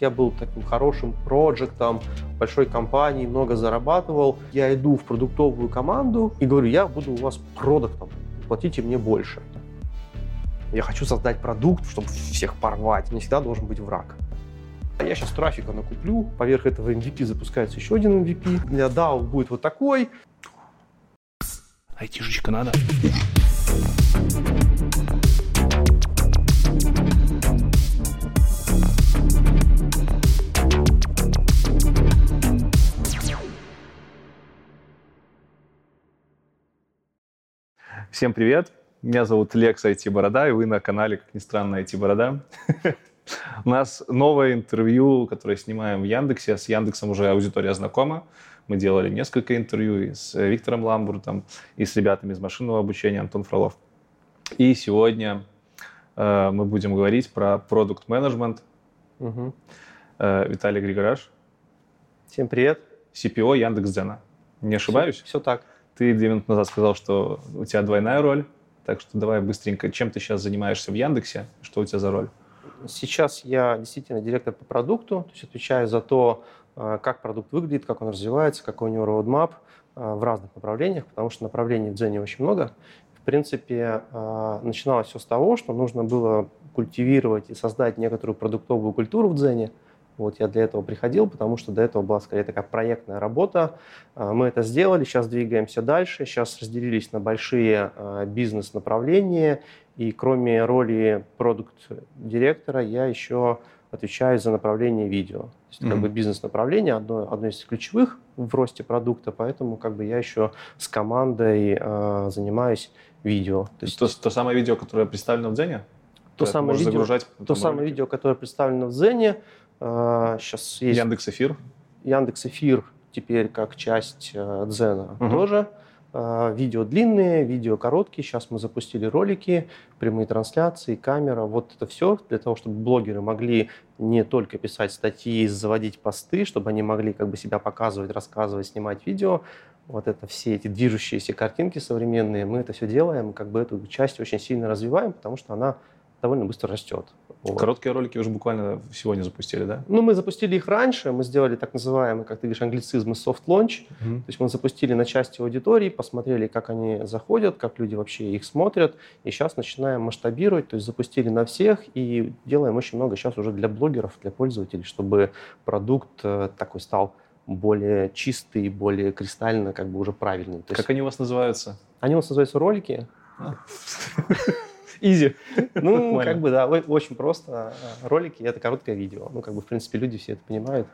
Я был таким хорошим проектом, большой компании, много зарабатывал. Я иду в продуктовую команду и говорю, я буду у вас продуктом, платите мне больше. Я хочу создать продукт, чтобы всех порвать. Не всегда должен быть враг. Я сейчас трафика накуплю, поверх этого MVP запускается еще один MVP. Для DAO будет вот такой. Айтишечка надо. Всем привет! Меня зовут Лекс IT Борода, и вы на канале, как ни странно, IT Борода. У нас новое интервью, которое снимаем в Яндексе. С Яндексом уже аудитория знакома. Мы делали несколько интервью и с Виктором Ламбуртом, и с ребятами из машинного обучения, Антон Фролов. И сегодня э, мы будем говорить про продукт менеджмент. Угу. Э, Виталий Григораш. Всем привет. CPO Яндекс.Дзена. Не ошибаюсь? Все, все так. Ты две минуты назад сказал, что у тебя двойная роль, так что давай быстренько, чем ты сейчас занимаешься в Яндексе, что у тебя за роль? Сейчас я действительно директор по продукту, то есть отвечаю за то, э, как продукт выглядит, как он развивается, какой у него roadmap э, в разных направлениях, потому что направлений в Дзене очень много. В принципе, э, начиналось все с того, что нужно было культивировать и создать некоторую продуктовую культуру в Дзене – вот я для этого приходил, потому что до этого была скорее такая проектная работа. А, мы это сделали, сейчас двигаемся дальше. Сейчас разделились на большие а, бизнес-направления. И кроме роли продукт-директора, я еще отвечаю за направление видео. То есть, mm-hmm. как бы бизнес-направление одно, одно из ключевых в росте продукта, поэтому как бы я еще с командой э, занимаюсь видео. То, есть, то, то самое видео, которое представлено в Дзене? То самое, видео, то самое видео, которое представлено в Дзене, Сейчас а, есть... Яндекс Эфир? Яндекс Эфир теперь как часть э, Дзена угу. тоже. А, видео длинные, видео короткие. Сейчас мы запустили ролики, прямые трансляции, камера. Вот это все для того, чтобы блогеры могли не только писать статьи, заводить посты, чтобы они могли как бы себя показывать, рассказывать, снимать видео. Вот это все эти движущиеся картинки современные, мы это все делаем, как бы эту часть очень сильно развиваем, потому что она довольно быстро растет. Вот. Короткие ролики уже буквально сегодня запустили, да? Ну, мы запустили их раньше, мы сделали так называемый, как ты говоришь, англицизм soft launch. Mm-hmm. То есть мы запустили на части аудитории, посмотрели, как они заходят, как люди вообще их смотрят, и сейчас начинаем масштабировать, то есть запустили на всех и делаем очень много сейчас уже для блогеров, для пользователей, чтобы продукт э, такой стал более чистый, более кристально, как бы уже правильный. То как есть... они у вас называются? Они у нас называются ролики. Изи. Ну, как бы, да, очень просто. Ролики — это короткое видео. Ну, как бы, в принципе, люди все это понимают.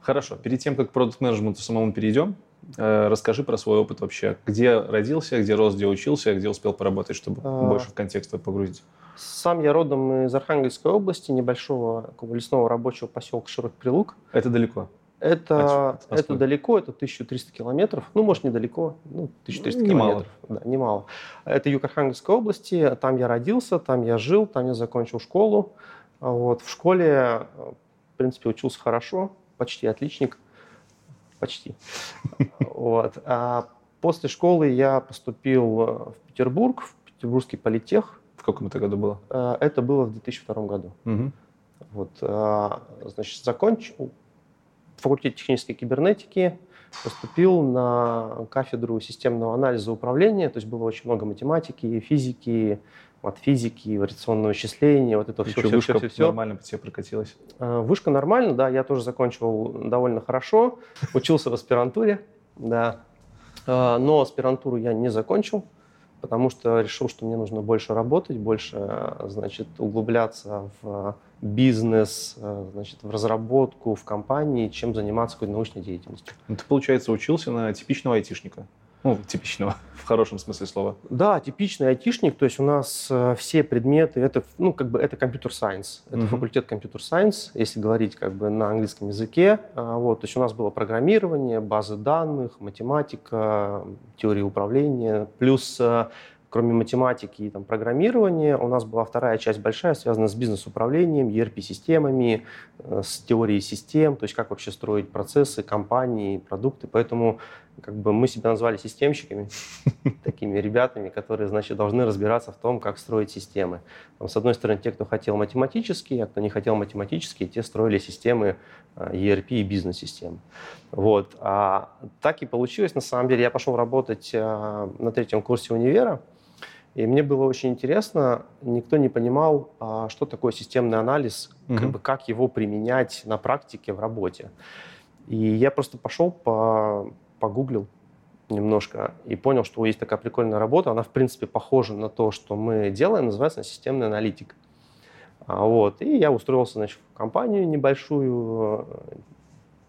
Хорошо. Перед тем, как к продукт-менеджменту самому перейдем, э, расскажи про свой опыт вообще. Где родился, где рос, где учился, где успел поработать, чтобы а... больше в контекст погрузить? Сам я родом из Архангельской области, небольшого лесного рабочего поселка Широкий Прилук. Это далеко? Это, а это далеко, это 1300 километров. Ну, может, недалеко, ну, 1300 немало. километров. Да, немало. Это юг Архангельской области, там я родился, там я жил, там я закончил школу. Вот. В школе, в принципе, учился хорошо, почти отличник. Почти. Вот. А после школы я поступил в Петербург, в Петербургский политех. В каком это году было? Э, это было в 2002 году. Угу. Вот, а, значит, закончил, факультете технической кибернетики, поступил на кафедру системного анализа управления, то есть было очень много математики, физики, от физики, вариационного вычисления, вот это все, все, вышка все, все, нормально по тебе прокатилась? А, вышка нормально, да, я тоже закончил довольно хорошо, учился в аспирантуре, да, а, но аспирантуру я не закончил, потому что решил, что мне нужно больше работать, больше, значит, углубляться в бизнес, э, значит, в разработку, в компании, чем заниматься какой-то научной деятельностью. Ну, ты, получается, учился на типичного айтишника? Ну, типичного, в хорошем смысле слова. Да, типичный айтишник, то есть у нас э, все предметы, это, ну, как бы, это computer science, это угу. факультет computer science, если говорить как бы на английском языке, а, вот, то есть у нас было программирование, базы данных, математика, теория управления, плюс э, кроме математики и там, программирования, у нас была вторая часть большая, связанная с бизнес-управлением, ERP-системами, э, с теорией систем, то есть как вообще строить процессы, компании, продукты. Поэтому как бы мы себя назвали системщиками, такими ребятами, которые, значит, должны разбираться в том, как строить системы. Там, с одной стороны, те, кто хотел математические, а кто не хотел математические, те строили системы а, ERP и бизнес-системы. Вот. А так и получилось, на самом деле. Я пошел работать а, на третьем курсе универа, и мне было очень интересно, никто не понимал, а, что такое системный анализ, угу. как, бы, как его применять на практике в работе. И я просто пошел по погуглил немножко и понял, что есть такая прикольная работа. Она, в принципе, похожа на то, что мы делаем, называется системный аналитик. А, вот. И я устроился значит, в компанию небольшую, э,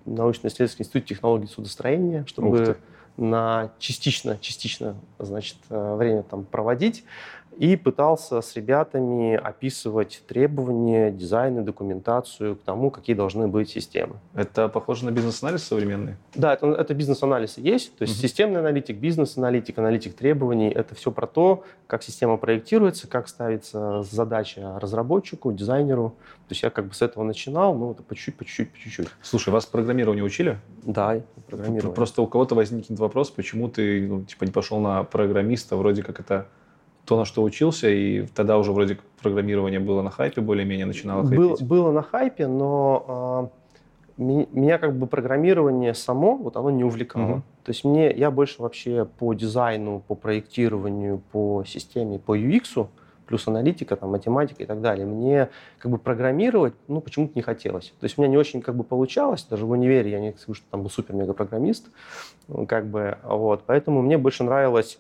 научно-исследовательский институт технологий судостроения, чтобы на частично, частично значит, э, время там проводить и пытался с ребятами описывать требования, дизайны, документацию к тому, какие должны быть системы. Это похоже на бизнес-анализ современный? Да, это, это бизнес-анализ и есть. То есть uh системный аналитик, бизнес-аналитик, аналитик требований – это все про то, как система проектируется, как ставится задача разработчику, дизайнеру. То есть я как бы с этого начинал, ну, это по чуть-чуть, по чуть-чуть, по чуть-чуть. Слушай, вас программирование учили? Да, программирование. Просто у кого-то возникнет вопрос, почему ты ну, типа не пошел на программиста, вроде как это то, на что учился, и тогда уже вроде программирование было на хайпе, более-менее начинало Был, было на хайпе, но э, меня как бы программирование само, вот оно не увлекало. Угу. То есть мне, я больше вообще по дизайну, по проектированию, по системе, по UX, плюс аналитика, там, математика и так далее. Мне как бы программировать, ну, почему-то не хотелось. То есть у меня не очень как бы получалось, даже в универе я не скажу, что там был супер-мега-программист, как бы, вот. Поэтому мне больше нравилось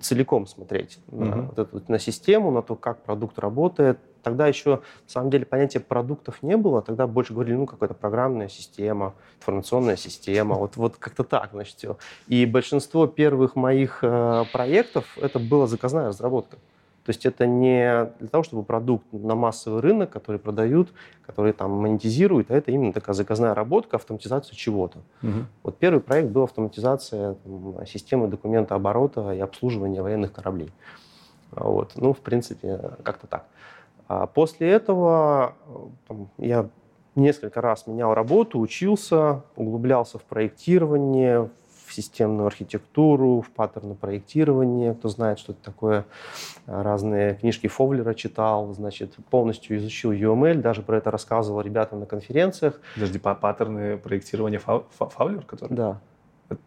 целиком смотреть угу. на, вот эту, на систему, на то, как продукт работает. Тогда еще, на самом деле, понятия продуктов не было. Тогда больше говорили, ну, какая-то программная система, информационная система. Вот, вот как-то так, значит, все. И большинство первых моих э, проектов это была заказная разработка. То есть это не для того, чтобы продукт на массовый рынок, который продают, который там монетизируют, а это именно такая заказная работа, автоматизация чего-то. Угу. Вот первый проект был автоматизация там, системы документа оборота и обслуживания военных кораблей. Вот. Ну, в принципе, как-то так. А после этого там, я несколько раз менял работу, учился, углублялся в проектирование, в системную архитектуру, в паттерны проектирования. Кто знает, что это такое, разные книжки Фовлера читал, значит, полностью изучил UML, даже про это рассказывал ребятам на конференциях. Подожди, паттерны проектирования Фавлер, который? Да.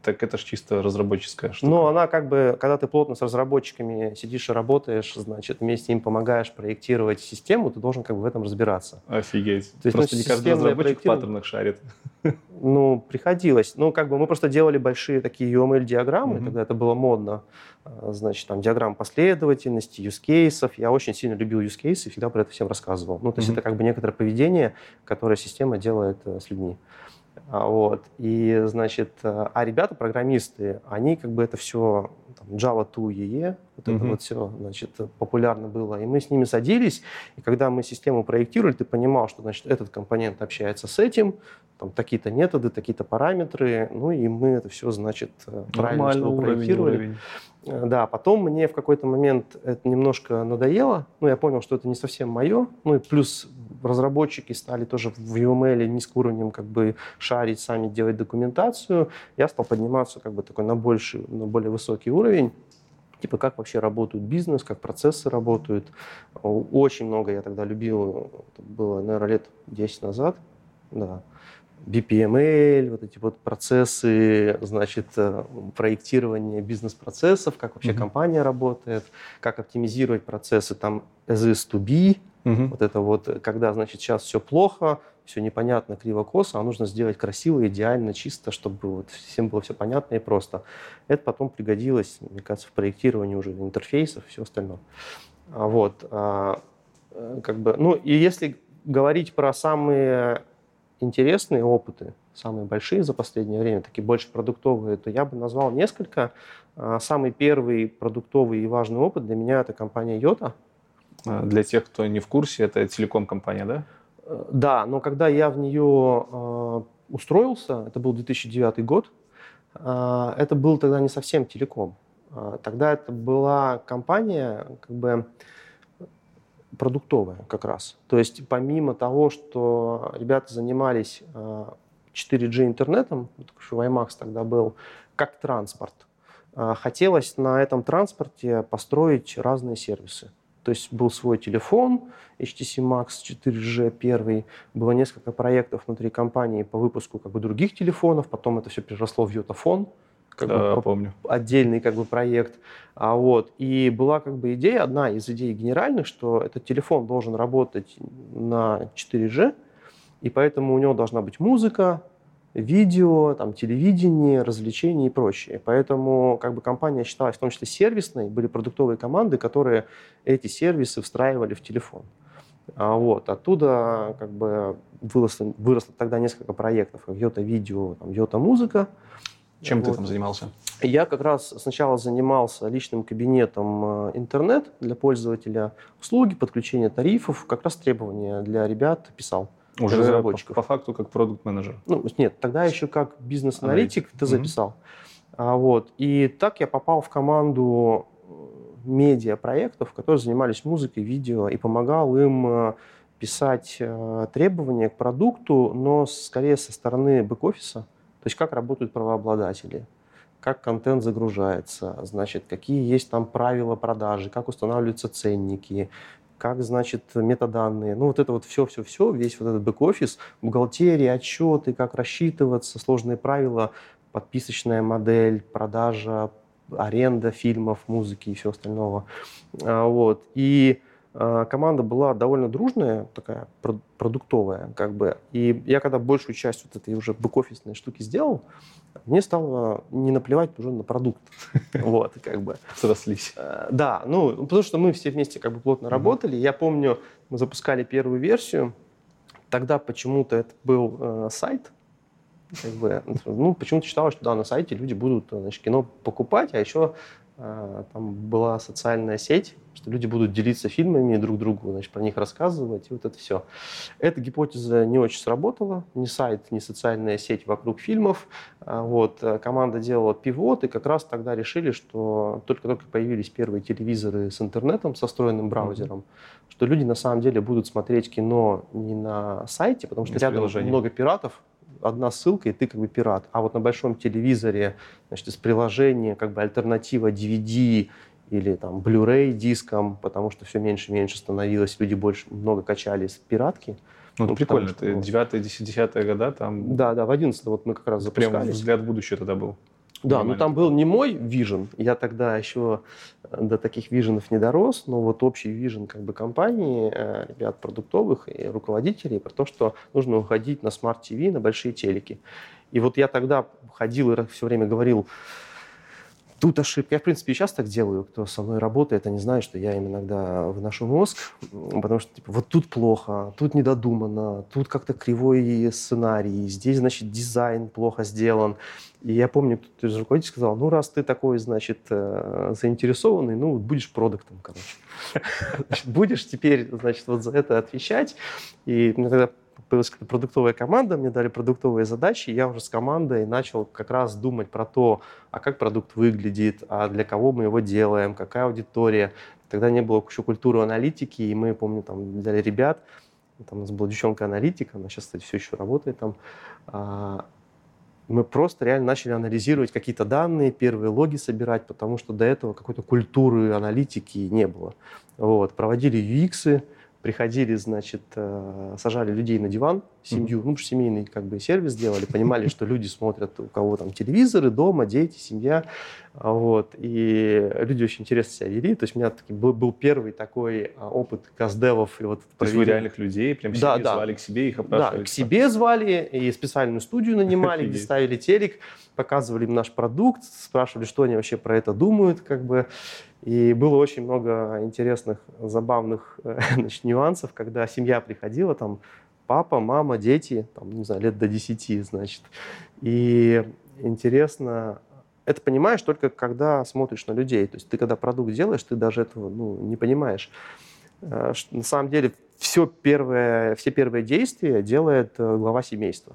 Так это же чисто разработческая штука. Ну, она как бы, когда ты плотно с разработчиками сидишь и работаешь, значит, вместе им помогаешь проектировать систему, ты должен как бы в этом разбираться. Офигеть. То есть, просто ну, не каждый разработчик в паттернах шарит. Ну, приходилось. Ну, как бы мы просто делали большие такие UML-диаграммы, mm-hmm. тогда это было модно. А, значит, там диаграмм последовательности, use кейсов. Я очень сильно любил use кейсы и всегда про это всем рассказывал. Ну, то есть mm-hmm. это как бы некоторое поведение, которое система делает э, с людьми. А, вот. И, значит, а ребята, программисты, они как бы это все, там, Java 2 EE, вот mm-hmm. это вот все, значит, популярно было. И мы с ними садились, и когда мы систему проектировали, ты понимал, что, значит, этот компонент общается с этим, там такие-то методы, такие-то параметры, ну и мы это все, значит, э, правильно что проектировали. Уровень. Э, да, потом мне в какой-то момент это немножко надоело, ну, я понял, что это не совсем мое, ну, и плюс разработчики стали тоже в UML низким уровнем как бы шарить, сами делать документацию, я стал подниматься как бы такой на, больший, на более высокий уровень, типа как вообще работает бизнес, как процессы работают. Очень много я тогда любил, это было, наверное, лет 10 назад, да, BPML, вот эти вот процессы, значит, э, проектирование бизнес-процессов, как вообще mm-hmm. компания работает, как оптимизировать процессы там as is to be, mm-hmm. вот это вот, когда, значит, сейчас все плохо, все непонятно, криво-косо, а нужно сделать красиво, идеально, чисто, чтобы вот всем было все понятно и просто. Это потом пригодилось, мне кажется, в проектировании уже интерфейсов и все остальное. А вот, а, э, как бы, ну и если говорить про самые интересные опыты, самые большие за последнее время, такие больше продуктовые, то я бы назвал несколько. А, самый первый продуктовый и важный опыт для меня это компания Йота. А, для тех, кто не в курсе, это телеком-компания, да? Э, да, но когда я в нее э, устроился, это был 2009 год, э, это был тогда не совсем телеком. Тогда это была компания, как бы, продуктовая как раз. То есть помимо того, что ребята занимались э, 4G интернетом, еще WiMAX тогда был, как транспорт. Хотелось на этом транспорте построить разные сервисы. То есть был свой телефон, HTC Max 4G первый, было несколько проектов внутри компании по выпуску как бы других телефонов, потом это все переросло в Yotaphone, как да, бы, помню. отдельный как бы проект. А вот, и была как бы идея, одна из идей генеральных, что этот телефон должен работать на 4G, и поэтому у него должна быть музыка, видео, там, телевидение, развлечения и прочее. Поэтому как бы, компания считалась в том числе сервисной, были продуктовые команды, которые эти сервисы встраивали в телефон. А вот, оттуда как бы выросло, выросло тогда несколько проектов, Йота Видео, там, Йота Музыка. Чем вот. ты там занимался? Я как раз сначала занимался личным кабинетом э, интернет для пользователя, услуги, подключение тарифов, как раз требования для ребят писал. Уже разработчиков. По, по факту как продукт-менеджер? Ну, нет, тогда еще как бизнес-аналитик ты записал. Mm-hmm. А, вот. И так я попал в команду э, медиа-проектов, которые занимались музыкой, видео, и помогал им э, писать э, требования к продукту, но скорее со стороны бэк-офиса, то есть как работают правообладатели, как контент загружается, значит, какие есть там правила продажи, как устанавливаются ценники, как, значит, метаданные. Ну, вот это вот все-все-все, весь вот этот бэк-офис, бухгалтерия, отчеты, как рассчитываться, сложные правила, подписочная модель, продажа, аренда фильмов, музыки и всего остального. А, вот. И а, команда была довольно дружная, такая продуктовая, как бы. И я когда большую часть вот этой уже бэк-офисной штуки сделал, мне стало не наплевать уже на продукт. Вот, как бы. Срослись. Э, да, ну, потому что мы все вместе как бы плотно работали. Я помню, мы запускали первую версию, тогда почему-то это был э, сайт, как бы, ну, почему-то считалось, что да, на сайте люди будут значит, кино покупать, а еще там была социальная сеть, что люди будут делиться фильмами друг другу, значит, про них рассказывать, и вот это все. Эта гипотеза не очень сработала, ни сайт, ни социальная сеть вокруг фильмов. А, вот, э, команда делала пивот, и как раз тогда решили, что только-только появились первые телевизоры с интернетом, со встроенным браузером, mm-hmm. что люди на самом деле будут смотреть кино не на сайте, потому что рядом много пиратов, одна ссылка, и ты как бы пират. А вот на большом телевизоре, значит, из приложения как бы альтернатива DVD или там Blu-ray диском, потому что все меньше и меньше становилось, люди больше много качали с пиратки. Ну, ну прикольно, что, это 9 10 года там... Да, да, в 11 вот мы как раз запускались. Прям взгляд в будущее тогда был. Да, ну там был не мой vision, я тогда еще э, до таких vision ов не дорос, но вот общий vision как бы компании, э, ребят продуктовых и руководителей про то, что нужно уходить на смарт-ТВ, на большие телеки. И вот я тогда ходил и все время говорил, тут ошибка. Я, в принципе, и сейчас так делаю. Кто со мной работает, они знают, что я им иногда выношу мозг, потому что типа, вот тут плохо, тут недодумано, тут как-то кривой сценарий, здесь, значит, дизайн плохо сделан. И я помню, кто-то сказал, ну, раз ты такой, значит, э, заинтересованный, ну, будешь продуктом, короче. Будешь теперь, значит, вот за это отвечать. И мне тогда появилась продуктовая команда, мне дали продуктовые задачи, я уже с командой начал как раз думать про то, а как продукт выглядит, а для кого мы его делаем, какая аудитория. Тогда не было еще культуры аналитики, и мы, помню, там взяли ребят, там у нас была девчонка-аналитик, она сейчас, кстати, все еще работает там, а, мы просто реально начали анализировать какие-то данные, первые логи собирать, потому что до этого какой-то культуры аналитики не было. Вот. Проводили UX, приходили, значит, э, сажали людей на диван, семью, mm-hmm. ну, семейный как бы сервис делали, понимали, что люди смотрят, у кого там телевизоры, дома, дети, семья, вот, и люди очень интересно себя вели, то есть у меня таки был, был первый такой а, опыт каздевов. И вот то есть вы реальных людей прям да, да. звали к себе, их опрашивали? Да, к себе звали, и специальную студию нанимали, где ставили телек, показывали им наш продукт, спрашивали, что они вообще про это думают, как бы, и было очень много интересных, забавных значит, нюансов, когда семья приходила, там папа, мама, дети, там, не знаю, лет до 10, значит. И интересно, это понимаешь только когда смотришь на людей. То есть ты когда продукт делаешь, ты даже этого ну, не понимаешь. Э, на самом деле все первое, все первые действия делает э, глава семейства.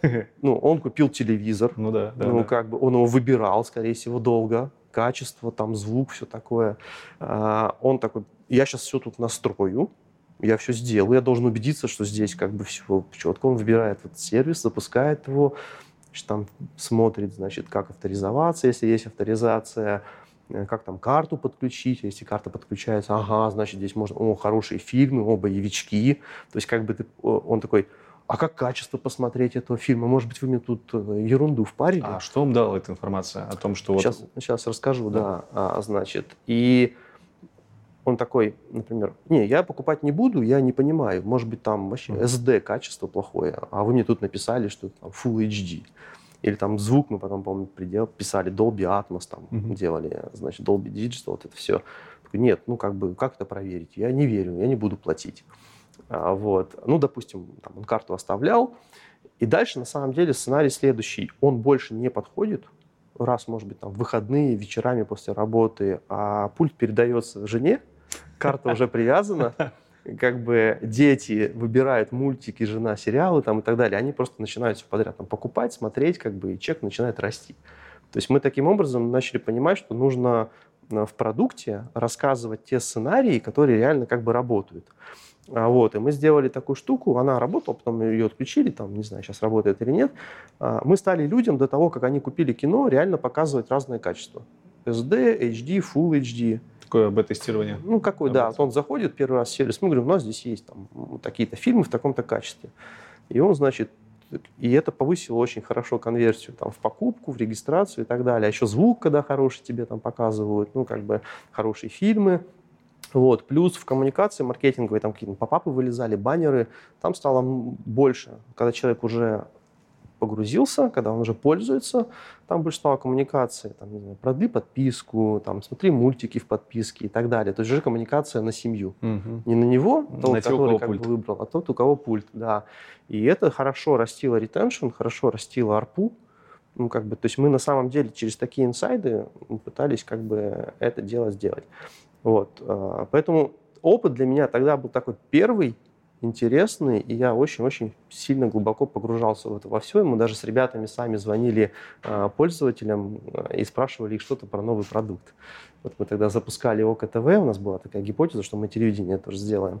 Ну, он купил телевизор. Ну да. да ну, да. как бы он его выбирал, скорее всего, долго качество, там звук, все такое. А, он такой, я сейчас все тут настрою, я все сделал, я должен убедиться, что здесь как бы все четко. Он выбирает вот сервис, запускает его, там смотрит, значит, как авторизоваться, если есть авторизация, э, как там карту подключить, если карта подключается, ага, значит, здесь можно, о, хорошие фильмы, о, боевички. То есть как бы ты, он такой, а как качество посмотреть этого фильма? Может быть, вы мне тут э, ерунду впарили? А что вам дала эта информация о том, что сейчас, вот... Сейчас расскажу, да. да. А, значит, и он такой, например, не, я покупать не буду, я не понимаю, может быть, там вообще SD качество плохое, а вы мне тут написали, что там Full HD. Или там звук мы потом, помню, предел писали, Dolby Atmos там mm-hmm. делали, значит, Dolby Digital, вот это все. Нет, ну как бы, как это проверить? Я не верю, я не буду платить. А, вот. Ну, допустим, там, он карту оставлял, и дальше, на самом деле, сценарий следующий. Он больше не подходит, раз, может быть, там, в выходные, вечерами после работы, а пульт передается жене, карта уже привязана, как бы дети выбирают мультики, жена сериалы там и так далее, они просто начинают все подряд там, покупать, смотреть, как бы, и чек начинает расти. То есть мы таким образом начали понимать, что нужно э, в продукте рассказывать те сценарии, которые реально как бы работают. А вот, и мы сделали такую штуку, она работала, потом ее отключили, там, не знаю, сейчас работает или нет. А, мы стали людям до того, как они купили кино, реально показывать разные качества. SD, HD, Full HD. Такое бета-тестирование. Ну, какой, да. Он заходит первый раз в сервис, мы говорим, у нас здесь есть там такие-то фильмы в таком-то качестве. И он, значит, и это повысило очень хорошо конверсию там, в покупку, в регистрацию и так далее. А еще звук, когда хороший тебе там показывают, ну, как бы хорошие фильмы. Вот. Плюс в коммуникации маркетинговой там какие-то попапы вылезали, баннеры. Там стало больше. Когда человек уже погрузился, когда он уже пользуется, там больше стало коммуникации, там, не знаю, продли подписку, там, смотри мультики в подписке и так далее. То есть уже коммуникация на семью. Угу. Не на него, тот, на который как пульт. бы выбрал, а тот, у кого пульт, да. И это хорошо растило ретеншн, хорошо растило арпу. Ну, как бы, то есть мы на самом деле через такие инсайды пытались как бы это дело сделать. Вот. А, поэтому опыт для меня тогда был такой первый, интересный, и я очень-очень сильно глубоко погружался в это во все. Мы даже с ребятами сами звонили э, пользователям э, и спрашивали их что-то про новый продукт. Вот мы тогда запускали ОКТВ, у нас была такая гипотеза, что мы телевидение тоже сделаем.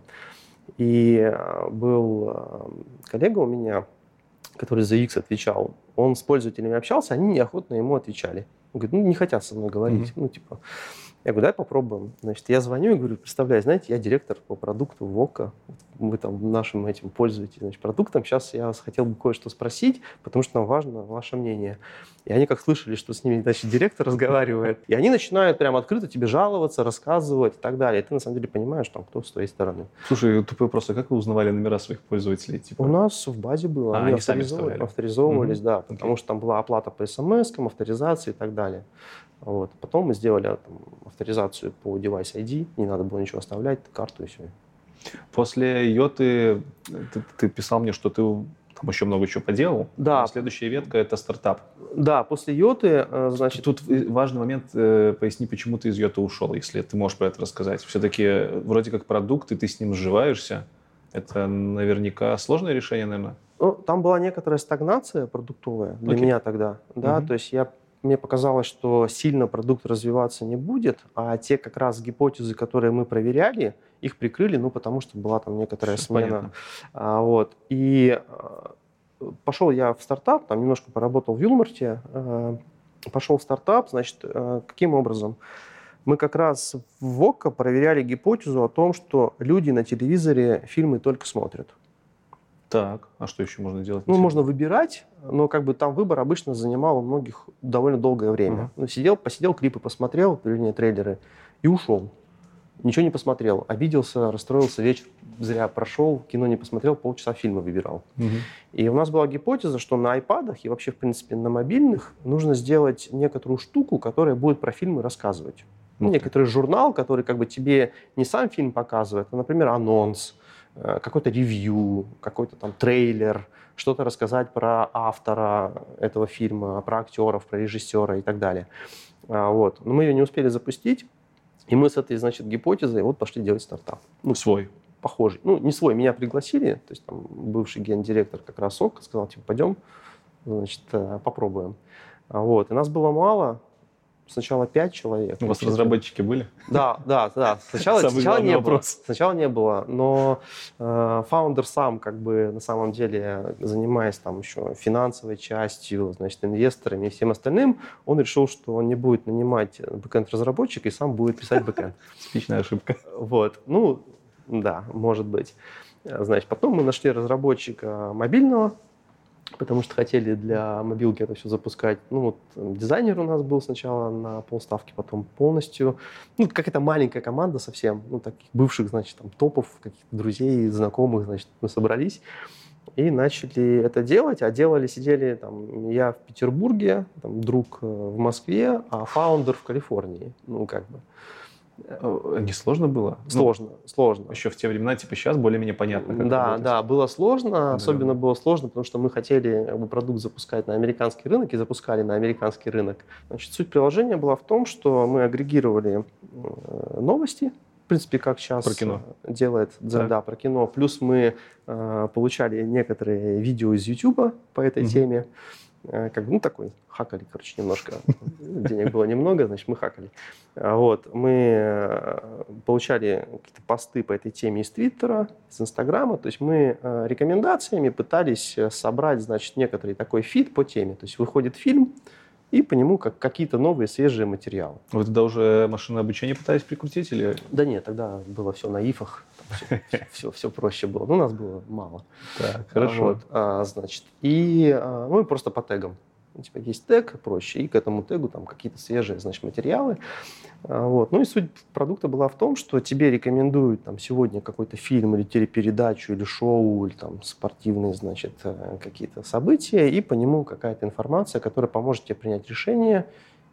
И э, был коллега у меня, который за X отвечал, он с пользователями общался, они неохотно ему отвечали. Он говорит, ну, не хотят со мной говорить. Mm-hmm. Ну, типа, я говорю, давай попробуем. Значит, я звоню и говорю, представляю, знаете, я директор по продукту ВОКа, вы там нашим этим пользуетесь, значит, продуктом. Сейчас я вас хотел бы кое-что спросить, потому что нам важно ваше мнение. И они как слышали, что с ними, значит, директор разговаривает, и они начинают прям открыто тебе жаловаться, рассказывать и так далее. И ты на самом деле понимаешь, там, кто с твоей стороны. Слушай, тупой вопрос, а как вы узнавали номера своих пользователей? Типа? У нас в базе было. А, они, они авторизовывались, авторизовывались, угу. да, потому okay. что там была оплата по смс, авторизации и так далее. Вот. Потом мы сделали там, авторизацию по Device ID, не надо было ничего оставлять, карту и все. После Йоты ты, ты писал мне, что ты там еще много чего поделал. Да. А следующая ветка – это стартап. Да, после Йоты, э, значит... Тут важный момент, э, поясни, почему ты из Йоты ушел, если ты можешь про это рассказать. Все-таки э, вроде как продукт, и ты с ним сживаешься. Это наверняка сложное решение, наверное? Ну, там была некоторая стагнация продуктовая для okay. меня тогда. Да, угу. то есть я мне показалось, что сильно продукт развиваться не будет, а те как раз гипотезы, которые мы проверяли, их прикрыли, ну, потому что была там некоторая Все смена. А, вот. И а, пошел я в стартап, там немножко поработал в Юлмарте, а, пошел в стартап, значит, а, каким образом? Мы как раз в ВОКа проверяли гипотезу о том, что люди на телевизоре фильмы только смотрят. Так, а что еще можно делать? Ну, можно выбирать, но как бы там выбор обычно занимал у многих довольно долгое время. Uh-huh. Ну, сидел, посидел, клипы посмотрел, вернее, трейлеры, и ушел. Ничего не посмотрел. Обиделся, расстроился, вечер зря прошел, кино не посмотрел, полчаса фильма выбирал. Uh-huh. И у нас была гипотеза, что на айпадах и вообще, в принципе, на мобильных нужно сделать некоторую штуку, которая будет про фильмы рассказывать. Uh-huh. Некоторый журнал, который как бы тебе не сам фильм показывает, а, например, анонс, Э, какой-то ревью, какой-то там трейлер, что-то рассказать про автора этого фильма, про актеров, про режиссера и так далее. А, вот. Но мы ее не успели запустить, и мы с этой, значит, гипотезой вот пошли делать стартап. Ну, свой. Похожий. Ну, не свой, меня пригласили, то есть там бывший гендиректор как раз ОК сказал, типа, пойдем, значит, э, попробуем. А, вот. И нас было мало, сначала пять человек. У вас разработчики были? Да, да, да. Сначала, сначала не вопрос. было. Сначала не было, но э, founder сам, как бы на самом деле, занимаясь там еще финансовой частью, значит, инвесторами и всем остальным, он решил, что он не будет нанимать backend разработчика и сам будет писать backend. Типичная ошибка. Вот, ну, да, может быть. Значит, потом мы нашли разработчика мобильного, потому что хотели для мобилки это все запускать. Ну, вот дизайнер у нас был сначала на полставки, потом полностью. Ну, какая-то маленькая команда совсем, ну, таких бывших, значит, там, топов, каких-то друзей, знакомых, значит, мы собрались и начали это делать. А делали, сидели там, я в Петербурге, там, друг э, в Москве, а фаундер в Калифорнии. Ну, как бы. Э, не сложно было? Сложно, ну, сложно. Еще в те времена, типа сейчас более-менее понятно. Как да, работать. да, было сложно. Да. Особенно было сложно, потому что мы хотели как бы, продукт запускать на американский рынок и запускали на американский рынок. Значит, суть приложения была в том, что мы агрегировали э, новости, в принципе, как сейчас про кино. делает да, да, про кино. Плюс мы э, получали некоторые видео из YouTube по этой угу. теме. Э, как бы, ну, такой, хакали, короче, немножко. Денег было немного, значит, мы хакали. А вот, мы э, получали какие-то посты по этой теме из Твиттера, из Инстаграма, то есть мы э, рекомендациями пытались собрать, значит, некоторый такой фид по теме. То есть выходит фильм, и по нему как какие-то новые свежие материалы. Вы тогда уже машинное обучение пытались прикрутить или? Да нет, тогда было все на ифах, все, все, все проще было. Ну, нас было мало. Так, хорошо. Вот, а, значит, и а, мы просто по тегам у тебя есть тег проще, и к этому тегу там какие-то свежие, значит, материалы. А, вот. Ну и суть продукта была в том, что тебе рекомендуют там сегодня какой-то фильм или телепередачу, или шоу, или там спортивные, значит, э, какие-то события, и по нему какая-то информация, которая поможет тебе принять решение,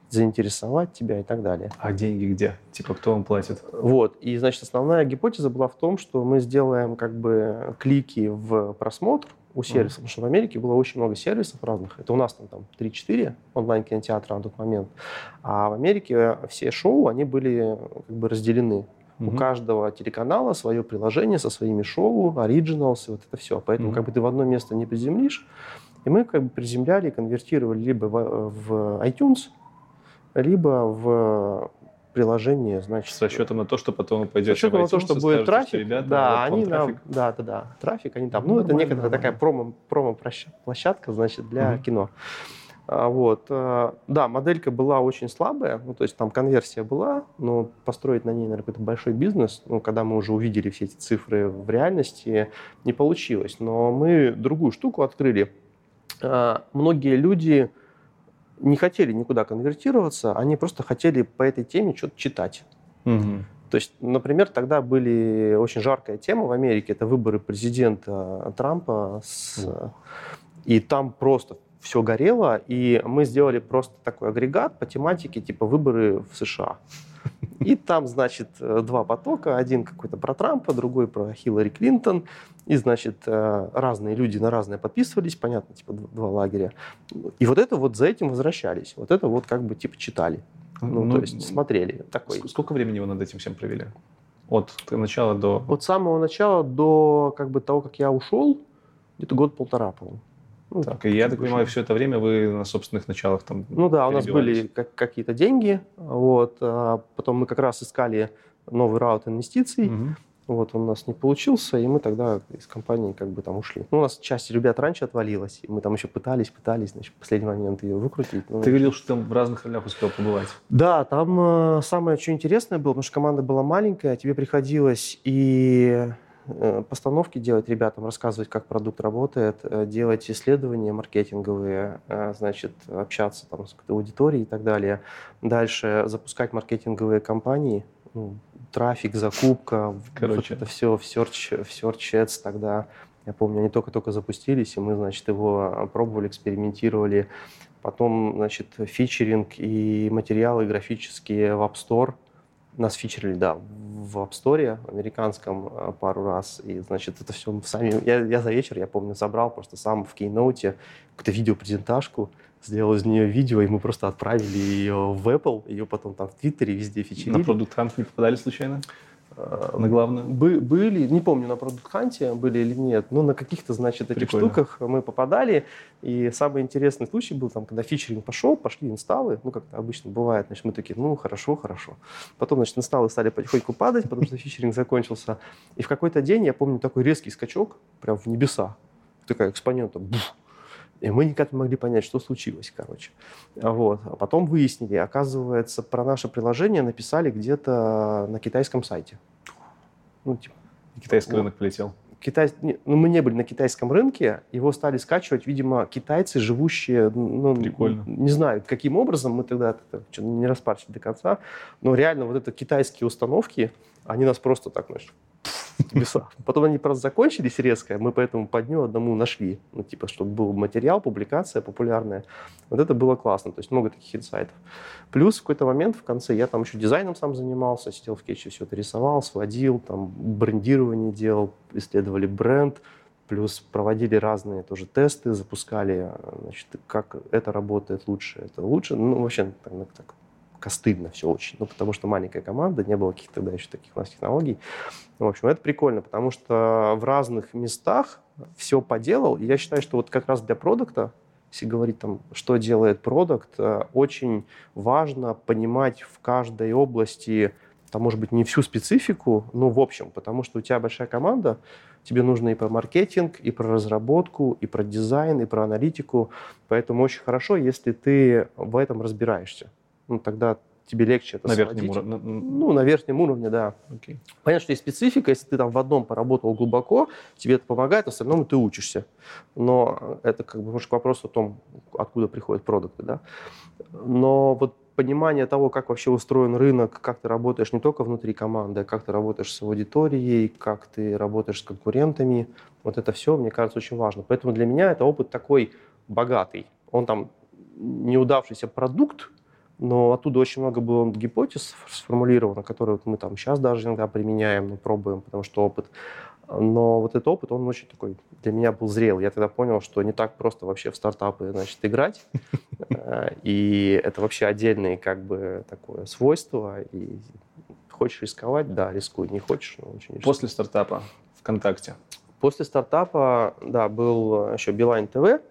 заинтересовать тебя и так далее. А деньги где? Типа кто вам платит? Вот. И, значит, основная гипотеза была в том, что мы сделаем как бы клики в просмотр, у сервисов, потому что в Америке было очень много сервисов разных. Это у нас там, там 3-4 онлайн-кинотеатра на тот момент. А в Америке все шоу, они были как бы разделены. Mm-hmm. У каждого телеканала свое приложение со своими шоу, оригиналс, вот это все. Поэтому mm-hmm. как бы ты в одно место не приземлишь. И мы как бы приземляли и конвертировали либо в, в iTunes, либо в приложение, значит... С расчетом на то, что потом вы пойдете С расчетом на то, что будет скажете, трафик. Ребята, да, вот они нам... Да, да, да. Трафик они там... Ну, ну это некоторая такая промо, промо-площадка, значит, для mm-hmm. кино. А, вот. А, да, моделька была очень слабая, ну, то есть там конверсия была, но построить на ней, наверное, какой-то большой бизнес, ну, когда мы уже увидели все эти цифры в реальности, не получилось. Но мы другую штуку открыли. А, многие люди не хотели никуда конвертироваться, они просто хотели по этой теме что-то читать. Угу. То есть, например, тогда были очень жаркая тема в Америке, это выборы президента Трампа, с, и там просто все горело, и мы сделали просто такой агрегат по тематике типа выборы в США. И там, значит, два потока. Один какой-то про Трампа, другой про Хиллари Клинтон. И, значит, э, разные люди на разные подписывались, понятно, типа два лагеря. И вот это вот за этим возвращались. Вот это вот как бы типа читали. Ну, ну то есть смотрели. Такой. Сколько времени вы над этим всем провели? От начала до... От самого начала до как бы того, как я ушел, где-то год-полтора, по-моему. Ну, так, и я так понимаю, все это время вы на собственных началах там Ну да, у нас были как, какие-то деньги, вот, а потом мы как раз искали новый раут инвестиций, угу. вот, он у нас не получился, и мы тогда из компании как бы там ушли. Ну, у нас часть ребят раньше отвалилась, и мы там еще пытались, пытались, значит, в последний момент ее выкрутить. Ну, Ты говорил, что там в разных ролях успел побывать. Да, там э, самое что интересное было, потому что команда была маленькая, тебе приходилось и постановки делать ребятам, рассказывать, как продукт работает, э, делать исследования маркетинговые, э, значит, общаться там с аудиторией и так далее. Дальше запускать маркетинговые кампании, ну, трафик, закупка, Короче. вот это все в Search, в Search Ads тогда. Я помню, они только-только запустились, и мы, значит, его пробовали, экспериментировали. Потом, значит, фичеринг и материалы графические в App Store – нас фичерили, да, в App Store американском э, пару раз. И, значит, это все сами... Я, я за вечер, я помню, собрал просто сам в кейноуте какую-то видеопрезентажку, сделал из нее видео, и мы просто отправили ее в Apple, ее потом там в Твиттере везде фичерили. На Hunt не попадали случайно? Э, на главную? Бы, были, не помню, на Продукт Ханте были или нет, но на каких-то, значит, этих Прикольно. штуках мы попадали. И самый интересный случай был, там, когда фичеринг пошел, пошли инсталлы, ну, как обычно бывает, значит, мы такие, ну, хорошо, хорошо. Потом, значит, инсталлы стали потихоньку падать, потому что фичеринг закончился. И в какой-то день, я помню, такой резкий скачок, прям в небеса. Такая экспонента, бух, и мы никак не могли понять, что случилось, короче. Вот. А потом выяснили, оказывается, про наше приложение написали где-то на китайском сайте. Ну, типа, Китайский вот. рынок полетел. Китай, ну, мы не были на китайском рынке, его стали скачивать, видимо, китайцы, живущие, ну, Прикольно. не знаю, каким образом, мы тогда это, не распарчили до конца, но реально вот это китайские установки, они нас просто так, знаешь, небеса. Потом они просто закончились резко, мы поэтому по дню одному нашли, ну, типа, чтобы был материал, публикация популярная. Вот это было классно, то есть много таких инсайтов. Плюс в какой-то момент в конце я там еще дизайном сам занимался, сидел в кетче, все это рисовал, сводил, там брендирование делал, исследовали бренд, плюс проводили разные тоже тесты, запускали, значит, как это работает лучше, это лучше. Ну, вообще, так, так костыльно все очень. Ну, потому что маленькая команда, не было каких-то тогда еще таких у нас технологий. В общем, это прикольно, потому что в разных местах все поделал. И я считаю, что вот как раз для продукта, если говорить там, что делает продукт, э, очень важно понимать в каждой области, там, может быть, не всю специфику, но в общем, потому что у тебя большая команда, тебе нужно и про маркетинг, и про разработку, и про дизайн, и про аналитику. Поэтому очень хорошо, если ты в этом разбираешься ну, тогда тебе легче это на верхнем уровне. Ну, на верхнем уровне, да. Okay. Понятно, что есть специфика, если ты там в одном поработал глубоко, тебе это помогает, в остальном ты учишься. Но это как бы может к вопросу о том, откуда приходят продукты, да. Но вот понимание того, как вообще устроен рынок, как ты работаешь не только внутри команды, а как ты работаешь с аудиторией, как ты работаешь с конкурентами, вот это все, мне кажется, очень важно. Поэтому для меня это опыт такой богатый. Он там неудавшийся продукт, но оттуда очень много было гипотез сформулировано, которые вот мы там сейчас даже иногда применяем, ну, пробуем, потому что опыт. Но вот этот опыт, он очень такой для меня был зрел. Я тогда понял, что не так просто вообще в стартапы, значит, играть. И это вообще отдельное как бы такое свойство. И хочешь рисковать, да, рискуй. Не хочешь, но очень После стартапа ВКонтакте? После стартапа, да, был еще Билайн ТВ,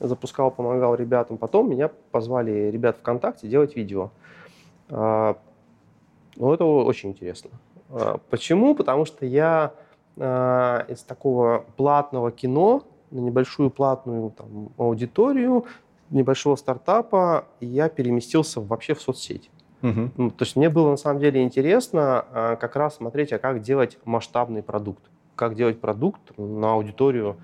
запускал, помогал ребятам. Потом меня позвали ребят ВКонтакте делать видео. А, ну, это очень интересно. А, почему? Потому что я а, из такого платного кино на небольшую платную там, аудиторию, небольшого стартапа, я переместился вообще в соцсеть. Угу. Ну, то есть мне было на самом деле интересно как раз смотреть, а как делать масштабный продукт. Как делать продукт на аудиторию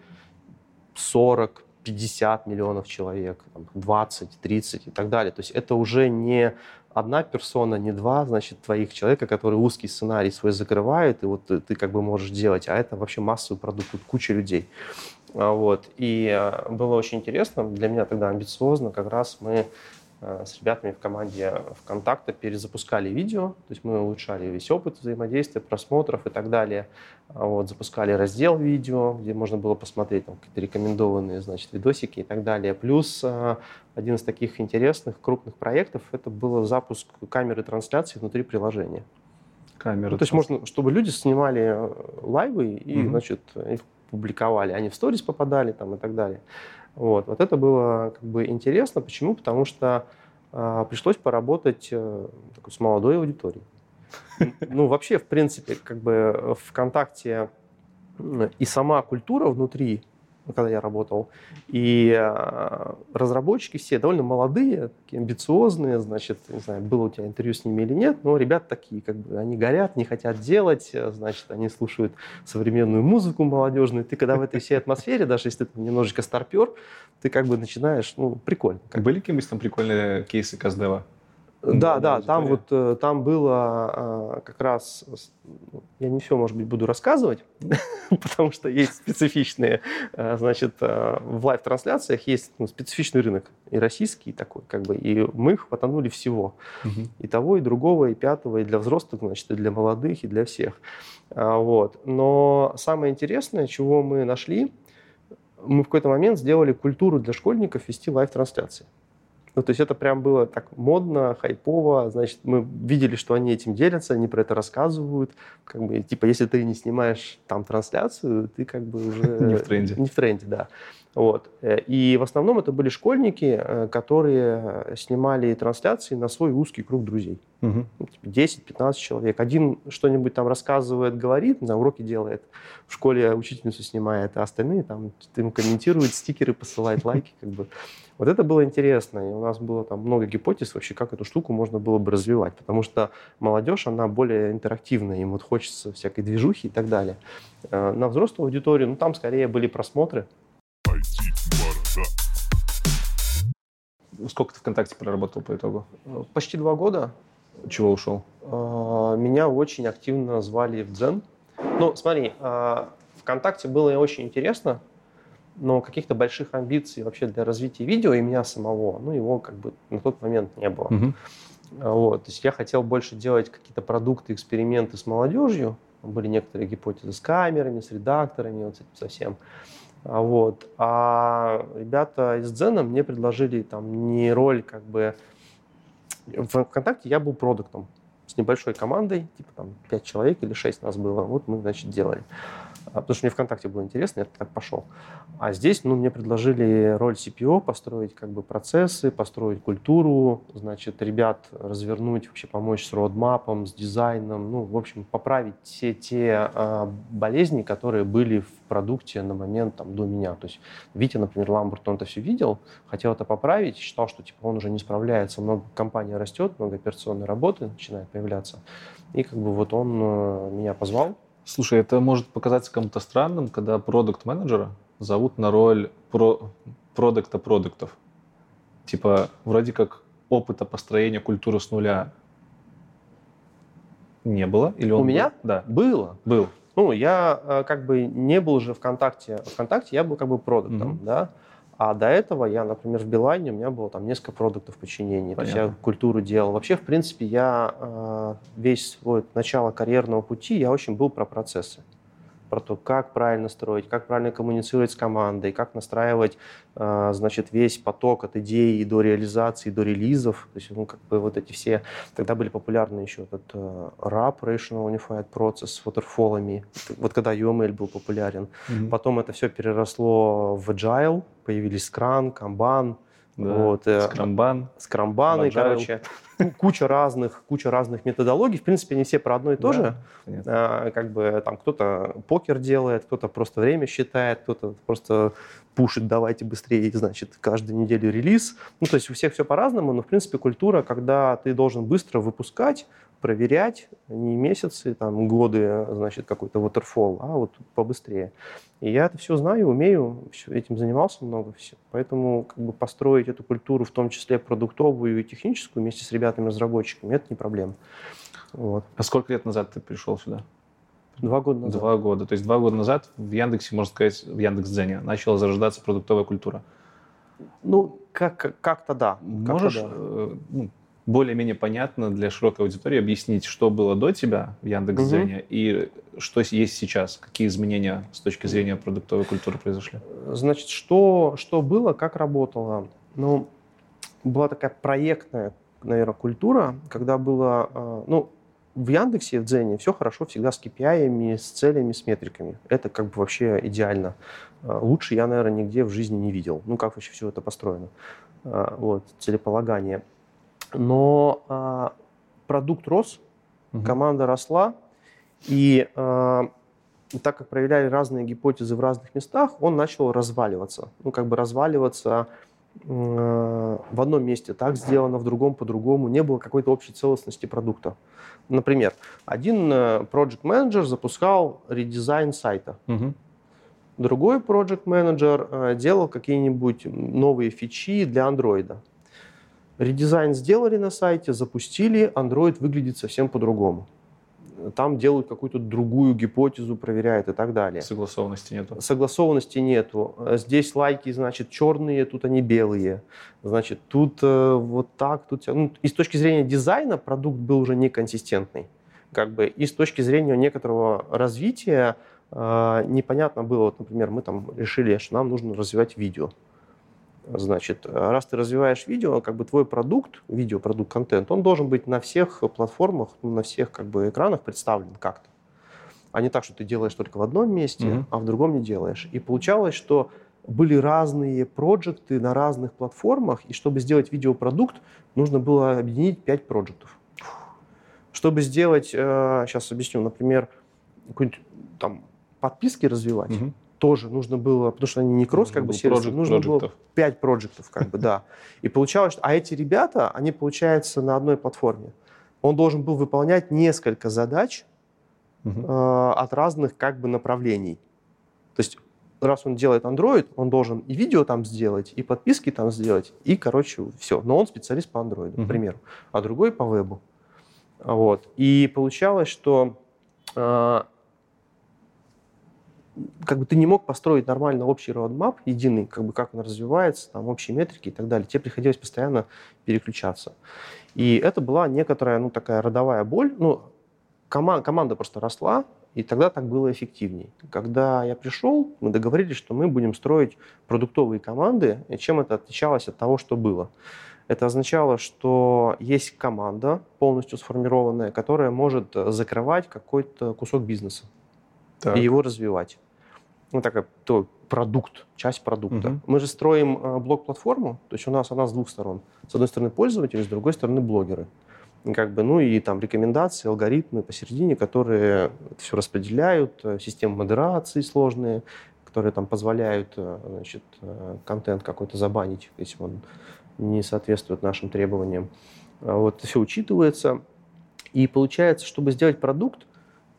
40, 50 миллионов человек, 20, 30 и так далее. То есть это уже не одна персона, не два, значит, твоих человека, которые узкий сценарий свой закрывают, и вот ты, как бы можешь делать, а это вообще массовый продукт, тут куча людей. А, вот. И э, было очень интересно, для меня тогда амбициозно, как раз мы с ребятами в команде ВКонтакте перезапускали видео, то есть мы улучшали весь опыт взаимодействия, просмотров и так далее. А вот, запускали раздел видео, где можно было посмотреть там, какие-то рекомендованные значит, видосики и так далее. Плюс э, один из таких интересных, крупных проектов – это был запуск камеры трансляции внутри приложения. Камеры. Ну, то есть можно, чтобы люди снимали э, лайвы и, угу. значит, их публиковали. Они в сторис попадали там и так далее. Вот, вот это было как бы интересно. Почему? Потому что э, пришлось поработать э, с молодой аудиторией. Ну, вообще, в принципе, как бы ВКонтакте и сама культура внутри когда я работал. И э, разработчики все довольно молодые, такие амбициозные, значит, не знаю, было у тебя интервью с ними или нет, но ребят такие, как бы, они горят, не хотят делать, значит, они слушают современную музыку молодежную. Ты когда в этой всей атмосфере, даже если ты немножечко старпер, ты как бы начинаешь, ну, прикольно. Как Были какие-нибудь там прикольные кейсы Каздева? Да, да, там вот э, там было а, как раз, ну, я не все, может быть, буду рассказывать, потому что есть специфичные, э, значит, э, в live -трансляциях есть ну, специфичный рынок, и российский такой, как бы, и мы хватанули всего, и того, и другого, и пятого, и для взрослых, значит, и для молодых, и для всех, а, вот. Но самое интересное, чего мы нашли, мы в какой-то момент сделали культуру для школьников вести live -трансляции. Ну, то есть это прям было так модно, хайпово. Значит, мы видели, что они этим делятся, они про это рассказывают. Как бы, типа, если ты не снимаешь там трансляцию, ты как бы уже... Не в тренде. Не в тренде, да. Вот. Э, и в основном это были школьники, э, которые снимали трансляции на свой узкий круг друзей. Угу. 10-15 человек. Один что-нибудь там рассказывает, говорит, на уроке делает. В школе учительницу снимает, а остальные там ему комментируют, стикеры посылают, лайки. Как бы. Вот это было интересно. И у нас было там много гипотез вообще, как эту штуку можно было бы развивать. Потому что молодежь, она более интерактивная, им вот хочется всякой движухи и так далее. Э, на взрослую аудиторию, ну там скорее были просмотры, Сколько ты ВКонтакте проработал по итогу? Почти два года. Чего ушел? А, меня очень активно звали в Дзен. Ну, смотри, а, ВКонтакте было очень интересно, но каких-то больших амбиций вообще для развития видео и меня самого, ну, его как бы на тот момент не было. Угу. Вот, то есть я хотел больше делать какие-то продукты, эксперименты с молодежью. Были некоторые гипотезы с камерами, с редакторами, вот с этим совсем. А вот. А ребята из Дзена мне предложили там не роль как бы... В ВКонтакте я был продуктом с небольшой командой, типа там 5 человек или 6 нас было. Вот мы, значит, делали. А, потому что мне ВКонтакте было интересно, я так пошел. А здесь, ну, мне предложили роль CPO, построить как бы процессы, построить культуру, значит, ребят развернуть, вообще помочь с родмапом, с дизайном, ну, в общем, поправить все те э, болезни, которые были в продукте на момент там до меня. То есть Витя, например, Ламберт, он это все видел, хотел это поправить, считал, что типа он уже не справляется, много компания растет, много операционной работы начинает появляться. И как бы вот он э, меня позвал, Слушай, это может показаться кому-то странным, когда продукт-менеджера зовут на роль про продукта продуктов. Типа, вроде как опыта построения культуры с нуля не было? Или он У был? меня? Да. Было. Был. Ну, я э, как бы не был уже ВКонтакте. ВКонтакте я был как бы продуктом, mm-hmm. да. А до этого я, например, в Билайне, у меня было там несколько продуктов подчинения. Понятно. То есть я культуру делал. Вообще, в принципе, я э, весь свой начало карьерного пути, я очень был про процессы про то, как правильно строить, как правильно коммуницировать с командой, как настраивать, э, значит, весь поток от идеи до реализации, до релизов. То есть, ну, как бы вот эти все... Тогда были популярны еще этот э, RAP, Rational Unified Process, с waterfall'ами. Вот когда UML был популярен. Mm-hmm. Потом это все переросло в Agile, появились Scrum, Kanban, да, вот, э, скрамбан. Скрамбаны, короче. Куча разных, куча разных методологий. В принципе, они все про одно и то да, же. А, как бы там кто-то покер делает, кто-то просто время считает, кто-то просто пушит, давайте быстрее, значит, каждую неделю релиз. Ну, то есть у всех все по-разному, но, в принципе, культура, когда ты должен быстро выпускать, проверять, не месяцы, там, годы, значит, какой-то waterfall, а вот побыстрее. И я это все знаю, умею, этим занимался много все. Поэтому как бы построить эту культуру, в том числе продуктовую и техническую, вместе с ребятами-разработчиками, это не проблема. Вот. А сколько лет назад ты пришел сюда? Два года назад. Два года. То есть два года назад в Яндексе, можно сказать, в Яндекс.Дзене начала зарождаться продуктовая культура. Ну, как, как-то да. Можешь как да. Э, ну, более-менее понятно для широкой аудитории объяснить, что было до тебя в Яндекс.Дзене угу. и что есть сейчас, какие изменения с точки зрения продуктовой культуры произошли? Значит, что, что было, как работало? Ну, была такая проектная, наверное, культура, когда было, а, ну, в Яндексе, в Дзене все хорошо всегда с KPI, с целями, с метриками. Это как бы вообще идеально. А, лучше я, наверное, нигде в жизни не видел. Ну, как вообще все это построено. А, вот, целеполагание. Но э, продукт рос, угу. команда росла, и так как проявляли разные гипотезы в разных местах, он начал разваливаться. Ну, как бы разваливаться в одном месте так сделано, в другом по-другому. Не было какой-то общей целостности продукта. Например, один project менеджер запускал редизайн сайта. Угу. Другой project менеджер э, делал какие-нибудь новые фичи для андроида. Редизайн сделали на сайте, запустили, Android выглядит совсем по-другому. Там делают какую-то другую гипотезу, проверяют и так далее. Согласованности нету. Согласованности нету. Здесь лайки, значит, черные, тут они белые. Значит, тут э, вот так, тут... Ну, и с точки зрения дизайна продукт был уже неконсистентный. Как бы, и с точки зрения некоторого развития э, непонятно было, вот, например, мы там решили, что нам нужно развивать видео. Значит, раз ты развиваешь видео, как бы твой продукт, видеопродукт, контент, он должен быть на всех платформах, на всех как бы экранах представлен как-то. А не так, что ты делаешь только в одном месте, mm-hmm. а в другом не делаешь. И получалось, что были разные проекты на разных платформах, и чтобы сделать видеопродукт, нужно было объединить 5 проектов. Чтобы сделать, сейчас э, объясню, например, какой-нибудь там подписки развивать, угу. Тоже нужно было, потому что они не кросс, как бы сервисы, нужно было 5 проектов, как бы, да. И получалось, что, а эти ребята, они, получается, на одной платформе. Он должен был выполнять несколько задач угу. э, от разных, как бы, направлений. То есть раз он делает Android, он должен и видео там сделать, и подписки там сделать, и, короче, все. Но он специалист по Android, к примеру, а другой по вебу. Вот. И получалось, что э, как бы ты не мог построить нормально общий roadmap, единый, как бы как он развивается, там общие метрики и так далее. Тебе приходилось постоянно переключаться. И это была некоторая, ну, такая родовая боль. Ну, команда, команда просто росла, и тогда так было эффективней. Когда я пришел, мы договорились, что мы будем строить продуктовые команды. И чем это отличалось от того, что было? Это означало, что есть команда полностью сформированная, которая может закрывать какой-то кусок бизнеса так. и его развивать. Ну, такая то, продукт, часть продукта. Угу. Мы же строим э, блок-платформу, то есть у нас она с двух сторон. С одной стороны пользователи, с другой стороны блогеры как бы, ну и там рекомендации, алгоритмы посередине, которые все распределяют, э, системы модерации сложные, которые там позволяют э, значит, э, контент какой-то забанить, если он не соответствует нашим требованиям. А вот все учитывается. И получается, чтобы сделать продукт,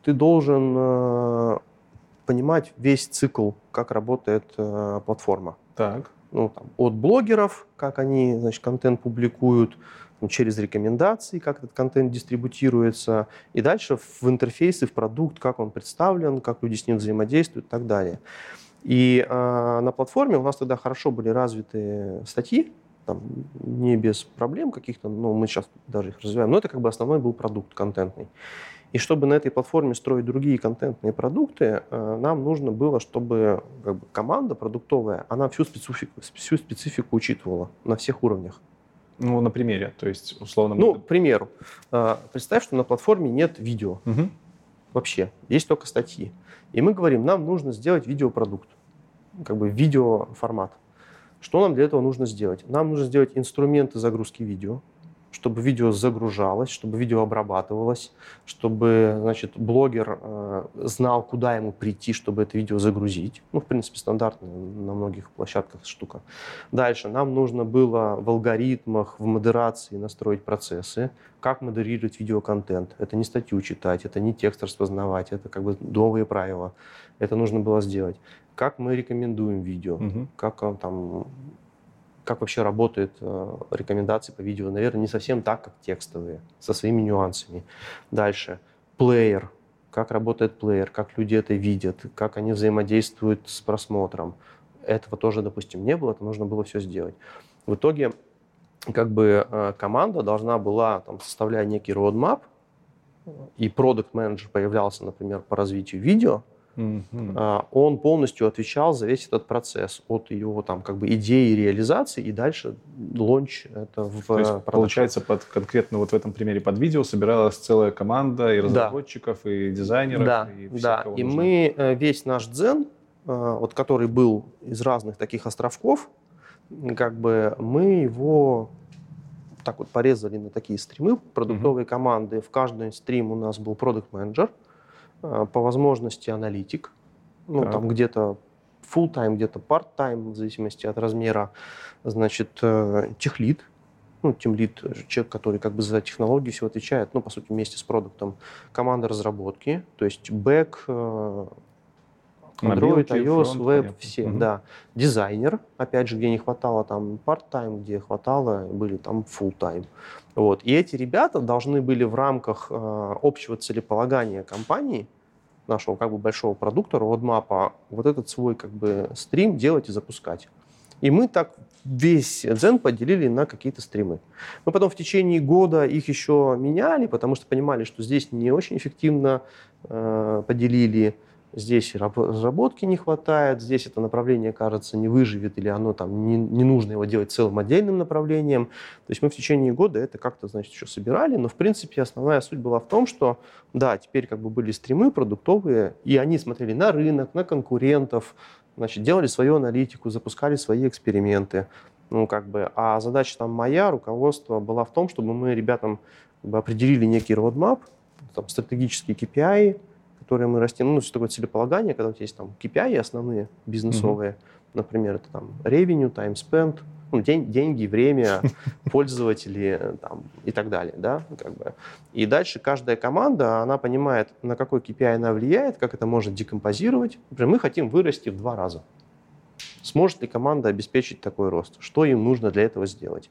ты должен понимать весь цикл, как работает э, платформа. Так. Ну, там, от блогеров, как они значит, контент публикуют, через рекомендации, как этот контент дистрибутируется, и дальше в интерфейсы, в продукт, как он представлен, как люди с ним взаимодействуют и так далее. И э, на платформе у нас тогда хорошо были развиты статьи, там, не без проблем каких-то, но мы сейчас даже их развиваем, но это как бы основной был продукт контентный. И чтобы на этой платформе строить другие контентные продукты, э, нам нужно было, чтобы как бы, команда продуктовая, она всю специфику, всю специфику учитывала на всех уровнях. Ну, на примере, то есть, условно... Ну, к примеру, а, представь, что на платформе нет видео. Угу. Вообще. Есть только статьи. И мы говорим, нам нужно сделать видеопродукт. Как бы видеоформат. Что нам для этого нужно сделать? Нам нужно сделать инструменты загрузки видео чтобы видео загружалось, чтобы видео обрабатывалось, чтобы, значит, блогер э, знал, куда ему прийти, чтобы это видео загрузить. Ну, в принципе, стандартная на многих площадках штука. Дальше нам нужно было в алгоритмах, в модерации настроить процессы, как модерировать видеоконтент. Это не статью читать, это не текст распознавать, это как бы новые правила. Это нужно было сделать. Как мы рекомендуем видео, угу. как там как вообще работают э, рекомендации по видео. Наверное, не совсем так, как текстовые, со своими нюансами. Дальше. Плеер. Как работает плеер, как люди это видят, как они взаимодействуют с просмотром. Этого тоже, допустим, не было, это нужно было все сделать. В итоге как бы э, команда должна была, там, составляя некий roadmap, и продукт менеджер появлялся, например, по развитию видео, Mm-hmm. Он полностью отвечал за весь этот процесс от его там как бы идеи реализации и дальше лонч это в То есть, получается под конкретно вот в этом примере под видео собиралась целая команда и разработчиков да. и дизайнеров да, и всех, да. И нужно. мы э, весь наш дзен, э, вот который был из разных таких островков, как бы мы его так вот порезали на такие стримы продуктовые mm-hmm. команды. В каждый стрим у нас был продукт менеджер по возможности аналитик, ну, так. там где-то full time, где-то part time, в зависимости от размера, значит, э, техлит, ну, тимлит, человек, который как бы за технологии все отвечает, ну, по сути, вместе с продуктом, команда разработки, то есть бэк, э, Android, iOS, фронт, веб, все, угу. да. Дизайнер, опять же, где не хватало там part-time, где хватало, были там full-time. Вот. И эти ребята должны были в рамках э, общего целеполагания компании, нашего как бы большого продукта, roadmap, вот этот свой как бы стрим делать и запускать. И мы так весь дзен поделили на какие-то стримы. Мы потом в течение года их еще меняли, потому что понимали, что здесь не очень эффективно э, поделили здесь разработки не хватает, здесь это направление, кажется, не выживет, или оно там не, не нужно его делать целым отдельным направлением. То есть мы в течение года это как-то, значит, еще собирали, но, в принципе, основная суть была в том, что, да, теперь как бы были стримы продуктовые, и они смотрели на рынок, на конкурентов, значит, делали свою аналитику, запускали свои эксперименты. Ну, как бы, а задача там моя, руководство, была в том, чтобы мы ребятам как бы, определили некий roadmap, там, стратегические KPI, которые мы растим, ну, что такое целеполагание, когда у тебя есть там KPI основные, бизнесовые, mm-hmm. например, это там revenue, time spent, ну, день, деньги, время, пользователи там, и так далее. Да? Как бы. И дальше каждая команда, она понимает, на какой KPI она влияет, как это может декомпозировать. Например, мы хотим вырасти в два раза. Сможет ли команда обеспечить такой рост? Что им нужно для этого сделать?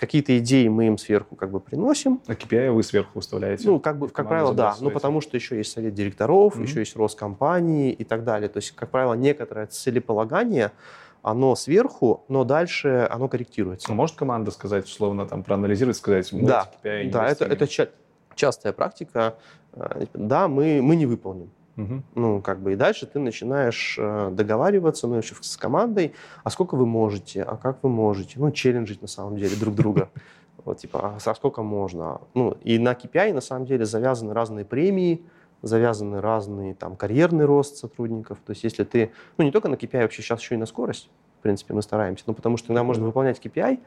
Какие-то идеи мы им сверху как бы приносим. А KPI вы сверху выставляете? Ну, как бы, как правило, да. Ну, потому что еще есть совет директоров, mm-hmm. еще есть рост компании и так далее. То есть, как правило, некоторое целеполагание, оно сверху, но дальше оно корректируется. А может команда сказать, условно, там, проанализировать, сказать, мы да, KPI не Да, это, это ча- частая практика. Э, да, мы, мы не выполним. Угу. Ну, как бы и дальше ты начинаешь э, договариваться, ну, еще с командой, а сколько вы можете, а как вы можете, ну, челленджить на самом деле друг друга. Вот, типа, а сколько можно? Ну, и на KPI на самом деле завязаны разные премии, завязаны разные там карьерный рост сотрудников. То есть если ты, ну, не только на KPI, вообще сейчас еще и на скорость, в принципе, мы стараемся, ну, потому что иногда можно выполнять KPI,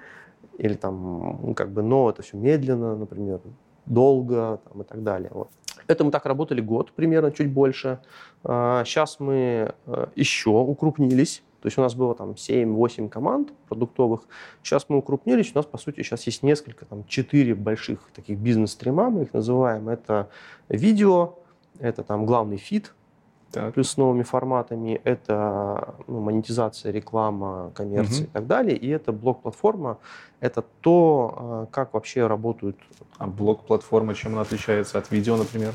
или там, ну, как бы, но это все медленно, например, долго там, и так далее. Вот. Это мы так работали год примерно, чуть больше. Сейчас а, мы э, еще укрупнились. То есть у нас было там 7-8 команд продуктовых. Сейчас мы укрупнились. У нас, по сути, сейчас есть несколько, там 4 больших таких бизнес-стрима, мы их называем. Это видео, это там главный фит, так. плюс с новыми форматами. Это ну, монетизация, реклама, коммерция угу. и так далее. И это блок-платформа. Это то, а, как вообще работают... А блок-платформа чем она отличается от видео, например?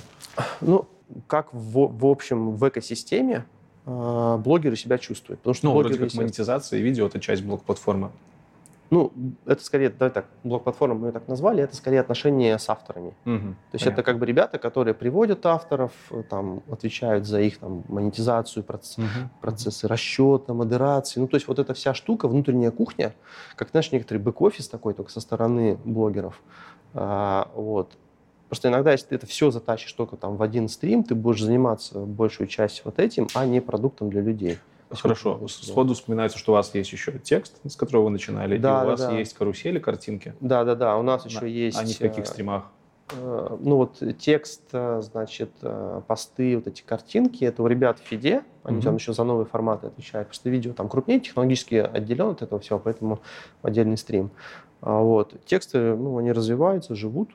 Ну, как в, в общем в экосистеме э, блогеры себя чувствуют. Потому что ну, вроде как монетизация и видео – это часть блок-платформы. Ну, это скорее, давай так, блок-платформа мы ее так назвали, это скорее отношения с авторами. Угу, То есть понятно. это как бы ребята, которые приводят авторов, там, отвечают за их там, монетизацию, процесс, угу. процессы расчета, модерации. Ну, то есть вот эта вся штука, внутренняя кухня, как, знаешь, некоторый бэк-офис такой, только со стороны блогеров. А, вот. Просто иногда, если ты это все затащишь только там в один стрим, ты будешь заниматься большую часть вот этим, а не продуктом для людей. Хорошо. Сходу вспоминается, что у вас есть еще текст, с которого вы начинали, да, и у да, вас да. есть карусели, картинки. Да, да, да. У нас еще да. есть. Они в каких э, стримах? Э, ну вот текст, э, значит, посты, вот эти картинки, это у ребят в Фиде, они mm-hmm. там еще за новые форматы отвечают, потому что видео там крупнее, технологически отделен от этого всего, поэтому отдельный стрим. А вот. Тексты, ну, они развиваются, живут,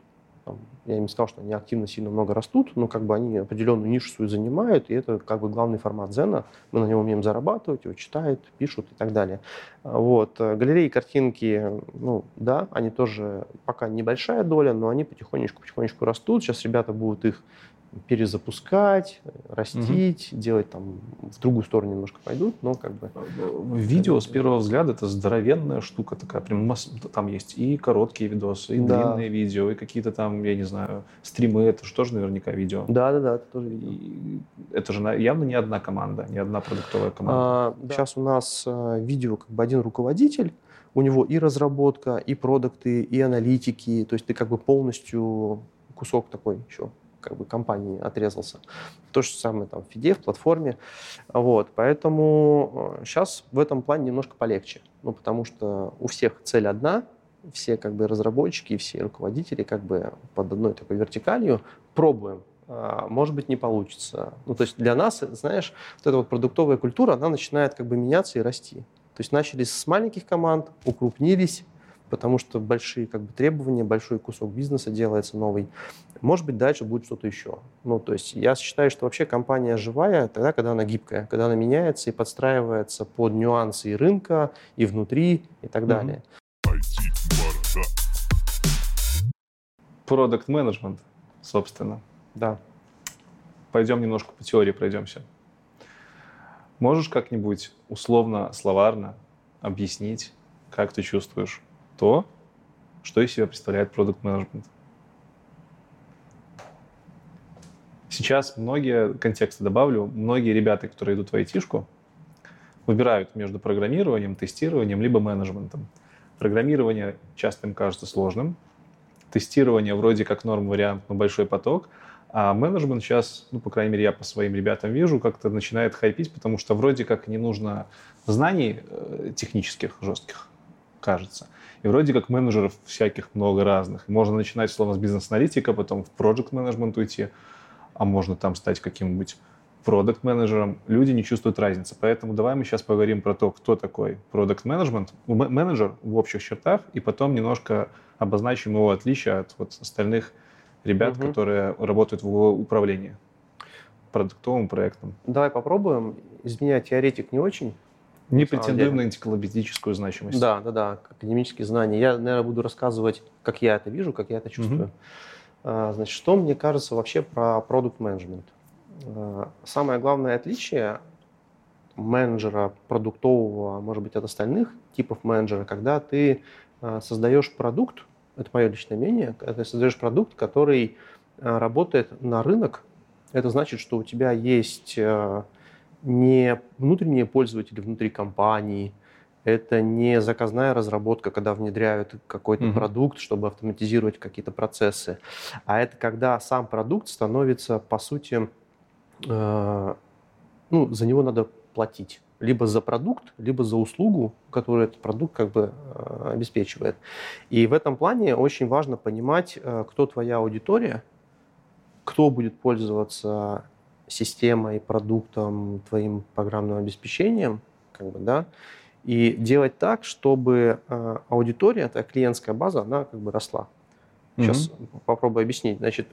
там, я им сказал, что они активно сильно много растут, но как бы они определенную нишу свою занимают, и это как бы главный формат Зена. Мы на нем умеем зарабатывать, его читают, пишут и так далее. Вот. Галереи, картинки, ну да, они тоже пока небольшая доля, но они потихонечку-потихонечку растут. Сейчас ребята будут их перезапускать, растить, угу. делать там в другую сторону немножко пойдут, но как бы... Видео с первого взгляда это здоровенная штука такая, прям там есть и короткие видосы, и да. длинные видео, и какие-то там, я не знаю, стримы, это же тоже наверняка видео. Да, да, да, это тоже видео. И это же явно не одна команда, не одна продуктовая команда. А, да. Сейчас у нас а, видео как бы один руководитель, у него и разработка, и продукты, и аналитики, то есть ты как бы полностью кусок такой еще как бы компании отрезался. То же самое там в Фиде, в платформе. Вот, поэтому сейчас э, в этом плане немножко полегче. Ну, потому что у всех цель одна, все как бы разработчики, все руководители как бы под одной такой вертикалью пробуем. А, может быть, не получится. Ну, то есть для нас, знаешь, вот эта вот продуктовая культура, она начинает как бы меняться и расти. То есть начали с маленьких команд, укрупнились, потому что большие как бы, требования, большой кусок бизнеса делается новый. Может быть, дальше будет что-то еще. Ну, то есть я считаю, что вообще компания живая тогда, когда она гибкая, когда она меняется и подстраивается под нюансы и рынка, и внутри, и так далее. Продукт менеджмент, собственно. Да. Пойдем немножко по теории пройдемся. Можешь как-нибудь условно, словарно объяснить, как ты чувствуешь то, что из себя представляет продукт менеджмент. Сейчас многие, контексты добавлю, многие ребята, которые идут в айтишку, выбирают между программированием, тестированием, либо менеджментом. Программирование часто им кажется сложным, тестирование вроде как норм вариант, но большой поток, а менеджмент сейчас, ну, по крайней мере, я по своим ребятам вижу, как-то начинает хайпить, потому что вроде как не нужно знаний э, технических, жестких, кажется. И вроде как менеджеров всяких много разных. Можно начинать, словно, с бизнес-аналитика, потом в проект менеджмент уйти, а можно там стать каким-нибудь продукт менеджером люди не чувствуют разницы. Поэтому давай мы сейчас поговорим про то, кто такой продукт менеджмент менеджер в общих чертах, и потом немножко обозначим его отличие от вот остальных ребят, угу. которые работают в управлении продуктовым проектом. Давай попробуем. Из меня теоретик не очень. Не претендуем на энциклопедическую значимость. Да, да, да, академические знания. Я, наверное, буду рассказывать, как я это вижу, как я это чувствую. Угу. Значит, что мне кажется вообще про продукт менеджмент? А, самое главное отличие менеджера продуктового, может быть, от остальных типов менеджера, когда ты а, создаешь продукт, это мое личное мнение, когда ты создаешь продукт, который а, работает на рынок, это значит, что у тебя есть не внутренние пользователи внутри компании, это не заказная разработка, когда внедряют какой-то mm-hmm. продукт, чтобы автоматизировать какие-то процессы, а это когда сам продукт становится, по сути, э, ну, за него надо платить. Либо за продукт, либо за услугу, которую этот продукт как бы э, обеспечивает. И в этом плане очень важно понимать, э, кто твоя аудитория, кто будет пользоваться системой, продуктом, твоим программным обеспечением, как бы, да, и делать так, чтобы э, аудитория, эта клиентская база, она как бы росла. Сейчас mm-hmm. попробую объяснить. Значит,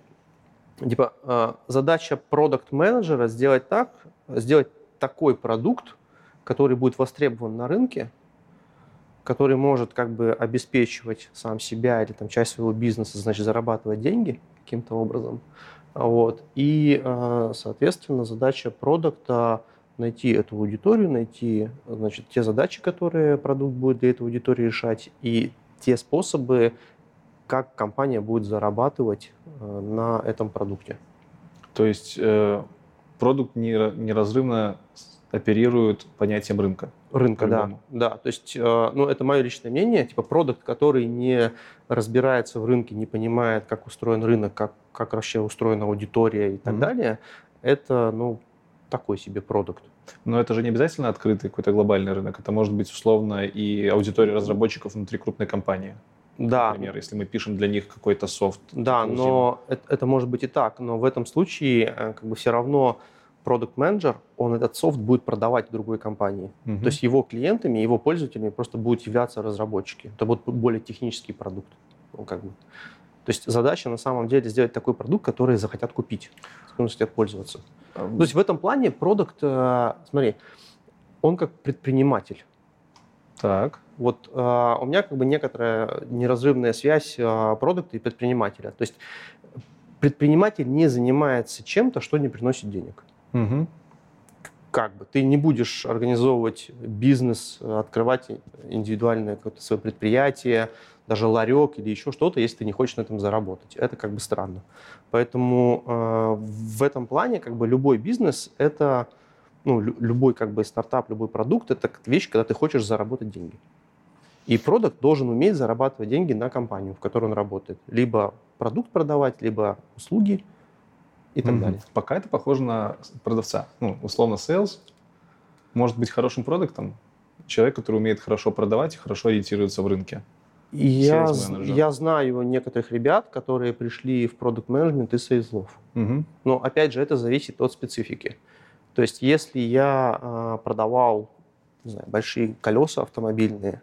типа э, задача продукт-менеджера сделать так, сделать такой продукт, который будет востребован на рынке, который может как бы обеспечивать сам себя или там часть своего бизнеса, значит, зарабатывать деньги каким-то образом, вот. И, э, соответственно, задача продукта найти эту аудиторию, найти значит, те задачи, которые продукт будет для этой аудитории решать, и те способы, как компания будет зарабатывать э, на этом продукте. То есть э, продукт неразрывно оперирует понятием рынка. Рынка, да. Да, то есть, э, ну, это мое личное мнение, типа продукт, который не разбирается в рынке, не понимает, как устроен рынок, как, как вообще устроена аудитория и так mm-hmm. далее, это, ну, такой себе продукт. Но это же не обязательно открытый какой-то глобальный рынок. Это может быть условно и аудитория разработчиков внутри крупной компании. Да. Например, если мы пишем для них какой-то софт. Да, но это, это может быть и так. Но в этом случае э, как бы все равно продукт менеджер он этот софт будет продавать другой компании. Угу. То есть его клиентами, его пользователями просто будут являться разработчики. Это будет более технический продукт. Ну, как бы. То есть задача на самом деле сделать такой продукт, который захотят купить, которым захотят пользоваться. То есть в этом плане продукт, э, смотри, он как предприниматель. Так. Вот э, у меня как бы некоторая неразрывная связь э, продукта и предпринимателя. То есть предприниматель не занимается чем-то, что не приносит денег. Угу. Как бы ты не будешь организовывать бизнес, открывать индивидуальное какое-то свое предприятие, даже ларек или еще что-то, если ты не хочешь на этом заработать. Это как бы странно. Поэтому э, в этом плане как бы любой бизнес это ну, любой как бы стартап, любой продукт это вещь, когда ты хочешь заработать деньги. И продукт должен уметь зарабатывать деньги на компанию, в которой он работает. Либо продукт продавать, либо услуги и так mm-hmm. далее. Пока это похоже на продавца. Ну, условно, sales может быть хорошим продуктом. Человек, который умеет хорошо продавать и хорошо ориентируется в рынке. Я, я знаю некоторых ребят, которые пришли в продукт менеджмент из сейзлов. Угу. Но опять же, это зависит от специфики. То есть, если я э, продавал не знаю, большие колеса автомобильные,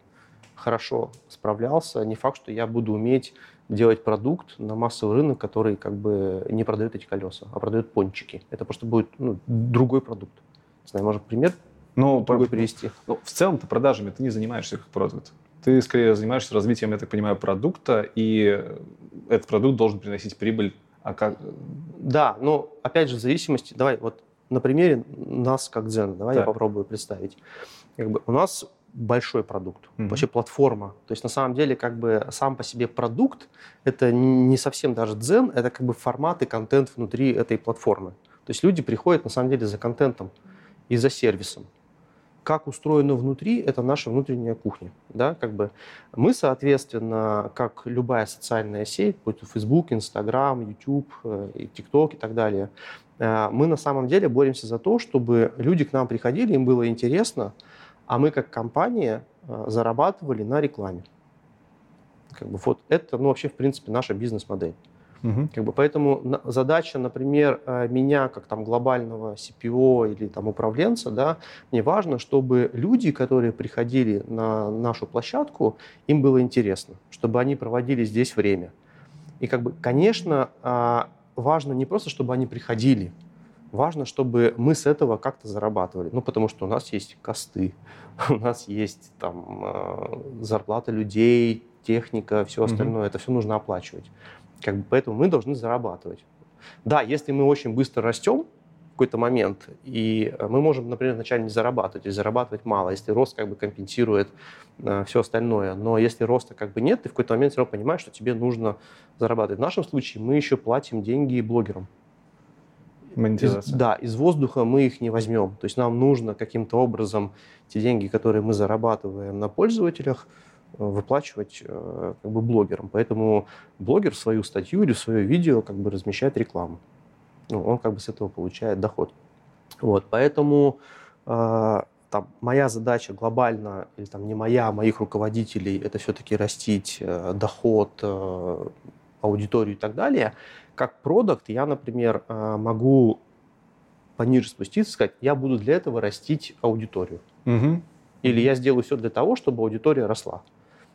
хорошо справлялся, не факт, что я буду уметь делать продукт на массовый рынок, который как бы не продает эти колеса, а продает пончики. Это просто будет ну, другой продукт. Не знаю, может пример ну, другой привести? Ну, в целом-то продажами ты не занимаешься как продукт. Ты скорее занимаешься развитием, я так понимаю, продукта, и этот продукт должен приносить прибыль. А как? Да, но опять же в зависимости. Давай вот на примере нас как Дзен, давай так. я попробую представить. Как бы у нас большой продукт, mm-hmm. вообще платформа. То есть на самом деле как бы сам по себе продукт это не совсем даже дзен, это как бы формат и контент внутри этой платформы. То есть люди приходят на самом деле за контентом и за сервисом. Как устроено внутри, это наша внутренняя кухня. Да? Как бы мы, соответственно, как любая социальная сеть, будь то Facebook, Instagram, YouTube, э, TikTok и так далее, э, мы на самом деле боремся за то, чтобы люди к нам приходили, им было интересно, а мы как компания э, зарабатывали на рекламе. Как бы вот это, ну, вообще, в принципе, наша бизнес-модель. Угу. Как бы, поэтому задача, например, э, меня как там глобального CPO или там управленца, да, мне важно, чтобы люди, которые приходили на нашу площадку, им было интересно, чтобы они проводили здесь время. И как бы, конечно, а, важно не просто, чтобы они приходили, важно, чтобы мы с этого как-то зарабатывали. Ну, потому что у нас есть косты, у нас есть там э, зарплата людей, техника, все остальное. Mm-hmm. Это все нужно оплачивать. Как бы, поэтому мы должны зарабатывать. Да, если мы очень быстро растем в какой-то момент, и э, мы можем, например, вначале не зарабатывать или зарабатывать мало, если рост как бы компенсирует э, все остальное. Но если роста как бы нет, ты в какой-то момент все равно понимаешь, что тебе нужно зарабатывать. В нашем случае мы еще платим деньги блогерам. Из, да, из воздуха мы их не возьмем. То есть нам нужно каким-то образом те деньги, которые мы зарабатываем на пользователях, выплачивать э, как бы блогерам. Поэтому блогер свою статью или свое видео как бы размещает рекламу. Ну, он как бы с этого получает доход. Вот, поэтому э, там, моя задача глобально, или там не моя, а моих руководителей, это все-таки растить э, доход, э, аудиторию и так далее. Как продукт я, например, э, могу пониже спуститься и сказать, я буду для этого растить аудиторию. Угу. Или я сделаю все для того, чтобы аудитория росла.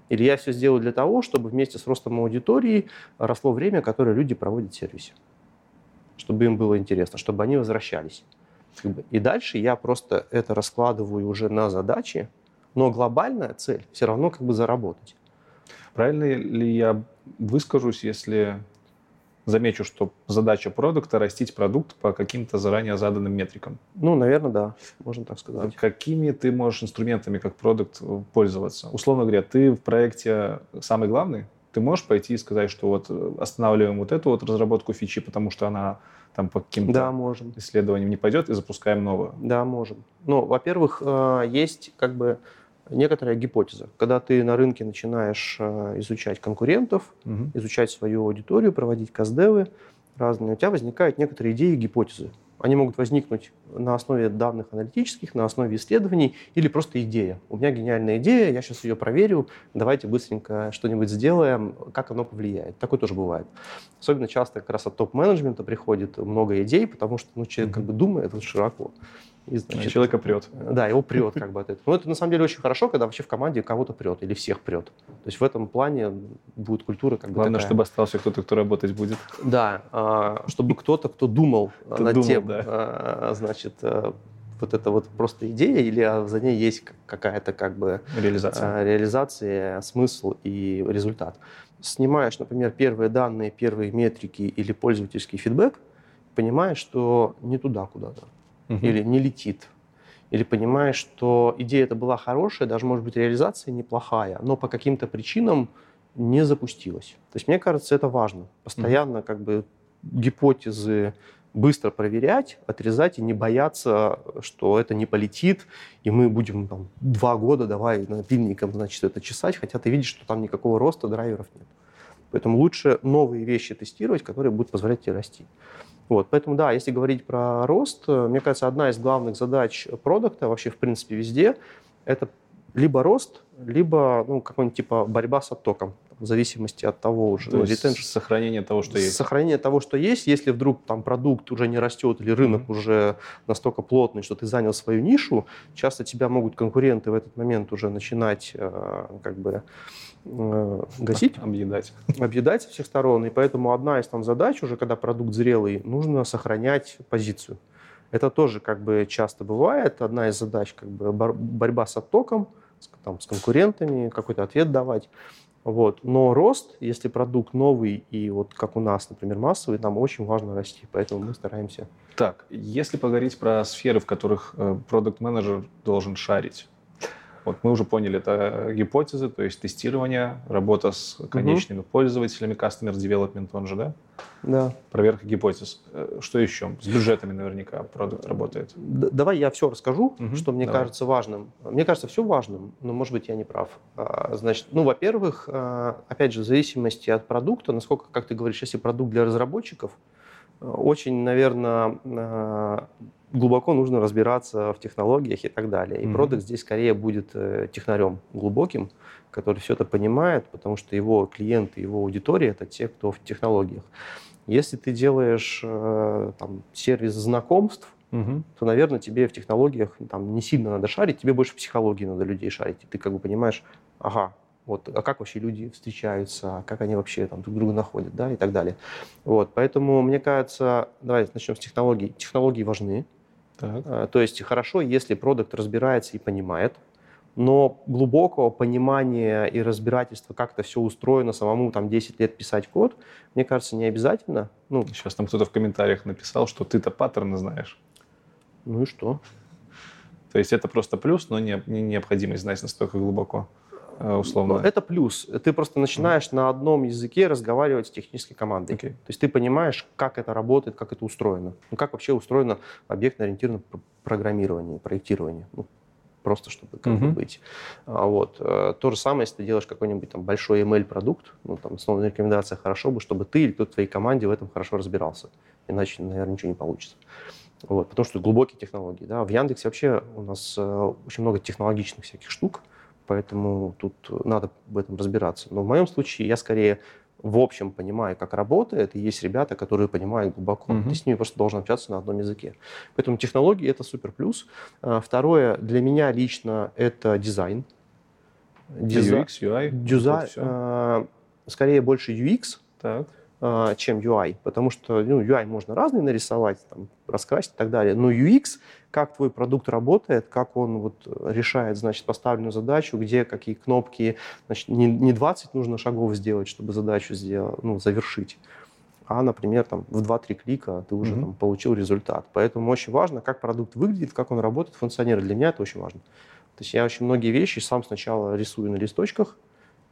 Или я все сделаю для того, чтобы вместе с ростом аудитории росло время, которое люди проводят в сервисе. Чтобы им было интересно, чтобы они возвращались. И дальше я просто это раскладываю уже на задачи, но глобальная цель все равно как бы заработать. Правильно ли я выскажусь, если замечу, что задача продукта – растить продукт по каким-то заранее заданным метрикам. Ну, наверное, да, можно так сказать. Какими ты можешь инструментами как продукт э, пользоваться? Условно говоря, ты в проекте самый главный, ты можешь пойти и сказать, что вот э, останавливаем вот эту вот разработку фичи, потому что она там по каким-то да, можем. исследованиям не пойдет, и запускаем новую? Да, можем. Ну, во-первых, э, есть как бы некоторая гипотеза. Когда ты на рынке начинаешь э, изучать конкурентов, угу. изучать свою аудиторию, проводить каздевы разные, у тебя возникают некоторые идеи и гипотезы. Они могут возникнуть на основе данных аналитических, на основе исследований или просто идея. У меня гениальная идея, я сейчас ее проверю, давайте быстренько что-нибудь сделаем, как оно повлияет. Такое тоже бывает. Особенно часто как раз от топ-менеджмента приходит много идей, потому что ну, человек как бы думает широко. И, значит, человека прет. Да, его прет как бы от этого. Но это на самом деле очень хорошо, когда вообще в команде кого-то прет или всех прет. То есть в этом плане будет культура как бы Главное, такая. чтобы остался кто-то, кто работать будет. Да, а, чтобы кто-то, кто думал над тем, а, значит, а, вот это вот просто идея или за ней есть какая-то как бы реализация, реализация смысл и результат. Снимаешь, например, первые данные, первые метрики или пользовательский фидбэк, понимаешь, что не туда куда-то угу. или не летит, или понимаешь, что идея эта была хорошая, даже, может быть, реализация неплохая, но по каким-то причинам не запустилась. То есть, мне кажется, это важно. Постоянно угу. как бы гипотезы быстро проверять, отрезать и не бояться, что это не полетит, и мы будем там, два года давай напильником значит, это чесать, хотя ты видишь, что там никакого роста драйверов нет. Поэтому лучше новые вещи тестировать, которые будут позволять тебе расти. Вот, поэтому, да, если говорить про рост, э, мне кажется, одна из главных задач продукта вообще, в принципе, везде, это либо рост, либо ну, какой-нибудь типа борьба с оттоком, в зависимости от того уже. То ну, есть ретенш... сохранение того, что есть. Сохранение того, что есть. Если вдруг там продукт уже не растет или рынок mm-hmm. уже настолько плотный, что ты занял свою нишу, часто тебя могут конкуренты в этот момент уже начинать э, как бы гасить. Объедать. Объедать со всех сторон. И поэтому одна из там задач уже, когда продукт зрелый, нужно сохранять позицию. Это тоже как бы часто бывает. Одна из задач как бы борьба с оттоком, там, с конкурентами, какой-то ответ давать. Вот. Но рост, если продукт новый и вот как у нас, например, массовый, нам очень важно расти, поэтому мы стараемся. Так, если поговорить про сферы, в которых продукт-менеджер должен шарить, Вот мы уже поняли, это гипотезы, то есть тестирование, работа с конечными угу. пользователями, customer development, он же, да? Да. Проверка гипотез. Э, что еще? С бюджетами наверняка продукт работает. Д- давай я все расскажу, угу. что мне давай. кажется важным. Мне кажется, все важным, но, может быть, я не прав. А, значит, ну, во-первых, а, опять же, в зависимости от продукта, насколько, как ты говоришь, если продукт для разработчиков, очень, наверное, а, глубоко нужно разбираться в технологиях и так далее. И mm-hmm. продукт здесь скорее будет э, технарем глубоким, который все это понимает, потому что его клиенты, его аудитория это те, кто в технологиях. Если ты делаешь э, там, сервис знакомств, угу. то, наверное, тебе в технологиях там, не сильно надо шарить, тебе больше в психологии надо людей шарить. И ты как бы понимаешь, ага, вот, а как вообще люди встречаются, как они вообще там друг друга находят, да, и так далее. Вот, поэтому, мне кажется, давайте начнем с технологий. Технологии важны, так. А, то есть хорошо, если продукт разбирается и понимает, но глубокого понимания и разбирательства, как это все устроено, самому там 10 лет писать код, мне кажется, не обязательно. Ну, Сейчас там кто-то в комментариях написал, что ты-то паттерны знаешь. Ну и что? То есть это просто плюс, но не, не необходимость знать настолько глубоко. Э, условно. Это плюс. Ты просто начинаешь mm. на одном языке разговаривать с технической командой. Okay. То есть ты понимаешь, как это работает, как это устроено. Ну, как вообще устроено объектно-ориентированное программирование, проектирование. Ну, просто чтобы как mm-hmm. быть. А, вот. Э, то же самое, если ты делаешь какой-нибудь там большой ML-продукт, ну, там, основная рекомендация хорошо бы, чтобы ты или кто-то в твоей команде в этом хорошо разбирался. Иначе, наверное, ничего не получится. Вот, потому что глубокие технологии. Да. В Яндексе вообще у нас э, очень много технологичных всяких штук, поэтому тут надо в этом разбираться. Но в моем случае я скорее в общем понимаю, как работает, и есть ребята, которые понимают глубоко. Mm-hmm. Ты с ними просто должен общаться на одном языке. Поэтому технологии — это супер плюс. А, второе, для меня лично это дизайн. Диза... UX, UI? Дизайн, вот скорее больше UX. Так. А, чем UI, потому что ну, UI можно разный нарисовать, там, раскрасить и так далее, но UX, как твой продукт работает, как он вот решает, значит, поставленную задачу, где какие кнопки, значит, не, не 20 нужно шагов сделать, чтобы задачу сделать, ну, завершить, а, например, там, в 2-3 клика ты уже mm-hmm. там, получил результат. Поэтому очень важно, как продукт выглядит, как он работает, функционирует. Для меня это очень важно. То есть я очень многие вещи сам сначала рисую на листочках,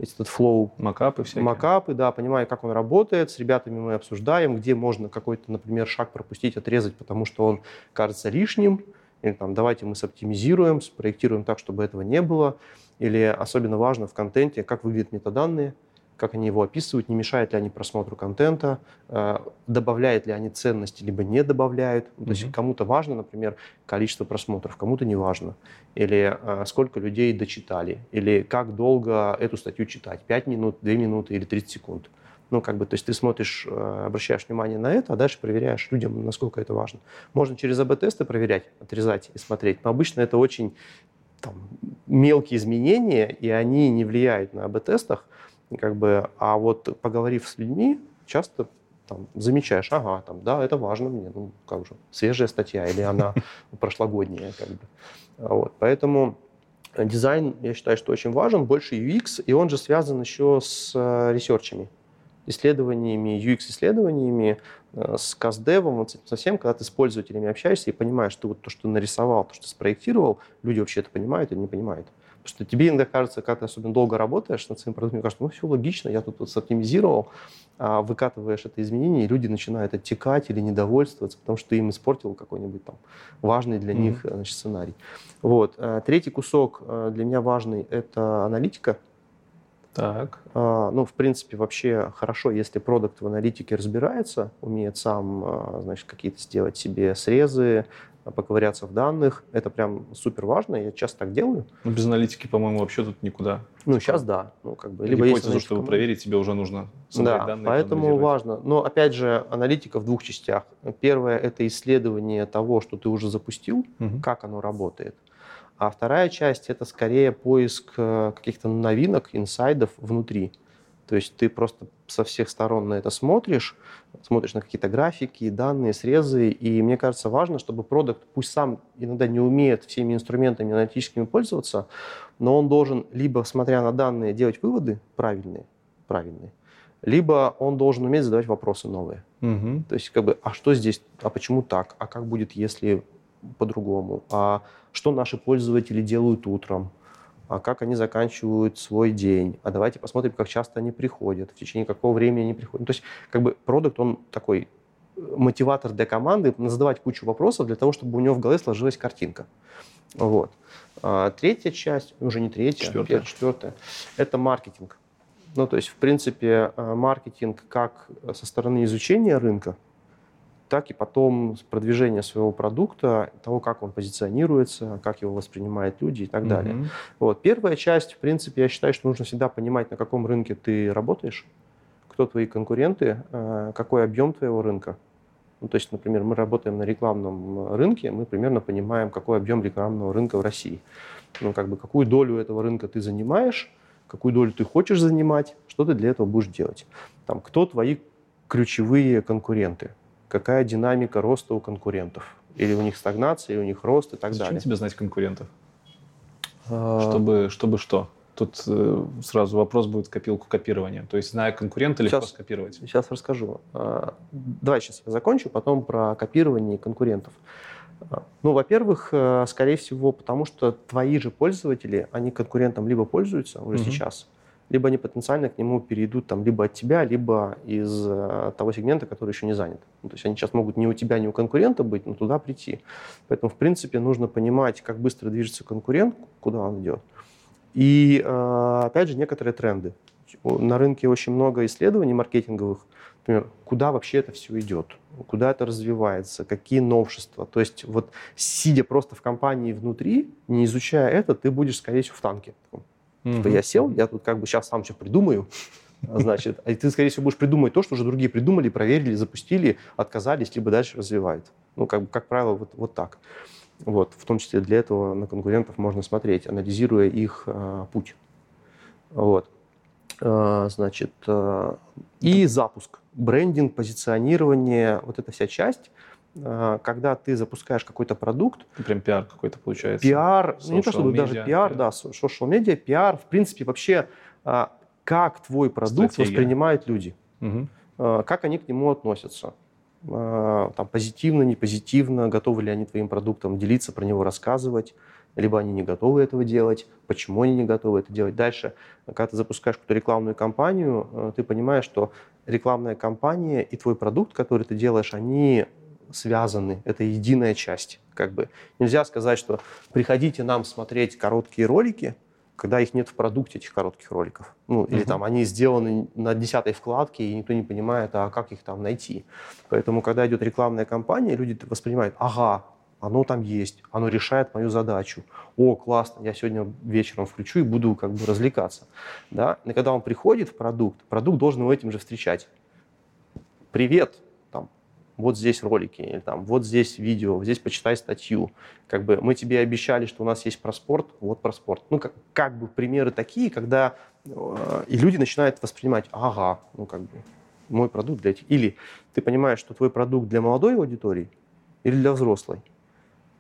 весь этот флоу. Макапы всякие. Макапы, да, понимаю, как он работает. С ребятами мы обсуждаем, где можно какой-то, например, шаг пропустить, отрезать, потому что он кажется лишним. Или там, давайте мы соптимизируем, спроектируем так, чтобы этого не было. Или особенно важно в контенте, как выглядят метаданные как они его описывают, не мешают ли они просмотру контента, э, добавляют ли они ценности, либо не добавляют. Mm-hmm. То есть кому-то важно, например, количество просмотров, кому-то не важно. Или э, сколько людей дочитали, или как долго эту статью читать, 5 минут, 2 минуты или 30 секунд. Ну, как бы, то есть ты смотришь, э, обращаешь внимание на это, а дальше проверяешь людям, насколько это важно. Можно через АБ-тесты проверять, отрезать и смотреть, но обычно это очень там, мелкие изменения, и они не влияют на АБ-тестах, как бы, а вот поговорив с людьми, часто там, замечаешь, ага, там, да, это важно мне, ну, как же, свежая статья или она прошлогодняя, как бы. Вот, поэтому дизайн, я считаю, что очень важен, больше UX, и он же связан еще с э, ресерчами, исследованиями, UX-исследованиями, э, с каздевом, вот совсем, когда ты с пользователями общаешься и понимаешь, что вот то, что нарисовал, то, что спроектировал, люди вообще это понимают или не понимают. Потому что тебе иногда кажется, когда ты особенно долго работаешь над своим продуктом, кажется, ну все логично, я тут вот соптимизировал, а выкатываешь это изменение, и люди начинают оттекать или недовольствоваться, потому что ты им испортил какой-нибудь там важный для mm-hmm. них значит, сценарий. Вот. А третий кусок а, для меня важный – это аналитика. Так. А, ну, в принципе, вообще хорошо, если продукт в аналитике разбирается, умеет сам, значит, какие-то сделать себе срезы, поковыряться в данных. Это прям супер важно, я часто так делаю. Ну, без аналитики, по-моему, вообще тут никуда. Ну, сейчас да. Ну, как бы, либо Гипотезу, есть чтобы проверить, тебе уже нужно собрать да, данные. поэтому важно. Но, опять же, аналитика в двух частях. Первое – это исследование того, что ты уже запустил, угу. как оно работает. А вторая часть – это скорее поиск э, каких-то новинок, инсайдов внутри. То есть ты просто со всех сторон на это смотришь, смотришь на какие-то графики, данные, срезы, и мне кажется важно, чтобы продукт, пусть сам иногда не умеет всеми инструментами аналитическими пользоваться, но он должен либо, смотря на данные, делать выводы правильные, правильные, либо он должен уметь задавать вопросы новые. Угу. То есть, как бы, а что здесь, а почему так, а как будет, если по-другому, а что наши пользователи делают утром, как они заканчивают свой день, а давайте посмотрим, как часто они приходят, в течение какого времени они приходят. То есть как бы продукт, он такой э, мотиватор для команды, задавать кучу вопросов для того, чтобы у него в голове сложилась картинка. Вот. А третья часть, уже не третья, четвертая. четвертая, это маркетинг. Ну, то есть, в принципе, э, маркетинг как со стороны изучения рынка, так и потом продвижение своего продукта, того, как он позиционируется, как его воспринимают люди и так mm-hmm. далее. Вот. Первая часть, в принципе, я считаю, что нужно всегда понимать, на каком рынке ты работаешь, кто твои конкуренты, э, какой объем твоего рынка. Ну, то есть, например, мы работаем на рекламном рынке, мы примерно понимаем, какой объем рекламного рынка в России. Ну, как бы, какую долю этого рынка ты занимаешь, какую долю ты хочешь занимать, что ты для этого будешь делать. Там, кто твои ключевые конкуренты, какая динамика роста у конкурентов. Или у них стагнация, или у них рост и так Зачем далее. тебе знать конкурентов? А... Чтобы, чтобы что? Тут э, сразу вопрос будет копилку копирования. То есть, зная конкурента, легко сейчас, скопировать. Сейчас расскажу. А, давай сейчас я закончу, потом про копирование конкурентов. А, ну, во-первых, э, скорее всего, потому что твои же пользователи, они конкурентом либо пользуются уже угу. сейчас, либо они потенциально к нему перейдут там либо от тебя, либо из э, того сегмента, который еще не занят. Ну, то есть они сейчас могут не у тебя, не у конкурента быть, но туда прийти. Поэтому, в принципе, нужно понимать, как быстро движется конкурент, куда он идет. И, э, опять же, некоторые тренды. На рынке очень много исследований маркетинговых, например, куда вообще это все идет, куда это развивается, какие новшества. То есть вот сидя просто в компании внутри, не изучая это, ты будешь, скорее всего, в танке. Mm-hmm. Типа я сел, я тут как бы сейчас сам все придумаю, значит, а ты, скорее всего, будешь придумывать то, что уже другие придумали, проверили, запустили, отказались, либо дальше развивают. Ну, как, бы, как правило, вот, вот так. Вот, в том числе для этого на конкурентов можно смотреть, анализируя их э, путь. Вот. Э, значит, э, и запуск, брендинг, позиционирование, вот эта вся часть – а, когда ты запускаешь какой-то продукт... Прям пиар какой-то получается. Пиар, social не то чтобы media, даже пиар, да, social media, пиар, в принципе, вообще, а, как твой продукт Стратегия. воспринимают люди, угу. как они к нему относятся. Там, позитивно, не позитивно, готовы ли они твоим продуктом делиться, про него рассказывать, либо они не готовы этого делать, почему они не готовы это делать. Дальше, когда ты запускаешь какую-то рекламную кампанию, ты понимаешь, что рекламная кампания и твой продукт, который ты делаешь, они связаны, это единая часть. Как бы. Нельзя сказать, что приходите нам смотреть короткие ролики, когда их нет в продукте, этих коротких роликов. Ну, или uh-huh. там они сделаны на десятой вкладке, и никто не понимает, а как их там найти. Поэтому, когда идет рекламная кампания, люди воспринимают, ага, оно там есть, оно решает мою задачу. О, классно, я сегодня вечером включу и буду как бы развлекаться. Да? И когда он приходит в продукт, продукт должен его этим же встречать. Привет, вот здесь ролики, или там, вот здесь видео, здесь почитай статью. Как бы мы тебе обещали, что у нас есть про спорт, вот про спорт. Ну, как, как бы примеры такие, когда э, и люди начинают воспринимать, ага, ну, как бы, мой продукт для этих. Или ты понимаешь, что твой продукт для молодой аудитории или для взрослой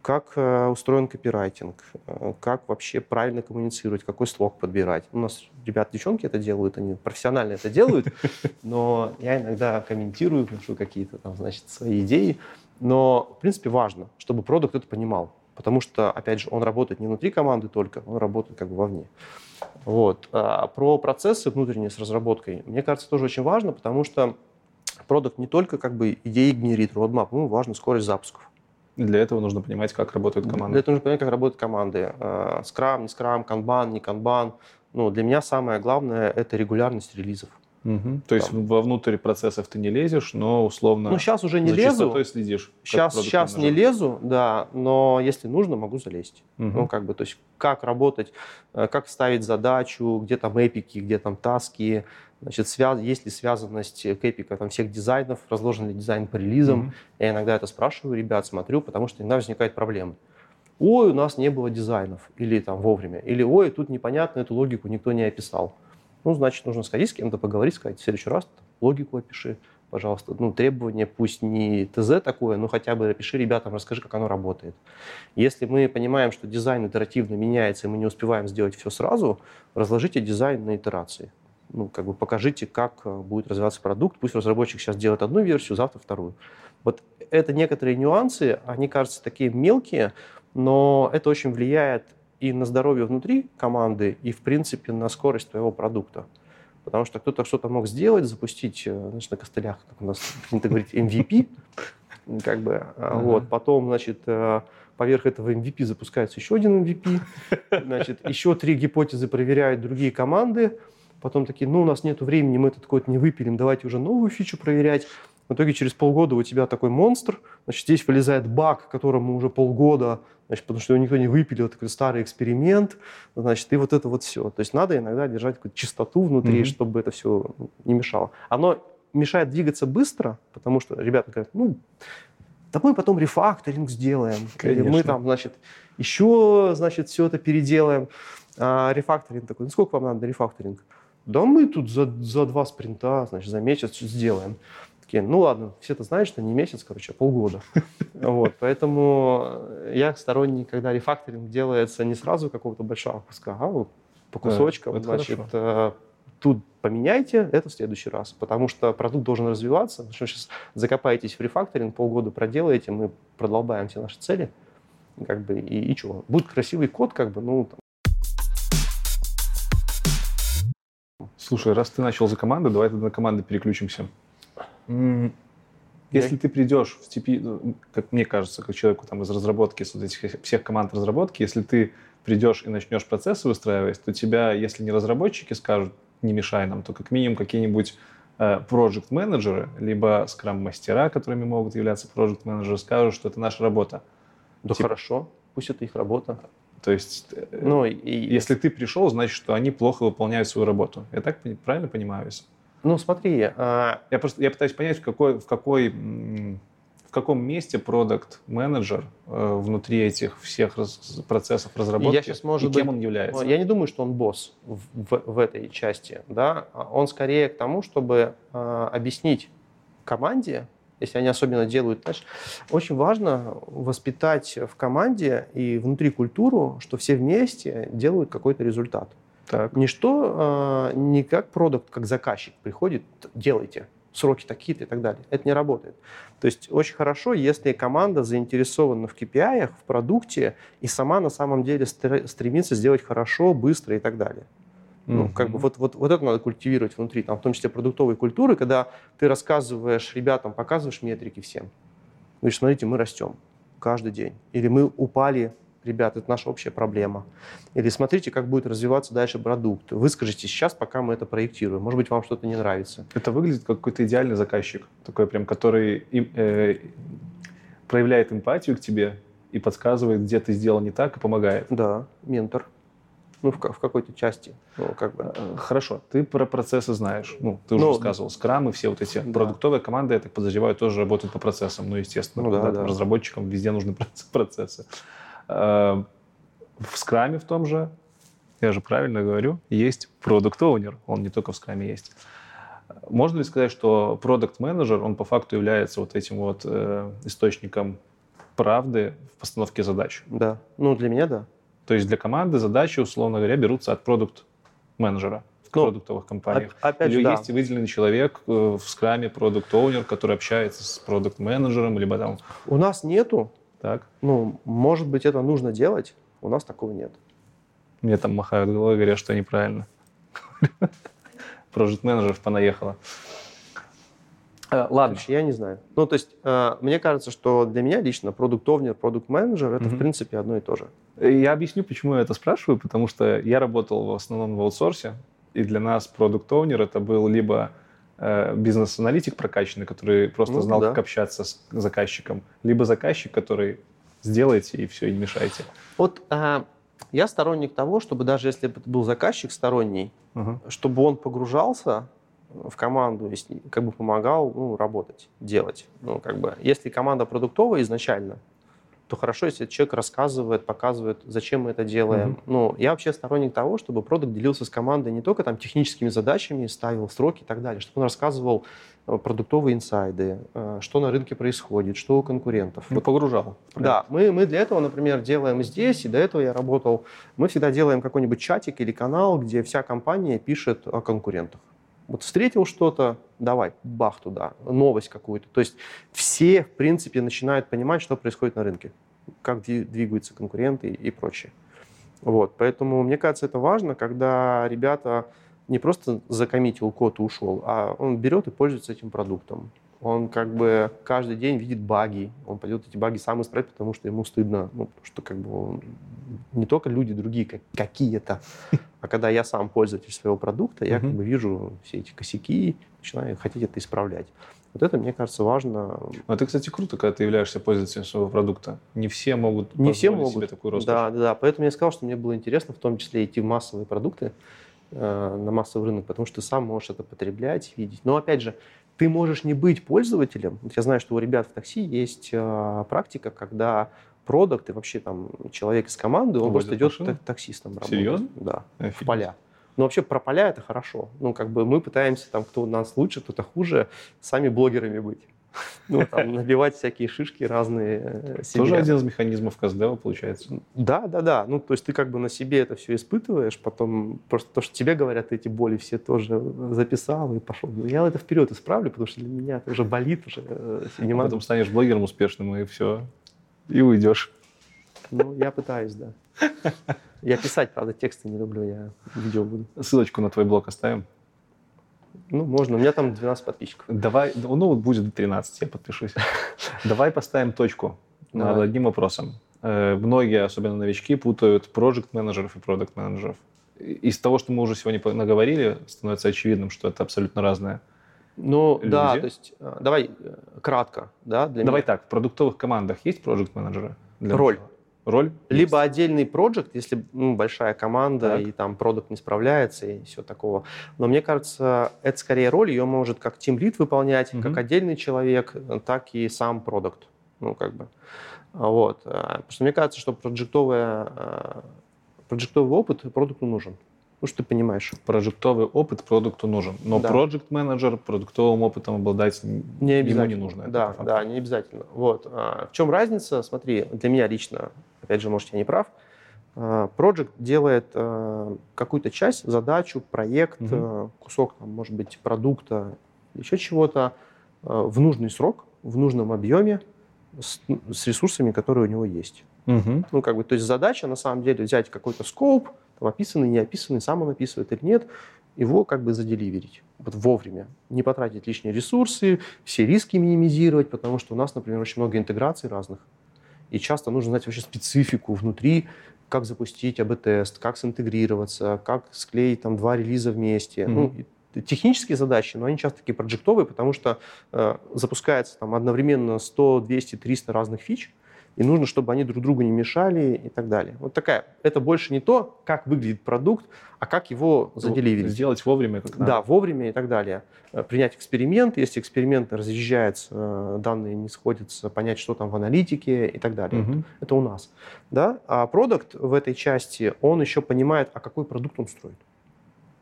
как э, устроен копирайтинг, э, как вообще правильно коммуницировать, какой слог подбирать. У нас ребят, девчонки это делают, они профессионально это делают, но я иногда комментирую, пишу какие-то там, значит, свои идеи. Но, в принципе, важно, чтобы продукт это понимал, потому что, опять же, он работает не внутри команды только, он работает как бы вовне. Вот. А про процессы внутренние с разработкой, мне кажется, тоже очень важно, потому что продукт не только как бы идеи генерит, roadmap, ему важна скорость запусков. Для этого нужно понимать, как работают команды. Для этого нужно понимать, как работают команды. Скрам, не скрам, канбан, не канбан. Ну, для меня самое главное – это регулярность релизов. Угу. То есть вовнутрь процессов ты не лезешь, но условно ну, сейчас уже не за лезу. следишь. Сейчас, сейчас не лезу, да, но если нужно, могу залезть. Угу. Ну, как бы, то есть как работать, э, как ставить задачу, где там эпики, где там таски, Значит, связ... есть ли связанность к эпика там, всех дизайнов, разложен ли дизайн по релизам. Mm-hmm. Я иногда это спрашиваю ребят, смотрю, потому что иногда возникает проблема. Ой, у нас не было дизайнов, или там вовремя, или ой, тут непонятно, эту логику никто не описал. Ну, значит, нужно сходить с кем-то, поговорить, сказать, в следующий раз логику опиши, пожалуйста. Ну, требование пусть не ТЗ такое, но хотя бы опиши ребятам, расскажи, как оно работает. Если мы понимаем, что дизайн итеративно меняется, и мы не успеваем сделать все сразу, разложите дизайн на итерации ну, как бы покажите, как э, будет развиваться продукт. Пусть разработчик сейчас делает одну версию, завтра вторую. Вот это некоторые нюансы, они кажутся такие мелкие, но это очень влияет и на здоровье внутри команды, и, в принципе, на скорость твоего продукта. Потому что кто-то что-то мог сделать, запустить, э, значит, на костылях, как у нас принято говорить, MVP, как бы, uh-huh. вот, потом, значит, э, поверх этого MVP запускается еще один MVP, значит, еще три гипотезы проверяют другие команды, потом такие, ну, у нас нет времени, мы этот код не выпилим, давайте уже новую фичу проверять. В итоге через полгода у тебя такой монстр, значит, здесь вылезает баг, которому уже полгода, значит, потому что его никто не выпилил, такой старый эксперимент, значит, и вот это вот все. То есть надо иногда держать какую-то чистоту внутри, mm-hmm. чтобы это все не мешало. Оно мешает двигаться быстро, потому что ребята говорят, ну, да мы потом рефакторинг сделаем, Конечно. или мы там, значит, еще, значит, все это переделаем. А рефакторинг такой, ну сколько вам надо на рефакторинг? Да мы тут за, за два спринта, значит, за месяц сделаем. Такие, ну ладно, все это знают, что не месяц, короче, а полгода. Вот, поэтому я сторонник, когда рефакторинг делается не сразу какого-то большого куска, а вот по кусочкам, да, значит, хорошо. Э, тут поменяйте, это в следующий раз. Потому что продукт должен развиваться. Потому что сейчас закопаетесь в рефакторинг, полгода проделаете, мы продолбаем все наши цели. Как бы, и, и что? Будет красивый код, как бы, ну, там, Слушай, раз ты начал за команду, давай тогда на команды переключимся. Если ты придешь в типи, ну, как мне кажется, как человеку там из разработки, из вот этих всех команд разработки, если ты придешь и начнешь процессы выстраивать, то тебя, если не разработчики скажут, не мешай нам, то как минимум какие-нибудь проект э, менеджеры либо скрам-мастера, которыми могут являться проект менеджеры скажут, что это наша работа. Да типа, хорошо, пусть это их работа. То есть, э, ну, и... если ты пришел, значит, что они плохо выполняют свою работу. Я так правильно понимаю? Если? Ну, смотри. А... Я просто я пытаюсь понять, в какой, в какой в каком месте продукт менеджер э, внутри этих всех раз, процессов разработки я сейчас, может и кем быть, он является? Я не думаю, что он босс в, в, в этой части. Да? Он скорее к тому, чтобы э, объяснить команде, если они особенно делают, знаешь, очень важно воспитать в команде и внутри культуру, что все вместе делают какой-то результат. Так. Не что, э, не как продукт, как заказчик приходит, делайте, сроки такие-то и так далее. Это не работает. То есть очень хорошо, если команда заинтересована в KPI, в продукте, и сама на самом деле стремится сделать хорошо, быстро и так далее. Ну, mm-hmm. как бы вот, вот, вот это надо культивировать внутри, там, в том числе продуктовой культуры, когда ты рассказываешь ребятам, показываешь метрики всем. Говоришь, смотрите, мы растем каждый день. Или мы упали ребят, это наша общая проблема. Или смотрите, как будет развиваться дальше продукт. Выскажите сейчас, пока мы это проектируем. Может быть, вам что-то не нравится. Это выглядит как какой-то идеальный заказчик, такой прям, который э, проявляет эмпатию к тебе и подсказывает, где ты сделал не так и помогает. Да, ментор. Ну, в, в какой-то части. Ну, как бы. Э, хорошо, ты про процессы знаешь. Ну, ты уже ну, рассказывал. Скрам и все вот эти да. продуктовые команды, я так подозреваю, тоже работают по процессам. Ну, естественно, ну, да, да. разработчикам везде нужны процессы. Э, в скраме в том же, я же правильно говорю, есть продукт оунер он не только в скраме есть. Можно ли сказать, что продукт менеджер он по факту является вот этим вот э, источником правды в постановке задач? Да. Ну, для меня да. То есть для команды задачи, условно говоря, берутся от продукт менеджера в ну, продуктовых компаниях. Опять Или же, да. есть выделенный человек э, в скраме продукт оунер который общается с продукт менеджером либо там... У нас нету так. Ну, может быть, это нужно делать, у нас такого нет. Мне там махают головой, говорят, что неправильно. Project менеджеров понаехало. Э, ладно. Я не знаю. Ну, то есть, э, мне кажется, что для меня лично продукт овнер продукт менеджер это, в принципе, одно и то же. Я объясню, почему я это спрашиваю, потому что я работал в основном в аутсорсе, и для нас продукт овнер это был либо Э, бизнес-аналитик прокачанный, который просто ну, знал, да. как общаться с заказчиком, либо заказчик, который сделайте и все, и не мешайте. Вот а, я сторонник того, чтобы даже если это был заказчик сторонний, угу. чтобы он погружался в команду, как бы помогал ну, работать, делать. Ну, как бы, если команда продуктовая изначально, то хорошо, если человек рассказывает, показывает, зачем мы это делаем. Mm-hmm. Ну, я вообще сторонник того, чтобы продукт делился с командой не только там техническими задачами, ставил сроки и так далее, чтобы он рассказывал э, продуктовые инсайды, э, что на рынке происходит, что у конкурентов. Ну, погружал. Да, мы, мы для этого, например, делаем здесь, и до этого я работал, мы всегда делаем какой-нибудь чатик или канал, где вся компания пишет о конкурентах. Вот встретил что-то, давай, бах туда, новость какую-то. То есть все, в принципе, начинают понимать, что происходит на рынке, как двигаются конкуренты и прочее. Вот, поэтому мне кажется, это важно, когда ребята не просто закоммитил код и ушел, а он берет и пользуется этим продуктом. Он как бы каждый день видит баги, он пойдет эти баги сам исправить, потому что ему стыдно, ну, потому что как бы он... не только люди другие как, какие-то, а когда я сам пользователь своего продукта, я как бы вижу все эти косяки, начинаю хотеть это исправлять. Вот это, мне кажется, важно. Ну, это, кстати, круто, когда ты являешься пользователем своего продукта. Не все могут не все могут. себе такую роскошь. Да, да, да. Поэтому я сказал, что мне было интересно в том числе идти в массовые продукты, э, на массовый рынок, потому что ты сам можешь это потреблять, видеть. Но, опять же, ты можешь не быть пользователем. Вот я знаю, что у ребят в такси есть э, практика, когда продукт и вообще там человек из команды, он просто идет машину? таксистом работать. Серьезно? Да, Офигеть. в поля. Но вообще про поля это хорошо. Ну, как бы мы пытаемся, там, кто у нас лучше, кто-то хуже, сами блогерами быть. Ну, там, набивать всякие шишки разные э, себе. Тоже один из механизмов Каздева, получается. Да, да, да. Ну, то есть ты как бы на себе это все испытываешь, потом просто то, что тебе говорят, эти боли все тоже записал и пошел. Ну, я это вперед исправлю, потому что для меня это уже болит, уже э, не могу. Потом станешь блогером успешным, и все, и уйдешь. Ну, я пытаюсь, да. Я писать, правда, тексты не люблю, я видео буду. Ссылочку на твой блог оставим. Ну, можно. У меня там 12 подписчиков. Давай, ну, будет 13, я подпишусь. Давай поставим точку над одним вопросом. Э, многие, особенно новички, путают проект менеджеров и продукт менеджеров. Из того, что мы уже сегодня наговорили, становится очевидным, что это абсолютно разное. Ну, люди. да, то есть, э, давай э, кратко, да, для Давай меня. так, в продуктовых командах есть проект менеджеры Роль. Начала? Роль? Либо есть. отдельный проект, если ну, большая команда так. и там продукт не справляется и все такого. Но мне кажется, это скорее роль, ее может как тим лид выполнять, угу. как отдельный человек, так и сам продукт. Ну, как бы. Вот. Потому что мне кажется, что проектовый, проектовый опыт продукту нужен. Ну, что ты понимаешь. Прожектовый опыт продукту нужен. Но да. проект менеджер продуктовым опытом обладать не ему не нужно. Да, да, не обязательно. Вот. А в чем разница? Смотри, для меня лично опять же, может, я не прав, Project а, делает а, какую-то часть, задачу, проект, угу. кусок, там, может быть, продукта, еще чего-то в нужный срок, в нужном объеме, с, с ресурсами, которые у него есть. Угу. Ну, как бы, то есть задача, на самом деле, взять какой-то скоп, там, описанный, не описанный, сам он описывает или нет, его как бы заделиверить вот вовремя, не потратить лишние ресурсы, все риски минимизировать, потому что у нас, например, очень много интеграций разных. И часто нужно знать вообще специфику внутри, как запустить АБ-тест, как синтегрироваться, как склеить там два релиза вместе. Mm-hmm. Ну, технические задачи, но они часто такие проектовые, потому что э, запускается там одновременно 100, 200, 300 разных фич, и нужно, чтобы они друг другу не мешали и так далее. Вот такая. Это больше не то, как выглядит продукт, а как его заделиверить. Сделать вовремя, как надо. Да, вовремя и так далее. Э, принять эксперимент, если эксперимент разъезжается, э, данные не сходятся, понять, что там в аналитике и так далее. Угу. Это у нас. Да? А продукт в этой части, он еще понимает, а какой продукт он строит.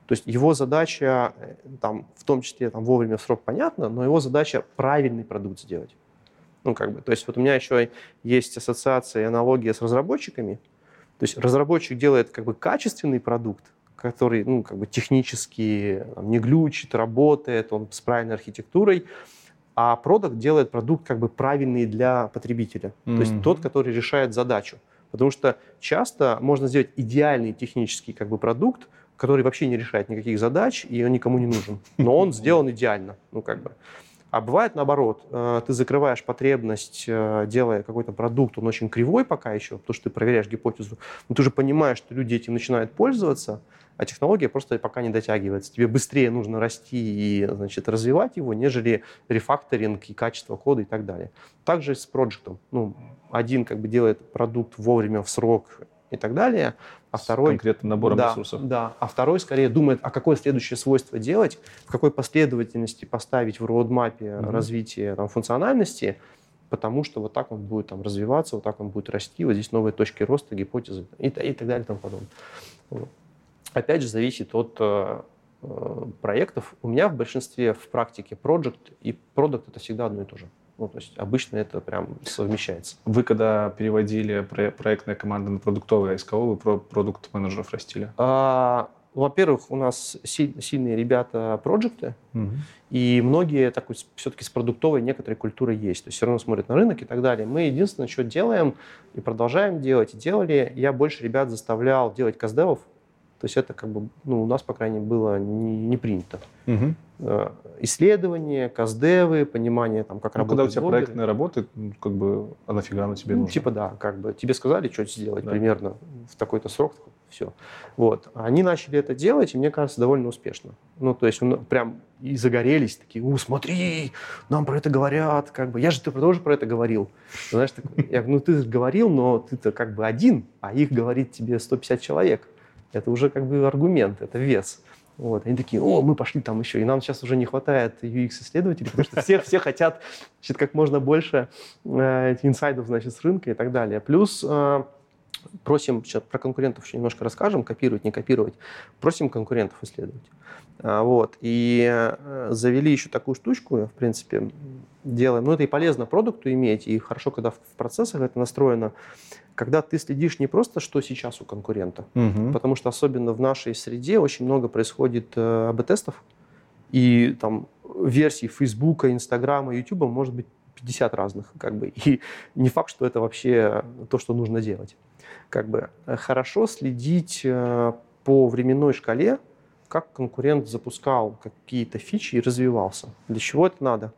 То есть его задача, э, там, в том числе там, вовремя в срок понятно, но его задача правильный продукт сделать. Ну, как бы, то есть вот у меня еще есть ассоциация и аналогия с разработчиками. То есть разработчик делает как бы качественный продукт, который ну, как бы технически там, не глючит, работает, он с правильной архитектурой, а продукт делает продукт как бы правильный для потребителя. Mm-hmm. То есть тот, который решает задачу. Потому что часто можно сделать идеальный технический как бы продукт, который вообще не решает никаких задач, и он никому не нужен. Но он сделан идеально. Ну, как бы. А бывает наоборот, э, ты закрываешь потребность, э, делая какой-то продукт, он очень кривой пока еще, потому что ты проверяешь гипотезу, но ты уже понимаешь, что люди этим начинают пользоваться, а технология просто пока не дотягивается. Тебе быстрее нужно расти и значит, развивать его, нежели рефакторинг и качество кода и так далее. Также с проектом. Ну, один как бы делает продукт вовремя, в срок и так далее, а второй... конкретным набором да, ресурсов. Да, а второй скорее думает, а какое следующее свойство делать, в какой последовательности поставить в роудмапе mm-hmm. развитие там, функциональности, потому что вот так он будет там, развиваться, вот так он будет расти, вот здесь новые точки роста, гипотезы и, и так далее и тому подобное. Опять же, зависит от э, э, проектов. У меня в большинстве в практике project и product это всегда одно и то же. Ну, то есть обычно это прям совмещается. Вы когда переводили про- проектная команда на продуктовые, из кого вы про продукт менеджеров растили? А, во-первых, у нас си- сильные ребята проекты, Мгм. и многие такой все-таки с продуктовой некоторой культурой есть. То есть все равно смотрят на рынок и так далее. Мы единственное, что делаем и продолжаем делать, и делали, я больше ребят заставлял делать каздевов. То есть это как бы, ну, у нас, по крайней мере, было не, не принято. Э, Исследования, каздевы, понимание, там, как Ну, когда у тебя блогеры. проектная работа, ну, как бы, а нафига она тебе Ну, нужна? типа да, как бы тебе сказали, что сделать Да. примерно в такой-то срок, все. Вот. Они начали это делать, и мне кажется, довольно успешно. Ну, то есть он прям и загорелись, такие, у, смотри, нам про это говорят, как бы, я же ты тоже про это говорил. Знаешь, так, я говорю, ну ты говорил, но ты-то как бы один, а их говорит тебе 150 человек. Это уже как бы аргумент, это вес. Вот. Они такие, о, мы пошли там еще. И нам сейчас уже не хватает UX-исследователей, потому что все, все хотят значит, как можно больше э, инсайдов значит, с рынка и так далее. Плюс э, просим, сейчас про конкурентов еще немножко расскажем, копировать, не копировать. Просим конкурентов исследовать. А, вот. И э, завели еще такую штучку, в принципе, делаем. Ну, это и полезно продукту иметь, и хорошо, когда в, процессах это настроено. Когда ты следишь не просто, что сейчас у конкурента, Мгм. потому что особенно в нашей среде очень много происходит э, АБ-тестов, и там версий Фейсбука, Инстаграма, Ютуба может быть 50 разных, как бы, и не факт, что это вообще то, что нужно делать. Как бы э, хорошо следить э, по временной шкале, как конкурент запускал какие-то фичи и развивался. Для чего это надо?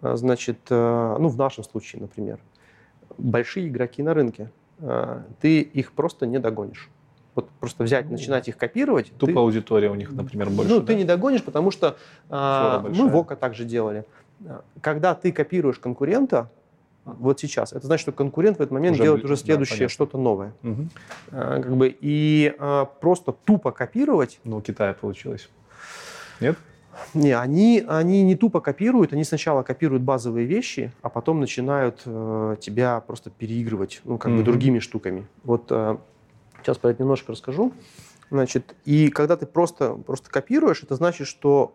Э, Значит, э, ну, в нашем случае, например, большие игроки на рынке, э, ты их просто не догонишь. Вот просто взять, начинать их копировать. Тупо ты- аудитория у них, например, больше. ну, да? ты не догонишь, потому что а, Фора мы большая. в ОКО также делали. А, Когда ты копируешь конкурента, вот сейчас, это значит, что конкурент в этот момент Уже делает уже да, следующее, понятно. что-то новое. Мгм. А, как бы, и а, просто тупо копировать, Ну, у Китая получилось. Нет? Не, они, они не тупо копируют, они сначала копируют базовые вещи, а потом начинают э, тебя просто переигрывать, ну, как бы Мгм. другими штуками. Вот э, сейчас про это немножко расскажу. Значит, и когда ты просто, просто копируешь, это значит, что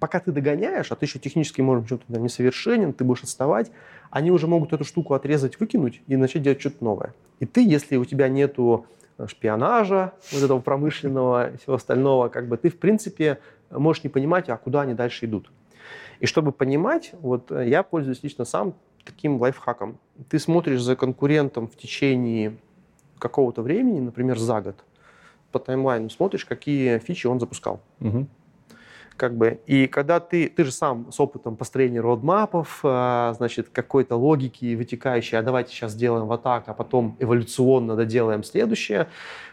пока ты догоняешь, а ты еще технически, может чем-то там несовершенен, ты будешь отставать, они уже могут эту штуку отрезать, выкинуть и начать делать что-то новое. И ты, если у тебя нету шпионажа, вот этого промышленного и всего остального, как бы ты, в принципе, можешь не понимать, а куда они дальше идут. И чтобы понимать, вот э, я пользуюсь лично сам таким лайфхаком. Ты смотришь за конкурентом в течение какого-то времени, например, за год, по таймлайну смотришь, какие фичи он запускал. Мгм. Как бы, и когда ты, ты же сам с опытом построения родмапов, а, значит, какой-то логики вытекающей, а давайте сейчас сделаем вот так, а потом эволюционно доделаем следующее,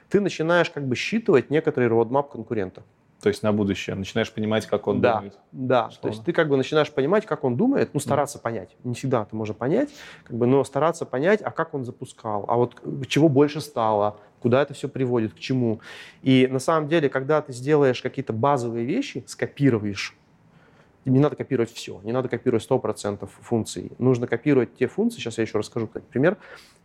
ты начинаешь как бы считывать некоторый родмап конкурента. То есть на будущее. Начинаешь понимать, как он Да. думает. Да, то Условно. есть ты как бы начинаешь понимать, как он думает, ну, стараться понять. Не всегда это можно понять, как бы, но стараться понять, а как он запускал, а вот чего больше стало, куда это все приводит, к чему. И на самом деле, когда ты сделаешь какие-то базовые вещи, скопируешь, не надо копировать все, не надо копировать 100% функций. Нужно копировать те функции, сейчас я еще расскажу, кстати, пример,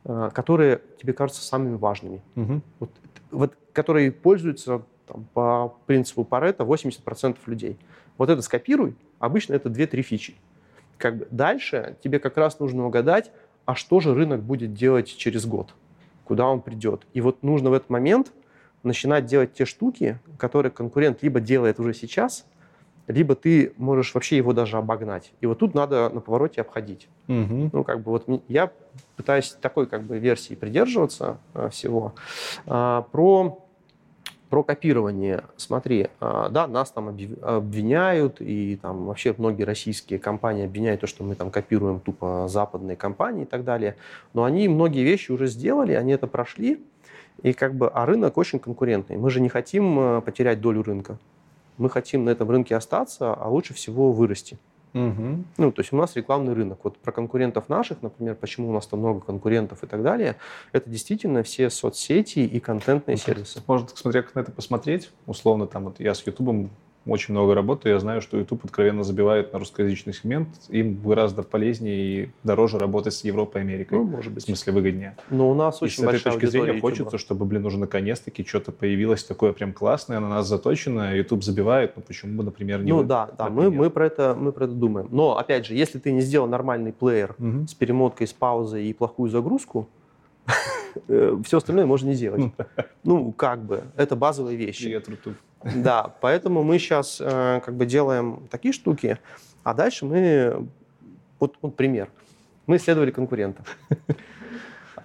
э, которые тебе кажутся самыми важными Мгм. вот, вот, которые пользуются там, по принципу Паретта 80% людей. Вот это скопируй, обычно это 2-3 фичи. Как бы дальше тебе как раз нужно угадать, а что же рынок будет делать через год, куда он придет. И вот нужно в этот момент начинать делать те штуки, которые конкурент либо делает уже сейчас, либо ты можешь вообще его даже обогнать. И вот тут надо на повороте обходить. Мгм. Ну, как бы вот я пытаюсь такой как бы версии придерживаться а, всего. А, про, про копирование. Смотри, а, да, нас там обвиняют, и там вообще многие российские компании обвиняют то, что мы там копируем тупо западные компании и так далее. Но они многие вещи уже сделали, они это прошли, и как бы, а рынок очень конкурентный. Мы же не хотим э, потерять долю рынка. Мы хотим на этом рынке остаться, а лучше всего вырасти. Мгм. Ну, то есть у нас рекламный рынок. Вот про конкурентов наших, например, почему у нас там много конкурентов и так далее, это действительно все соцсети и контентные Ну, сервисы. Можно, смотря как на это посмотреть, условно, там вот я с Ютубом очень много работаю, я знаю, что YouTube откровенно забивает на русскоязычный сегмент, им гораздо полезнее и дороже работать с Европой и Америкой. Ну, может в быть. смысле выгоднее. Но у нас И очень с этой точки зрения хочется, чтобы, блин, уже наконец-таки что-то появилось такое прям классное, на нас заточено, YouTube забивает, ну почему бы, например, не Ну вы- да, да, мы, например. мы, про это, мы про это думаем. Но, опять же, если ты не сделал нормальный плеер Мгм. с перемоткой, с паузой и плохую загрузку, э, все остальное можно не делать. Ну, как бы, это базовые вещи. Да, поэтому мы сейчас как бы делаем такие штуки, а дальше мы, вот, вот пример, мы исследовали конкурента,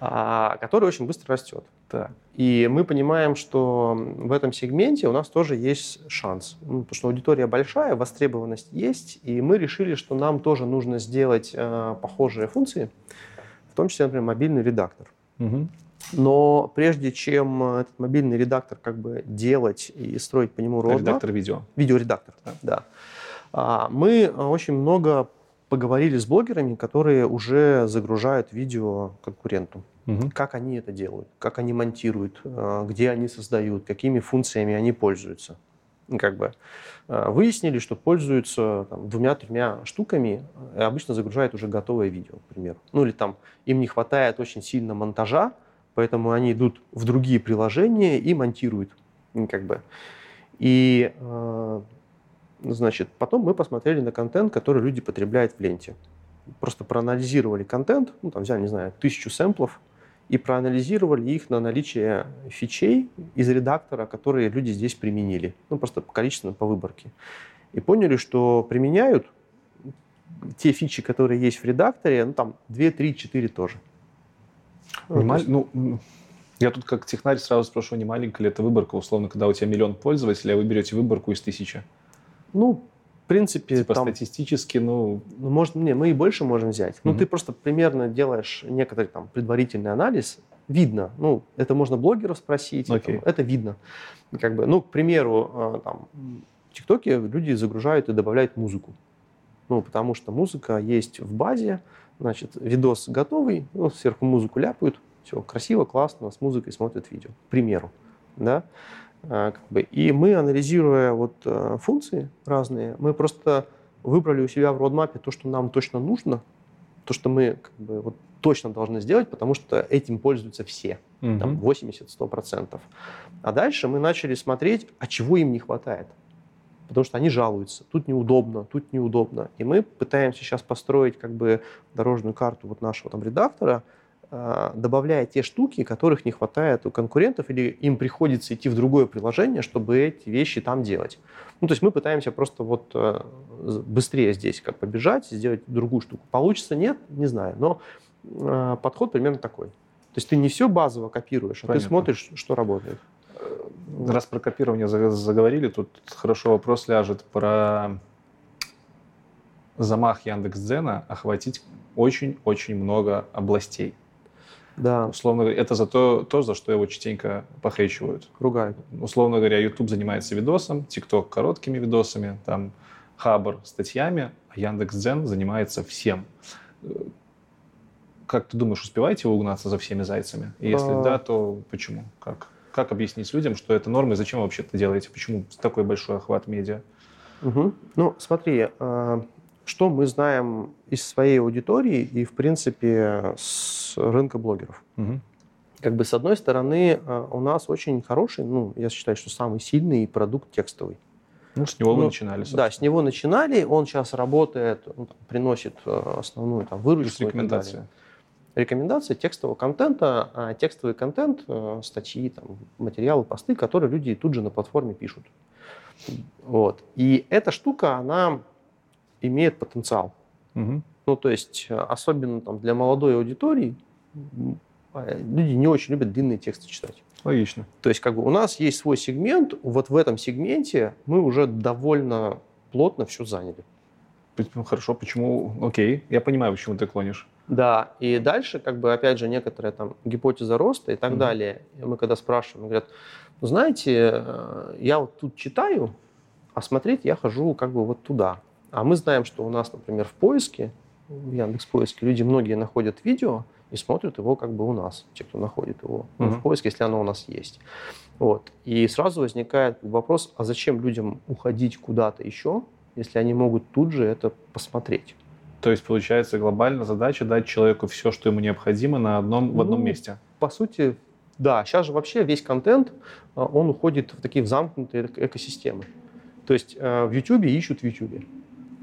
который очень быстро растет. Так. И мы понимаем, что в этом сегменте у нас тоже есть шанс. Ну, потому что аудитория большая, востребованность есть, и мы решили, что нам тоже нужно сделать э, похожие функции, в том числе, например, мобильный редактор. Угу. Но прежде чем этот мобильный редактор как бы делать и строить по нему roadmap... Редактор видео. Видеоредактор, да. да. А, мы очень много поговорили с блогерами, которые уже загружают видео конкуренту. Угу. Как они это делают, как они монтируют, э, где они создают, какими функциями они пользуются. Как бы э, выяснили, что пользуются двумя-тремя штуками, и обычно загружают уже готовое видео, к примеру. Ну или там им не хватает очень сильно монтажа, поэтому они идут в другие приложения и монтируют. Как бы. И э, значит, потом мы посмотрели на контент, который люди потребляют в ленте. Просто проанализировали контент, ну, там взяли, не знаю, тысячу сэмплов, и проанализировали их на наличие фичей из редактора, которые люди здесь применили. Ну, просто количественно по выборке. И поняли, что применяют те фичи, которые есть в редакторе, ну, там 2, 3, 4 тоже. Ну, ну, я тут как технарь сразу спрошу, не маленькая ли это выборка, условно, когда у тебя миллион пользователей, а вы берете выборку из тысячи? Ну, в принципе, типа там, статистически, ну... ну... Может, не, мы и больше можем взять. Ну, ты просто примерно делаешь некоторый там предварительный анализ, видно. Ну, это можно блогеров спросить, okay. это, это видно. Как бы, ну, к примеру, э, там, в ТикТоке люди загружают и добавляют музыку. Ну, потому что музыка есть в базе, значит, видос готовый, ну, сверху музыку ляпают, все красиво, классно, с музыкой смотрят видео, к примеру, да. А, как бы. И мы, анализируя вот э, функции разные, мы просто выбрали у себя в родмапе то, что нам точно нужно, то, что мы как бы, вот, точно должны сделать, потому что этим пользуются все, угу. там 80-100%. А дальше мы начали смотреть, а чего им не хватает. Потому что они жалуются, тут неудобно, тут неудобно. И мы пытаемся сейчас построить как бы дорожную карту вот нашего там редактора, а, добавляя те штуки, которых не хватает у конкурентов, или им приходится идти в другое приложение, чтобы эти вещи там делать. Ну, то есть мы пытаемся просто вот э, быстрее здесь как побежать, сделать другую штуку. Получится, нет, не знаю, но э, подход примерно такой. То есть ты не все базово копируешь, а Понятно. ты смотришь, что работает. Раз про копирование заговорили, тут хорошо вопрос ляжет про замах Яндекс.Дзена охватить очень-очень много областей. Да. Условно говоря, это за то, то, за что его частенько похейчивают. Ругают. Условно говоря, YouTube занимается видосом, TikTok короткими видосами, там Хабр статьями, а Яндекс.Дзен занимается всем. Как ты думаешь, успеваете вы угнаться за всеми зайцами? И если а... да, то почему? Как? Как объяснить людям, что это норма и зачем вы вообще это делаете? Почему такой большой охват медиа? Угу. Ну, смотри, а, что мы знаем из своей аудитории и, в принципе, с рынка блогеров. Угу. Как бы, с одной стороны, э, у нас очень хороший, ну, я считаю, что самый сильный продукт текстовый. Ну, с него ну, вы начинали, собственно. Да, с него начинали, он сейчас работает, там, приносит э, основную там, выручку. Рекомендации. Рекомендации текстового контента, а текстовый контент, э, статьи, там, материалы, посты, которые люди тут же на платформе пишут. Вот. И эта штука, она имеет потенциал. Угу. Ну, то есть, э, особенно там, для молодой аудитории, а, люди не очень любят длинные тексты читать. Логично. То есть, как бы у нас есть свой сегмент, вот в этом сегменте мы уже довольно плотно все заняли. Ну, хорошо, почему? Окей, я понимаю, почему ты клонишь. Да, и дальше, как бы, опять же, некоторая там гипотеза роста и так mm далее. И мы когда спрашиваем, говорят, знаете, э, я вот тут читаю, а смотреть я хожу как бы вот туда. А мы знаем, что у нас, например, в поиске, в Яндекс поиске, люди многие находят видео и смотрят его как бы у нас, те, кто находит его uh-huh. в поиске, если оно у нас есть. Вот. И сразу возникает вопрос, а зачем людям уходить куда-то еще, если они могут тут же это посмотреть? То есть, получается, глобально задача дать человеку все, что ему необходимо на одном, в одном ну, месте? По сути, да. Сейчас же вообще весь контент, а, он уходит в такие замкнутые экосистемы. То есть э, в YouTube ищут в YouTube.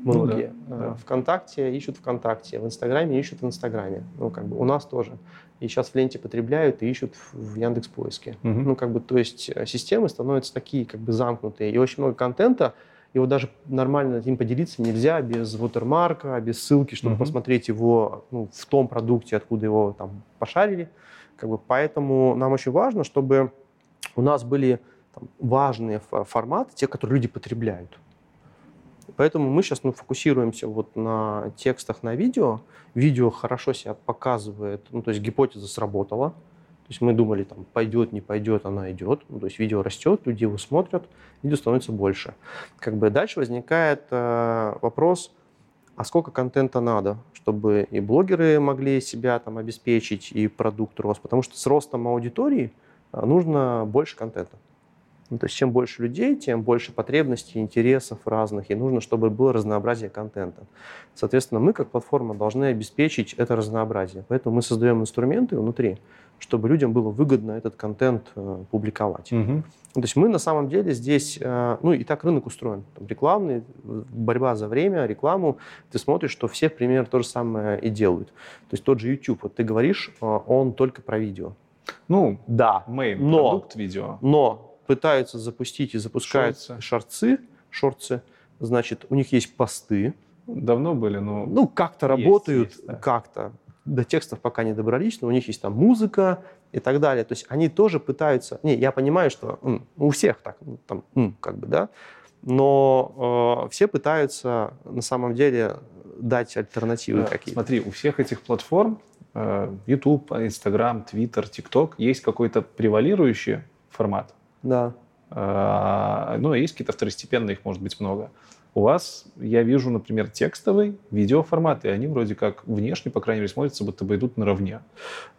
Многие. Ну, да, да. ВКонтакте ищут ВКонтакте, в Инстаграме ищут в Инстаграме. Ну, как бы у нас тоже. И сейчас в ленте потребляют и ищут в Яндекс Поиске. Мгм. Ну, как бы, то есть э, системы становятся такие, как бы замкнутые. И очень много контента, его даже нормально им поделиться нельзя без watermark, без ссылки, чтобы Мгм. посмотреть его ну, в том продукте, откуда его там пошарили. Как бы, поэтому нам очень важно, чтобы у нас были там, важные фо- форматы, те, которые люди потребляют. Поэтому мы сейчас ну, фокусируемся вот на текстах, на видео. Видео хорошо себя показывает, ну, то есть гипотеза сработала. Есть мы думали, там, пойдет, не пойдет, она идет. Ну, то есть видео растет, люди его смотрят, видео становится больше. Как бы дальше возникает э, вопрос, а сколько контента надо, чтобы и блогеры могли себя там обеспечить, и продукт рос. Потому что с ростом аудитории э, нужно больше контента. Ну, то есть чем больше людей, тем больше потребностей, интересов разных, и нужно, чтобы было разнообразие контента. Соответственно, мы как платформа должны обеспечить это разнообразие. Поэтому мы создаем инструменты внутри, чтобы людям было выгодно этот контент э, публиковать. Ну, То есть мы на самом деле здесь, э, ну и так рынок устроен. Там рекламный, борьба за время, рекламу. Ты смотришь, что все примерно то же самое и делают. То есть тот же YouTube, вот ты говоришь, э, он только про видео. Ну, Да, main Но- продукт видео. но пытаются запустить и запускают Шорцы. шорцы, шорцы, значит, у них есть посты, Давно были, но ну, как-то работают, есть, да. как-то. До текстов пока не добрались, но у них есть там музыка и так далее. То есть они тоже пытаются... Не, я понимаю, что м, у всех так, ну, там, м, как бы, да, но э, все пытаются на самом деле дать альтернативы Да, какие-то. Смотри, у всех этих платформ, э, YouTube, Instagram, Twitter, TikTok, есть какой-то превалирующий формат. Да. А, Ну, есть какие-то второстепенные, их может быть много. У вас, я вижу, например, текстовый, видеоформат, и они вроде как внешне, по крайней мере, смотрятся, будто бы идут наравне.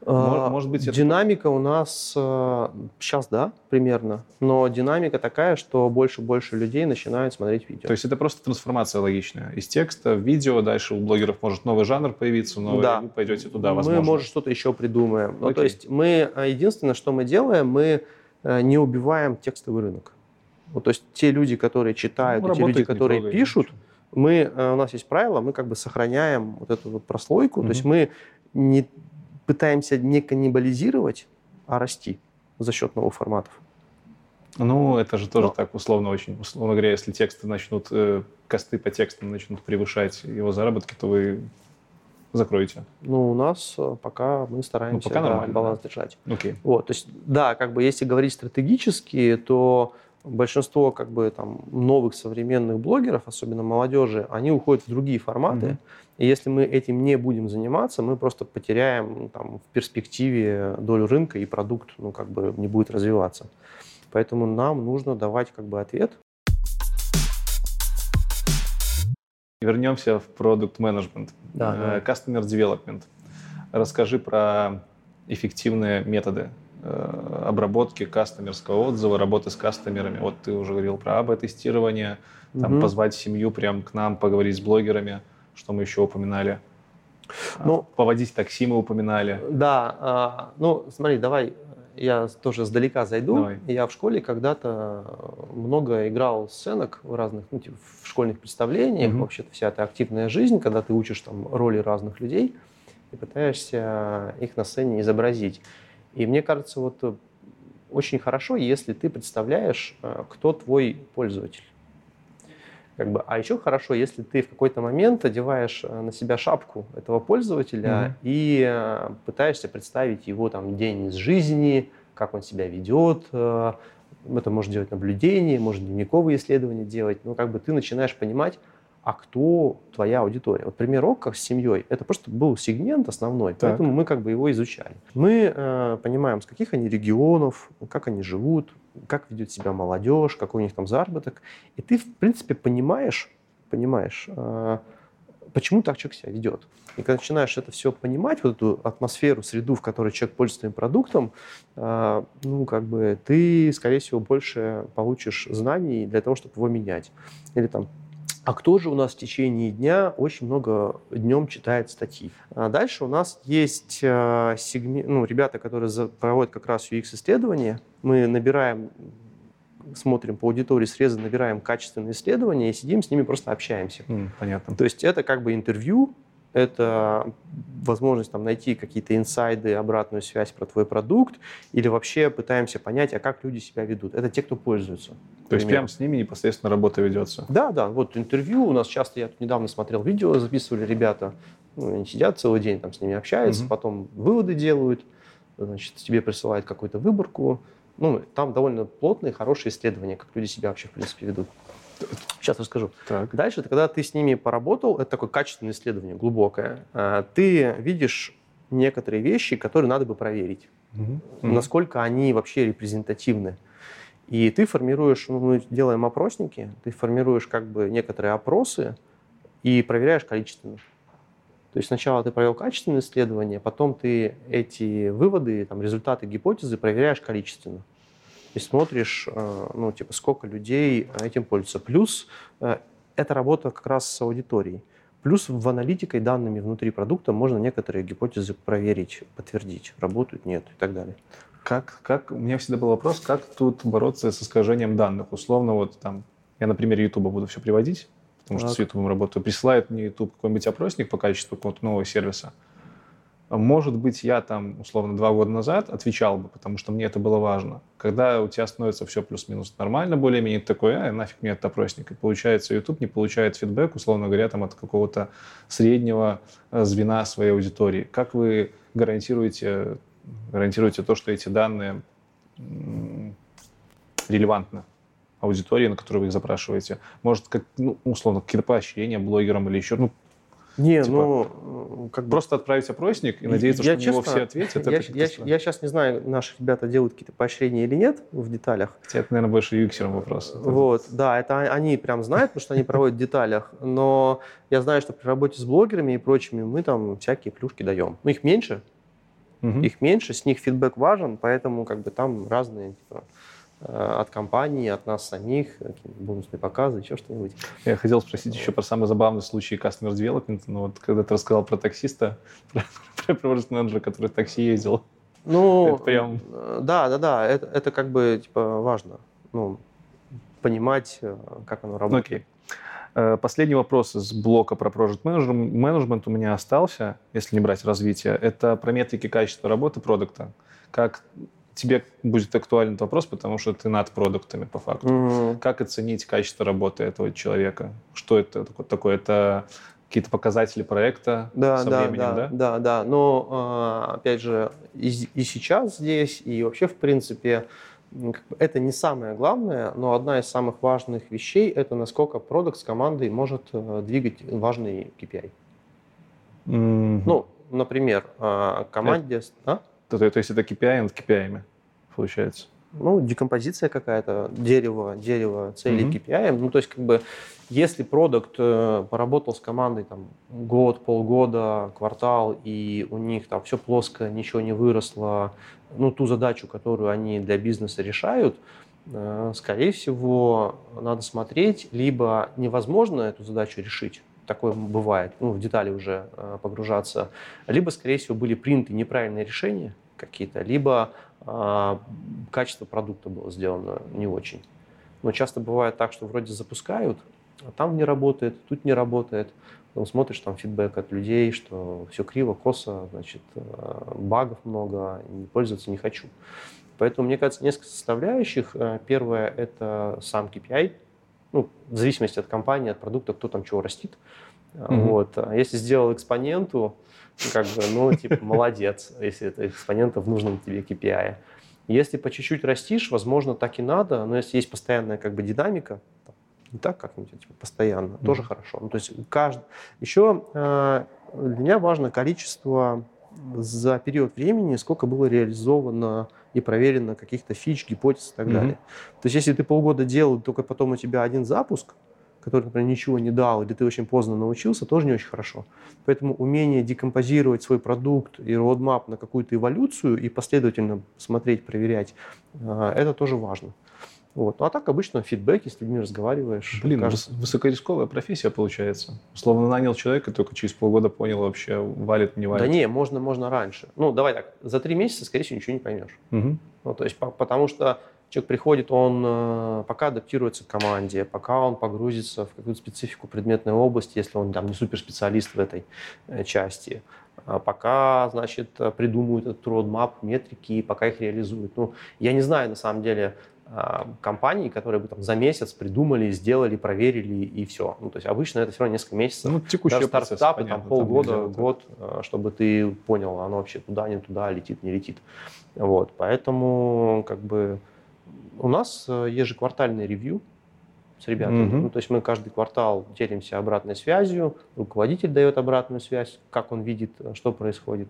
А, может быть, это- Динамика у нас сейчас, да, примерно, но динамика такая, что больше и больше людей начинают смотреть видео. То есть это просто трансформация логичная. Из текста в видео, дальше у блогеров может новый жанр появиться, новый, Да. вы пойдете туда, возможно. Мы, может, что-то еще придумаем. Ну, то есть мы, э, единственное, что мы делаем, мы э, не убиваем текстовый рынок. Вот, то есть те люди, которые читают, Ну, те люди, которые трогай, пишут, мы, э, у нас есть правило, мы как бы сохраняем вот эту вот прослойку, то есть мы не пытаемся не каннибализировать, а расти за счет новых форматов. Ну, это же тоже Но- так условно очень. Условно говоря, если тексты начнут, э, косты по текстам начнут превышать его заработки, то вы закроете. Ну, у нас э, пока мы стараемся пока да, баланс держать. Окей. Вот, то есть, да, как бы если говорить стратегически, то большинство как бы там новых современных блогеров, особенно молодежи, они уходят в другие форматы. Мгм. И если мы этим не будем заниматься, мы просто потеряем ну, там, в перспективе долю рынка и продукт ну, как бы не будет развиваться. Поэтому нам нужно давать как бы ответ. Вернемся в продукт менеджмент. Да, Э, Customer development. Расскажи про эффективные методы э, обработки кастомерского отзыва, работы с кастомерами. Вот ты уже говорил про АБ-тестирование, там Мгм. позвать семью прям к нам, поговорить с блогерами, что мы еще упоминали. Ну, Поводить такси мы упоминали. Да, а, ну смотри, давай я тоже сдалека зайду. Давай. Я в школе когда-то много играл сценок в разных, ну, типа, в школьных представлениях. Мгм. Вообще-то вся эта активная жизнь, когда ты учишь там роли разных людей и пытаешься их на сцене изобразить. И мне кажется, вот э, очень хорошо, если ты представляешь, э, кто твой пользователь. Как бы, а еще хорошо, если ты в какой-то момент одеваешь э, на себя шапку этого пользователя Мгм. и э, пытаешься представить его там день из жизни, как он себя ведет. э, Это может делать наблюдение, может дневниковые исследования делать. Но как бы ты начинаешь понимать, а кто твоя аудитория. Вот пример ОККО с семьей, это просто был сегмент основной, Так. поэтому мы как бы его изучали. Мы э, понимаем, с каких они регионов, как они живут, как ведет себя молодежь, какой у них там заработок. И ты, в принципе, понимаешь, понимаешь, э, почему так человек себя ведет. И когда начинаешь это все понимать, вот эту атмосферу, среду, в которой человек пользуется твоим продуктом, э, ну, как бы ты, скорее всего, больше получишь знаний для того, чтобы его менять. Или там а кто же у нас в течение дня очень много днем читает статьи? А дальше у нас есть э, сегме- ну, ребята, которые проводят как раз UX-исследования. Мы набираем смотрим по аудитории срезы, набираем качественные исследования и сидим с ними просто общаемся. Mm, понятно. То есть это как бы интервью, это возможность там, найти какие-то инсайды, обратную связь про твой продукт, или вообще пытаемся понять, а как люди себя ведут. Это те, кто пользуется. То есть прямо с ними непосредственно работа ведется? Да, да. Вот интервью у нас часто, я тут недавно смотрел видео, записывали ребята, ну, они сидят целый день, там с ними общаются, угу. потом выводы делают, значит, тебе присылают какую-то выборку. Ну, там довольно плотные, хорошие исследования, как люди себя вообще, в принципе, ведут. Сейчас расскажу. Так. Дальше, когда ты с ними поработал, это такое качественное исследование, глубокое. А, ты видишь некоторые вещи, которые надо бы проверить. Угу. Насколько они вообще репрезентативны. И ты формируешь, ну, мы делаем опросники, ты формируешь как бы некоторые опросы и проверяешь количественно. То есть сначала ты провел качественное исследование, потом ты эти выводы, там, результаты гипотезы проверяешь количественно и смотришь, э, ну, типа, сколько людей этим пользуются. Плюс э, это работа как раз с аудиторией. Плюс в аналитикой данными внутри продукта можно некоторые гипотезы проверить, подтвердить, работают, нет и так далее. Как, как, у меня всегда был вопрос, как тут бороться с искажением данных? Условно, вот там, я на примере YouTube буду все приводить, потому так. что с YouTube работаю. Присылает мне YouTube какой-нибудь опросник по качеству какого-то нового сервиса. Может быть, я там, условно, два года назад отвечал бы, потому что мне это было важно. Когда у тебя становится все плюс-минус нормально, более-менее такой, а, нафиг мне этот опросник. И получается, YouTube не получает фидбэк, условно говоря, там, от какого-то среднего э, звена своей аудитории. Как вы гарантируете, гарантируете то, что эти данные релевантны аудитории, на которую вы их запрашиваете? Может, как, ну, условно, какие-то поощрения блогерам или еще, ну, не, типа, ну, как бы... Просто отправить опросник и надеяться, я, что честно, на него все ответят. Я, я, я сейчас не знаю, наши ребята делают какие-то поощрения или нет в деталях. Хотя это, наверное, больше юксером вопрос. Вот, да, это они прям знают, потому что они проводят в деталях. Но я знаю, что при работе с блогерами и прочими мы там всякие плюшки даем. Ну, их меньше, их меньше, с них фидбэк важен, поэтому как бы там разные типа, Э, от компании, от нас самих, бонусные показы, еще что-нибудь. Я хотел спросить еще про самый забавный случай Customer Development. Ну, вот когда ты рассказал про таксиста, про, про менеджера, который в такси ездил. Ну, это прям... Э, да, да, да, это, это как бы типа важно. Ну, понимать, э, как оно работает. Окей. Последний вопрос из блока про Project Management у меня остался, если не брать развитие. Это про метрики качества работы продукта. Как тебе будет актуален этот вопрос, потому что ты над продуктами по факту. Mm-hmm. Как оценить качество работы этого человека? Что это такое? Это какие-то показатели проекта да, со да, временем, да? Да, да, да. Но, а, опять же, и, и сейчас здесь, и вообще, в принципе, это не самое главное, но одна из самых важных вещей – это насколько продукт с командой может э, двигать важный KPI. Mm-hmm. Ну, например, а, команде... Это... А? То, то, то есть это KPI над KPI, получается? Ну, декомпозиция какая-то, дерево, дерево целей mm-hmm. KPI. Ну, то есть, как бы, если продукт э, поработал с командой там год, полгода, квартал, и у них там все плоско, ничего не выросло, ну, ту задачу, которую они для бизнеса решают, э, скорее всего, надо смотреть, либо невозможно эту задачу решить, такое бывает, ну, в детали уже э, погружаться, либо, скорее всего, были приняты неправильные решения какие-то, либо э, качество продукта было сделано не очень. Но часто бывает так, что вроде запускают, а там не работает, тут не работает. Потом смотришь там фидбэк от людей, что все криво, косо, значит, э, багов много, не пользоваться не хочу. Поэтому, мне кажется, несколько составляющих. Э, первое – это сам KPI, ну, в зависимости от компании, от продукта, кто там чего растит. Mm-hmm. Вот. А если сделал экспоненту, как бы, ну, типа, молодец, если это экспонента в нужном тебе KPI. Если по чуть-чуть растишь, возможно, так и надо, но если есть постоянная как бы динамика, не так как-нибудь, типа, постоянно, mm-hmm. тоже хорошо. Ну, то есть каждый... Еще э, для меня важно количество за период времени, сколько было реализовано и проверено каких-то фич, гипотез и так mm-hmm. далее. То есть если ты полгода делал, только потом у тебя один запуск, который, например, ничего не дал, или ты очень поздно научился, тоже не очень хорошо. Поэтому умение декомпозировать свой продукт и roadmap на какую-то эволюцию и последовательно смотреть, проверять, а, это тоже важно. Вот. Ну, а так обычно фидбэки, с людьми разговариваешь. Блин, кажется... высокорисковая профессия получается. Словно нанял человека, только через полгода понял вообще, валит, не валит. Да не, можно, можно раньше. Ну, давай так, за три месяца, скорее всего, ничего не поймешь. Угу. Ну, то есть, по- потому что Человек приходит, он э, пока адаптируется к команде, пока он погрузится в какую-то специфику предметной области, если он там не суперспециалист в этой э, части, а пока, значит, придумывают этот roadmap, метрики, пока их реализуют. Ну, я не знаю, на самом деле, а, компаний, которые бы там за месяц придумали, сделали, проверили и все. Ну, то есть обычно это все равно несколько месяцев. Ну, текущие Даже процессы, стартапы, понятно, там полгода, там год, а, чтобы ты понял, оно вообще туда, не туда, летит, не летит. Вот, поэтому как бы у нас э, ежеквартальный ревью с ребятами. Mm-hmm. Ну, то есть мы каждый квартал делимся обратной связью, руководитель дает обратную связь, как он видит, что происходит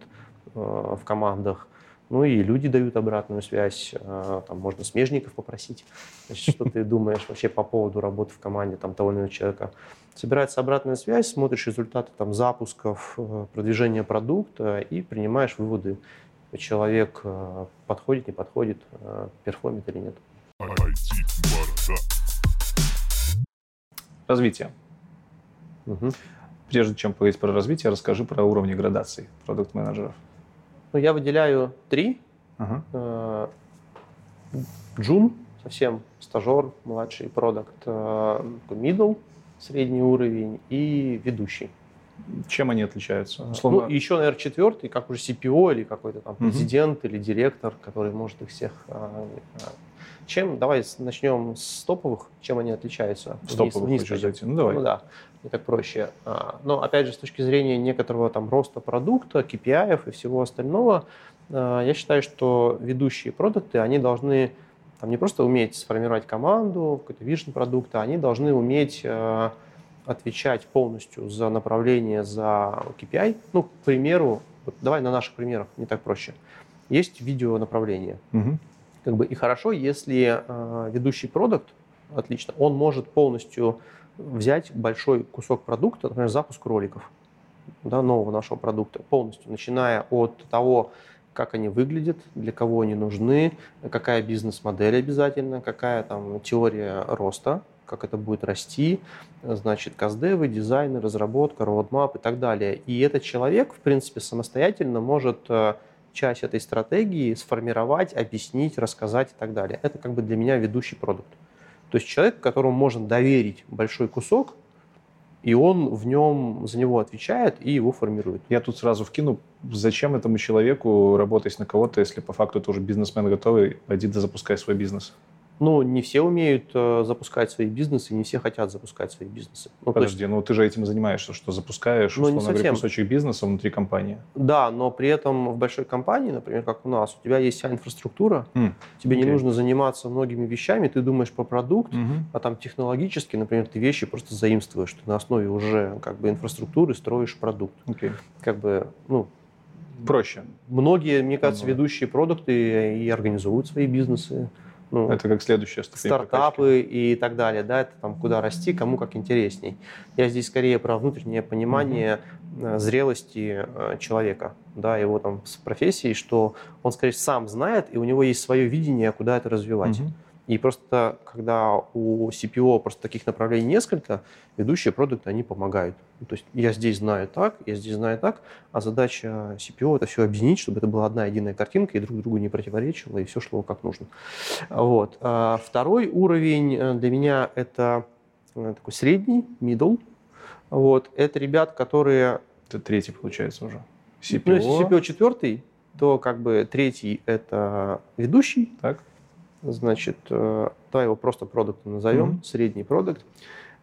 э, в командах. Ну и люди дают обратную связь, э, там можно смежников попросить, значит, что ты думаешь вообще по поводу работы в команде там, того или иного человека. Собирается обратная связь, смотришь результаты там, запусков, э, продвижения продукта и принимаешь выводы. Человек э, подходит, не подходит, perform ит или нет. Развитие. Угу. Прежде чем поговорить про развитие, расскажи про уровни градации продукт-менеджеров. Ну, я выделяю три. Uh-huh. Джун, совсем стажер, младший продукт, э, middle, средний уровень и ведущий. Чем они отличаются? Ну, Условно... Ну, еще, наверное, четвертый, как уже CPO или какой-то там президент uh-huh. или директор, который может их всех чем? Давай начнем с топовых. Чем они отличаются? С топовых вниз, вниз зайти. Ну, давай. Ну, да, не так проще. А, но, опять же, с точки зрения некоторого там роста продукта, KPI и всего остального, а, я считаю, что ведущие продукты, они должны там, не просто уметь сформировать команду, какой-то вижен продукта, они должны уметь а, отвечать полностью за направление, за KPI. Ну, к примеру, вот давай на наших примерах, не так проще. Есть видео направление. Угу. Как бы и хорошо, если э, ведущий продукт, отлично, он может полностью взять большой кусок продукта, например, запуск роликов, да, нового нашего продукта, полностью, начиная от того, как они выглядят, для кого они нужны, какая бизнес-модель обязательно, какая там теория роста, как это будет расти, значит, каздевы, дизайны, разработка, роудмап и так далее. И этот человек, в принципе, самостоятельно может э, часть этой стратегии сформировать, объяснить, рассказать и так далее. Это как бы для меня ведущий продукт. То есть человек, которому можно доверить большой кусок, и он в нем за него отвечает и его формирует. Я тут сразу вкину, зачем этому человеку работать на кого-то, если по факту это уже бизнесмен готовый, иди да запускай свой бизнес. Ну, не все умеют э, запускать свои бизнесы, не все хотят запускать свои бизнесы. Ну, Подожди, есть... ну ты же этим занимаешься, что запускаешь, ну, условно говоря, кусочек бизнеса внутри компании. Да, но при этом в большой компании, например, как у нас, у тебя есть вся инфраструктура, mm, тебе okay. не нужно заниматься многими вещами, ты думаешь про продукт, mm-hmm. а там технологически, например, ты вещи просто заимствуешь, ты на основе уже как бы инфраструктуры строишь продукт. Okay. Как бы, ну, проще. Многие, мне кажется, mm-hmm. ведущие продукты и организуют свои бизнесы ну, это как следующая ступень стартапы прокачки. и так далее, да, это там куда расти, кому как интересней. Я здесь скорее про внутреннее понимание mm-hmm. зрелости э, человека, да, его там с профессией, что он, скорее сам знает, и у него есть свое видение, куда это развивать. Mm-hmm. И просто, когда у CPO просто таких направлений несколько, ведущие продукты, они помогают. Ну, то есть я здесь знаю так, я здесь знаю так, а задача CPO это все объединить, чтобы это была одна единая картинка и друг другу не противоречило, и все шло как нужно. Вот. А второй уровень э, для меня это э, такой средний, middle. Вот. Это ребят, которые... Это третий, получается, уже. CPO. Ну, если CPO четвертый, то как бы третий это ведущий. Так значит, э, давай его просто продуктом назовем, mm-hmm. средний продукт.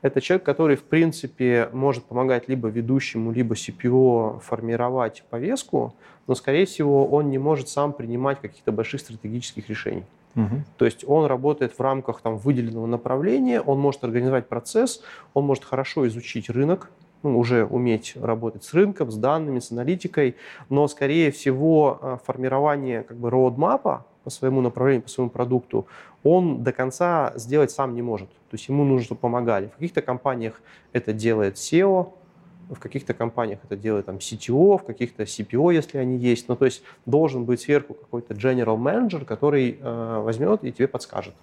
Это человек, который, в принципе, может помогать либо ведущему, либо CPO формировать повестку, но, скорее всего, он не может сам принимать каких-то больших стратегических решений. Угу. То есть он работает в рамках там, выделенного направления, он может организовать процесс, он может хорошо изучить рынок, ну, уже уметь работать с рынком, с данными, с аналитикой, но, скорее всего, э, формирование как бы роудмапа, по своему направлению, по своему продукту, он до конца сделать сам не может. То есть ему нужно, чтобы помогали. В каких-то компаниях это делает SEO, в каких-то компаниях это делает там CTO, в каких-то CPO, если они есть. Ну, то есть должен быть сверху какой-то general manager, который э, возьмет и тебе подскажет.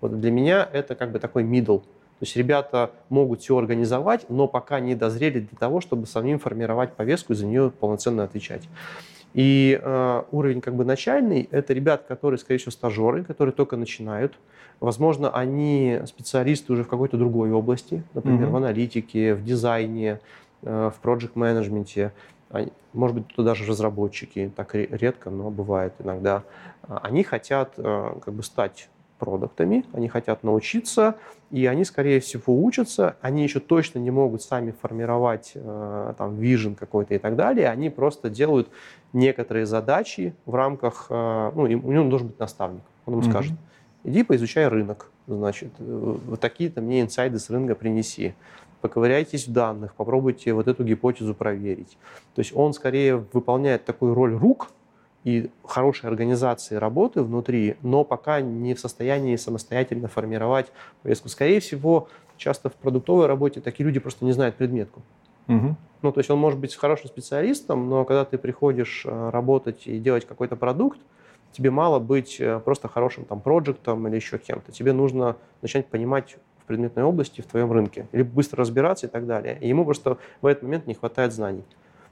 Вот для меня это как бы такой middle. То есть ребята могут все организовать, но пока не дозрели для того, чтобы самим формировать повестку и за нее полноценно отвечать. И э, уровень как бы начальный – это ребят, которые, скорее всего, стажеры, которые только начинают. Возможно, они специалисты уже в какой-то другой области, например, mm-hmm. в аналитике, в дизайне, э, в проект-менеджменте. Может быть, тут даже разработчики, так редко, но бывает иногда. Они хотят э, как бы стать продуктами, они хотят научиться, и они, скорее всего, учатся. Они еще точно не могут сами формировать э, там вижен какой-то и так далее. Они просто делают некоторые задачи в рамках, э, ну, у него должен быть наставник. Он им mm-hmm. скажет, иди поизучай рынок, значит, э, вот такие-то мне инсайды с рынка принеси поковыряйтесь в данных, попробуйте вот эту гипотезу проверить. То есть он скорее выполняет такую роль рук, и хорошей организации работы внутри, но пока не в состоянии самостоятельно формировать повестку. Скорее всего, часто в продуктовой работе такие люди просто не знают предметку. Угу. Ну, то есть он может быть хорошим специалистом, но когда ты приходишь э, работать и делать какой-то продукт, тебе мало быть э, просто хорошим там проектом или еще кем-то. Тебе нужно начать понимать в предметной области, в твоем рынке, или быстро разбираться и так далее. И ему просто в этот момент не хватает знаний.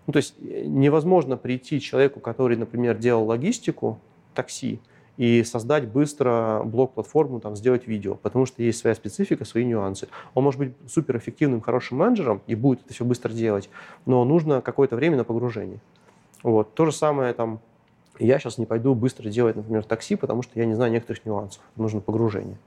Ну, то есть э, невозможно прийти человеку, который, например, делал логистику, такси, и создать быстро блок-платформу, там, сделать видео, потому что есть своя специфика, свои нюансы. Он может быть суперэффективным, хорошим менеджером и будет это все быстро делать, но нужно какое-то время на погружение. Вот. То же самое там, я сейчас не пойду быстро делать, например, такси, потому что я не знаю некоторых нюансов. Нужно погружение.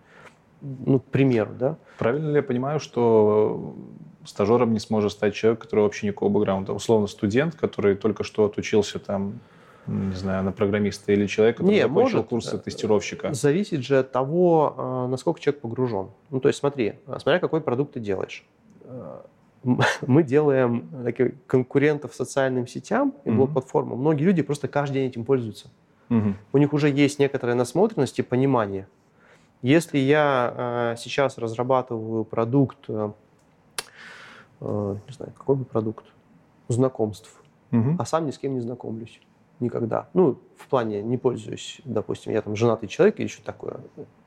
Ну, к примеру, да. Правильно ли я понимаю, что стажером не сможет стать человек, который вообще никакого бэкграунда. Условно студент, который только что отучился там, не знаю, на программиста, или человек, который не, закончил может, курсы тестировщика. Зависит же от того, а, насколько человек погружен. Ну, то есть смотри, а, смотря какой продукт ты делаешь. Мы делаем таких конкурентов социальным сетям и блок-платформам. Многие люди просто каждый день этим пользуются. Угу. У них уже есть некоторая насмотренность и понимание. Если я сейчас разрабатываю продукт Э, не знаю, какой бы продукт, знакомств, угу. а сам ни с кем не знакомлюсь никогда. Ну, в плане не пользуюсь, допустим, я там женатый человек или что такое.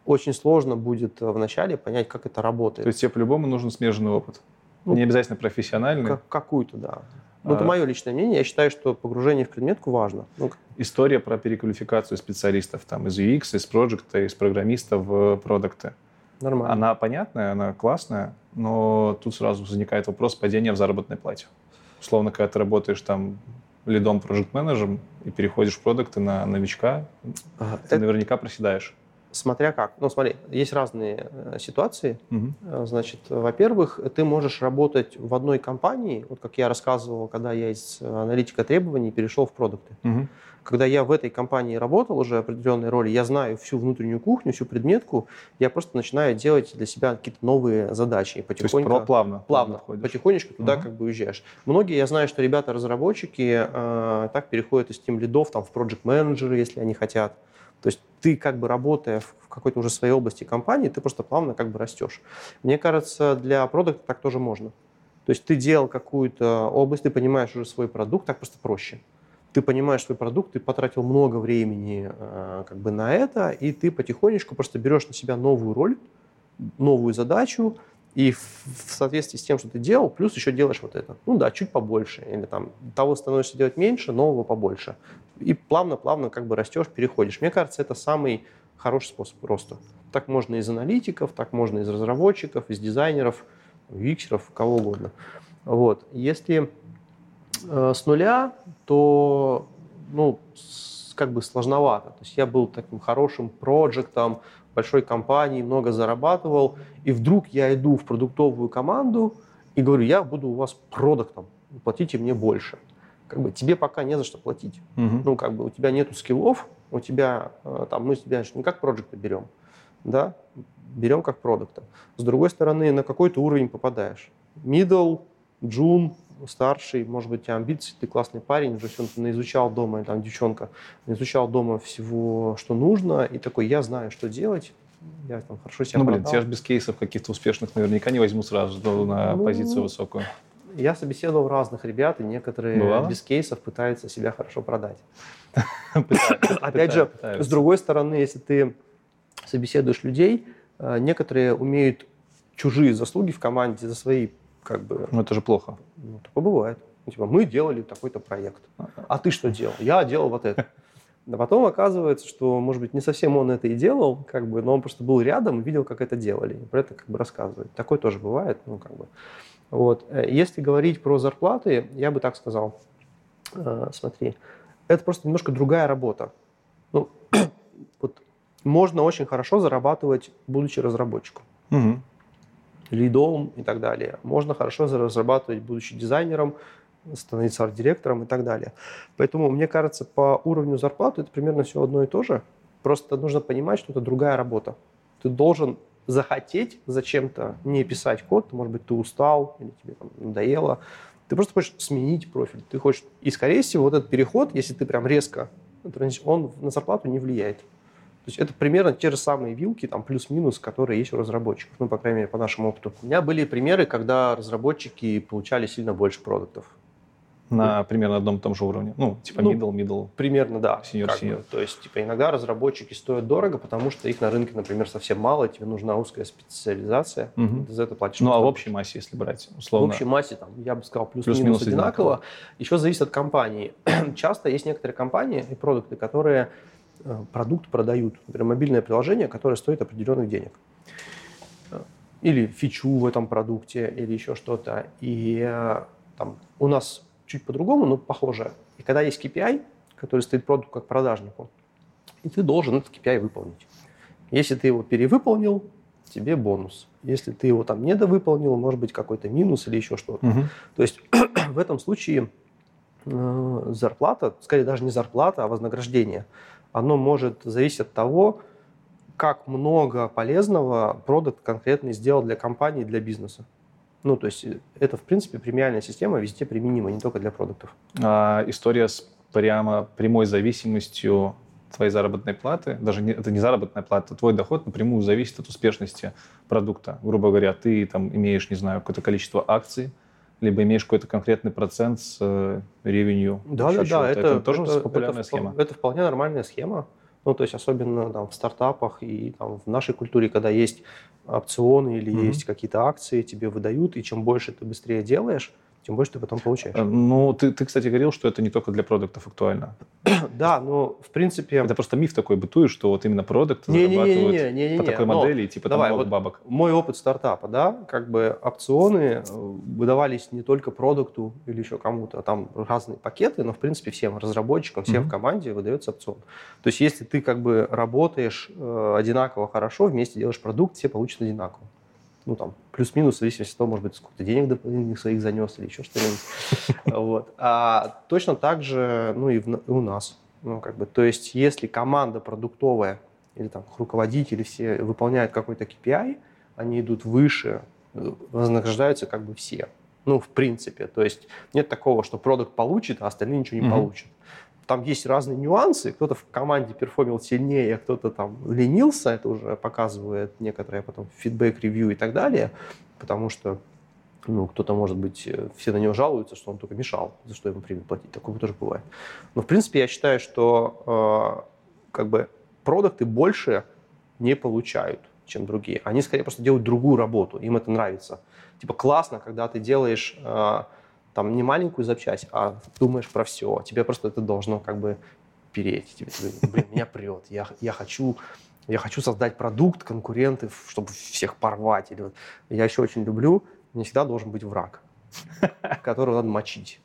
Очень сложно будет вначале понять, как это работает. То есть тебе по-любому нужен смежный опыт? Ну, не обязательно профессиональный? Как, какую-то, да. Ну, а... это мое личное мнение. Я считаю, что погружение в предметку важно. Ну, История про переквалификацию специалистов там, из UX, из проекта, из программиста в продукты. Нормально. Она понятная, она классная, но тут сразу возникает вопрос падения в заработной плате. Условно, когда ты работаешь там лидом проект менеджером и переходишь в продукты на новичка, ага. ты это... наверняка проседаешь. Смотря как. Ну, смотри, есть разные э, ситуации. Угу. Значит, во-первых, ты можешь работать в одной компании, вот как я рассказывал, когда я из аналитика требований перешел в продукты. Угу когда я в этой компании работал уже определенной роли, я знаю всю внутреннюю кухню, всю предметку, я просто начинаю делать для себя какие-то новые задачи. И потихоньку, То есть плавно? Плавно, плавно потихонечку туда uh-huh. как бы уезжаешь. Многие, я знаю, что ребята-разработчики э, так переходят из тем лидов там, в проект менеджеры если они хотят. То есть ты как бы работая в какой-то уже своей области компании, ты просто плавно как бы растешь. Мне кажется, для продукта так тоже можно. То есть ты делал какую-то область, ты понимаешь уже свой продукт, так просто проще ты понимаешь свой продукт, ты потратил много времени э, как бы на это, и ты потихонечку просто берешь на себя новую роль, новую задачу, и в, в соответствии с тем, что ты делал, плюс еще делаешь вот это. Ну да, чуть побольше. Или там того становишься делать меньше, нового побольше. И плавно-плавно как бы растешь, переходишь. Мне кажется, это самый хороший способ роста. Так можно из аналитиков, так можно из разработчиков, из дизайнеров, виксеров, кого угодно. Вот. Если с нуля, то ну, как бы сложновато. То есть я был таким хорошим проектом, большой компании, много зарабатывал, и вдруг я иду в продуктовую команду и говорю, я буду у вас продуктом, платите мне больше. Как бы тебе пока не за что платить. Угу. Ну, как бы у тебя нету скиллов, у тебя э, там, мы тебя не как проекта берем, да, берем как продукта. С другой стороны, на какой-то уровень попадаешь. Middle, June, старший, может быть, у тебя амбиции, ты классный парень, уже все наизучал дома, там девчонка, наизучал дома всего, что нужно, и такой, я знаю, что делать, я там хорошо себя Ну, блин, продал. тебя же без кейсов каких-то успешных наверняка не возьму сразу на ну, позицию высокую. Я собеседовал разных ребят, и некоторые Бывало? без кейсов пытаются себя хорошо продать. Опять же, с другой стороны, если ты собеседуешь людей, э, некоторые умеют чужие заслуги в команде за свои как бы... Ну, это же плохо. Ну, такое бывает. Ну, типа, мы делали такой-то проект. А ты что делал? Я делал вот это. А потом оказывается, что, может быть, не совсем он это и делал, как бы, но он просто был рядом и видел, как это делали. И про это как бы рассказывает. Такое тоже бывает, ну, как бы. Вот. Э, если говорить про зарплаты, я бы так сказал. Э, смотри, это просто немножко другая работа. Ну, вот можно очень хорошо зарабатывать, будучи разработчиком. Угу. Лидом и так далее. Можно хорошо разрабатывать, будучи дизайнером, становиться арт-директором и так далее. Поэтому, мне кажется, по уровню зарплаты это примерно все одно и то же. Просто нужно понимать, что это другая работа. Ты должен захотеть зачем-то не писать код, может быть, ты устал или тебе там надоело. Ты просто хочешь сменить профиль. Ты хочешь... И, скорее всего, вот этот переход, если ты прям резко, он на зарплату не влияет. То есть это примерно те же самые вилки, там плюс-минус, которые есть у разработчиков, ну, по крайней мере, по нашему опыту. У меня были примеры, когда разработчики получали сильно больше продуктов на примерно одном и том же уровне. Ну, типа ну, middle, middle. Примерно, да. Senior, senior. Бы. То есть, типа, иногда разработчики стоят дорого, потому что их на рынке, например, совсем мало, тебе нужна узкая специализация, угу. ты за это платишь. Ну, а в общей массе, если брать, условно? В общей массе, там, я бы сказал, плюс-минус плюс одинаково. одинаково. Еще зависит от компании. Часто есть некоторые компании и продукты, которые продукт продают. Например, мобильное приложение, которое стоит определенных денег или фичу в этом продукте, или еще что-то. И э, там у нас чуть по-другому, но похоже. И когда есть KPI, который стоит продукт как продажнику, и ты должен этот KPI выполнить. Если ты его перевыполнил, тебе бонус. Если ты его там недовыполнил, может быть какой-то минус или еще что-то. Угу. То есть в этом случае э, зарплата, скорее даже не зарплата, а вознаграждение, оно может зависеть от того, как много полезного продукт конкретно сделал для компании, для бизнеса. Ну, то есть э, это, в принципе, премиальная система везде применима, не только для продуктов. А, история с прямо прямой зависимостью твоей заработной платы, даже не, это не заработная плата, твой доход напрямую зависит от успешности продукта. Грубо говоря, ты там имеешь, не знаю, какое-то количество акций, либо имеешь какой-то конкретный процент с э, ревенью. Да, да, да. Это, это тоже это, популярная это, схема. Это вполне нормальная схема. Ну, то есть особенно там, в стартапах и там, в нашей культуре, когда есть опционы или mm-hmm. есть какие-то акции, тебе выдают, и чем больше ты быстрее делаешь, тем больше ты потом получаешь. Э, ну, ты, ты, кстати, говорил, что это не только для продуктов актуально. да, но в принципе... Это просто миф такой бытует, что вот именно продукты не, зарабатывают не, не, не, не, не, по такой но, модели, типа давай, там много вот бабок. Мой опыт стартапа, да, как бы опционы э, выдавались не только продукту или еще кому-то, а там разные пакеты, но в принципе всем разработчикам, всем mm-hmm. в команде выдается опцион. То есть если ты как бы работаешь э, одинаково хорошо, вместе делаешь продукт, все получат одинаково ну, там, плюс-минус, в зависимости от того, может быть, сколько денег дополнительных своих занес или еще что-нибудь. Вот. А точно так же, ну, и, в, и у нас. Ну, как бы, то есть, если команда продуктовая или там руководители все выполняют какой-то KPI, они идут выше, вознаграждаются как бы все. Ну, в принципе. То есть нет такого, что продукт получит, а остальные ничего не mm-hmm. получат там есть разные нюансы. Кто-то в команде перформил сильнее, кто-то там ленился. Это уже показывает некоторые потом фидбэк, ревью и так далее. Потому что ну, кто-то, может быть, э, все на него жалуются, что он только мешал, за что ему премию платить. Такое тоже бывает. Но, в принципе, я считаю, что э, как бы продукты больше не получают, чем другие. Они, скорее, просто делают другую работу. Им это нравится. Типа классно, когда ты делаешь... Э, там не маленькую запчасть, а думаешь про все. Тебе просто это должно как бы переть. Тебе, тебе блин, меня прет. Я, я хочу я хочу создать продукт, конкуренты, чтобы всех порвать. Или вот. Я еще очень люблю, не всегда должен быть враг, которого надо мочить.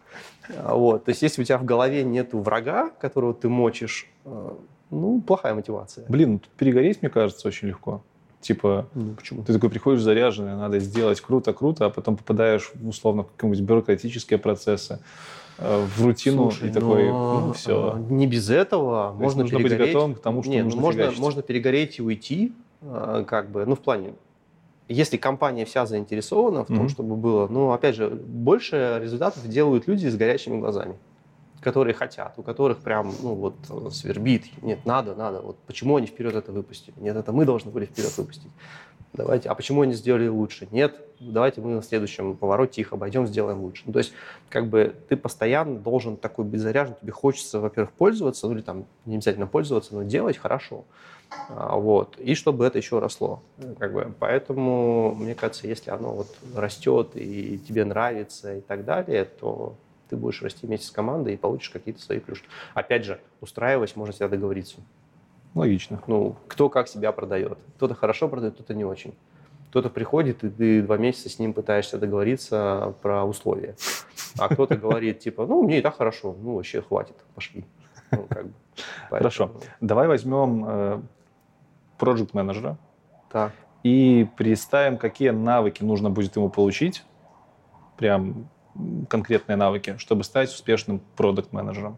Вот. То есть если у тебя в голове нет врага, которого ты мочишь, э, ну, плохая мотивация. Блин, перегореть, мне кажется, очень легко. Типа, ну, почему? Ты такой приходишь заряженный, надо сделать круто-круто, а потом попадаешь, условно, в какие-нибудь бюрократические процессы, э, в рутину Слушай, и такой, ну, все. Не без этого. То можно нужно перегореть. быть готовым к тому, что Нет, нужно можно, можно перегореть и уйти, э, как бы, ну, в плане, если компания вся заинтересована в том, mm-hmm. чтобы было, ну, опять же, больше результатов делают люди с горячими глазами которые хотят, у которых прям, ну вот, свербит. Нет, надо, надо. Вот почему они вперед это выпустили? Нет, это мы должны были вперед выпустить. Давайте, а почему они сделали лучше? Нет, давайте мы на следующем повороте их обойдем, сделаем лучше. Ну, то есть, как бы ты постоянно должен такой быть заряжен, тебе хочется, во-первых, пользоваться, ну или там не обязательно пользоваться, но делать хорошо. А, вот. И чтобы это еще росло. Как бы. Поэтому, мне кажется, если оно вот растет и тебе нравится и так далее, то Ты будешь расти вместе с командой и получишь какие-то свои плюшки. Опять же, устраиваясь, можно всегда договориться. Логично. Ну, кто как себя продает. Кто-то хорошо продает, кто-то не очень. Кто-то приходит, и ты два месяца с ним пытаешься договориться про условия. А кто-то говорит, типа, ну, мне и так хорошо, ну, вообще хватит, пошли. Ну, как бы. Хорошо. Давай возьмем э, project менеджера так. и представим, какие навыки нужно будет ему получить, прям конкретные навыки, чтобы стать успешным продукт менеджером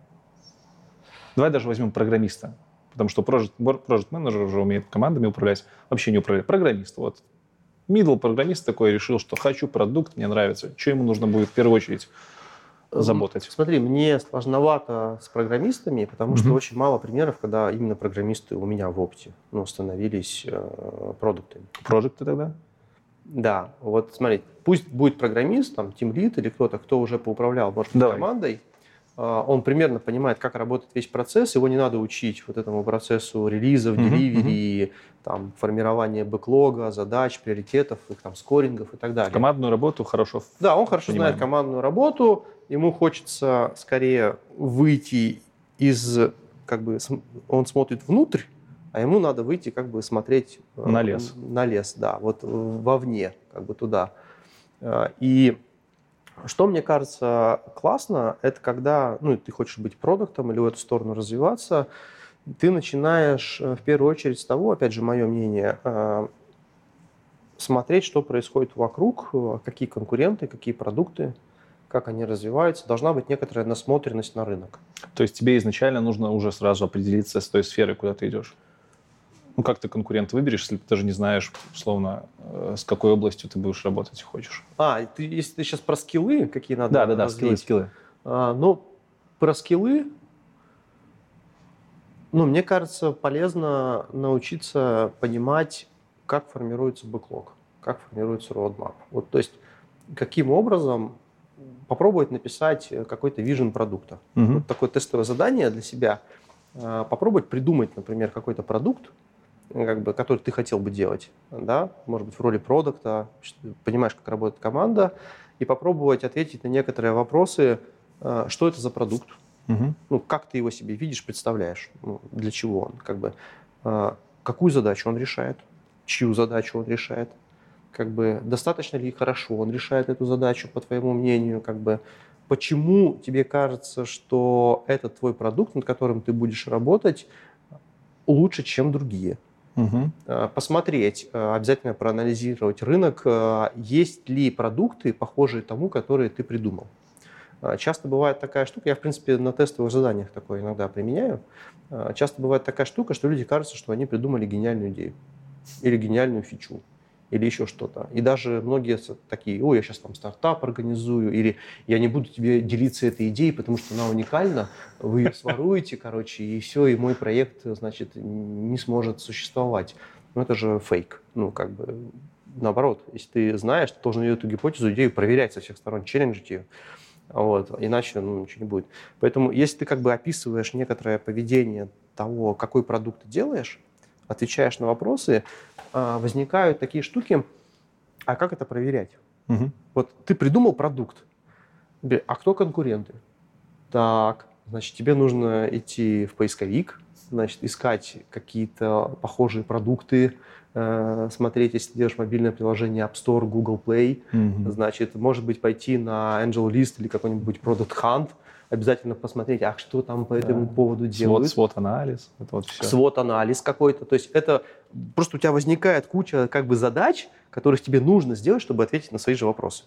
Давай даже возьмем программиста, потому что project, project менеджер уже умеет командами управлять, вообще не управляет. Программист, вот. Middle программист такой решил, что хочу продукт, мне нравится. Что ему нужно будет в первую очередь заботать? Смотри, мне сложновато с программистами, потому mm-hmm. что очень мало примеров, когда именно программисты у меня в опте ну, становились э, продуктами. Продукты тогда? Да, вот смотри, пусть будет программист, там, тимлит или кто-то, кто уже поуправлял, может быть, Давай. командой, а, он примерно понимает, как работает весь процесс, его не надо учить вот этому процессу релизов, деливери, там, формирования бэклога, задач, приоритетов, их там скорингов и так далее. Командную работу хорошо Да, он хорошо понимаем. знает командную работу, ему хочется скорее выйти из, как бы, он смотрит внутрь, а ему надо выйти, как бы, смотреть... Э, на лес. На лес, да, вот вовне, как бы туда. Э, и что мне кажется классно, это когда ну, ты хочешь быть продуктом или в эту сторону развиваться, ты начинаешь э, в первую очередь с того, опять же, мое мнение, э, смотреть, что происходит вокруг, э, какие конкуренты, какие продукты, как они развиваются. Должна быть некоторая насмотренность на рынок. То есть тебе изначально нужно уже сразу определиться с той сферой, куда ты идешь? Ну, как ты конкурента выберешь, если ты даже не знаешь, условно, э, с какой областью ты будешь работать хочешь? А, ты, если ты сейчас про скиллы, какие надо Да, да, да, скиллы, скиллы. А, ну, про скиллы, ну, мне кажется, полезно научиться понимать, как формируется бэклог, как формируется roadmap. Вот, то есть, каким образом попробовать написать какой-то вижен продукта. Угу. Вот такое тестовое задание для себя. А, попробовать придумать, например, какой-то продукт, как бы, который ты хотел бы делать, да, может быть, в роли продукта, понимаешь, как работает команда, и попробовать ответить на некоторые вопросы, э, что это за продукт, угу. ну, как ты его себе видишь, представляешь, ну, для чего он, как бы, э, какую задачу он решает, чью задачу он решает, как бы, достаточно ли хорошо он решает эту задачу, по твоему мнению, как бы, почему тебе кажется, что этот твой продукт, над которым ты будешь работать, лучше, чем другие. Угу. Посмотреть, э, обязательно проанализировать рынок, э, есть ли продукты, похожие тому, которые ты придумал. Часто бывает такая штука, я, в принципе, на тестовых заданиях такое иногда применяю. Часто бывает такая штука, что люди кажется, что они придумали гениальную идею или гениальную фичу или еще что-то. И даже многие такие, ой, я сейчас там стартап организую, или я не буду тебе делиться этой идеей, потому что она уникальна, вы ее своруете, короче, и все, и мой проект, значит, не сможет существовать. Ну, это же фейк. Ну, как бы, наоборот, если ты знаешь, ты должен эту гипотезу, идею проверять со всех сторон, челленджить ее. Вот, иначе ну, ничего не будет. Поэтому, если ты как бы описываешь некоторое поведение того, какой продукт ты делаешь, отвечаешь на вопросы, а, возникают такие штуки, а как это проверять? Угу. Вот ты придумал продукт, а кто конкуренты? Так, значит, тебе нужно идти в поисковик, значит, искать какие-то похожие продукты, э, смотреть, если делаешь мобильное приложение App Store, Google Play, mm значит, может быть, пойти на Angel List или какой-нибудь Product Hunt, обязательно посмотреть, а что там по этому да. поводу делают. Свод-анализ, это вот. Свод-анализ какой-то. То есть это просто у тебя возникает куча как бы задач, которых тебе нужно сделать, чтобы ответить на свои же вопросы.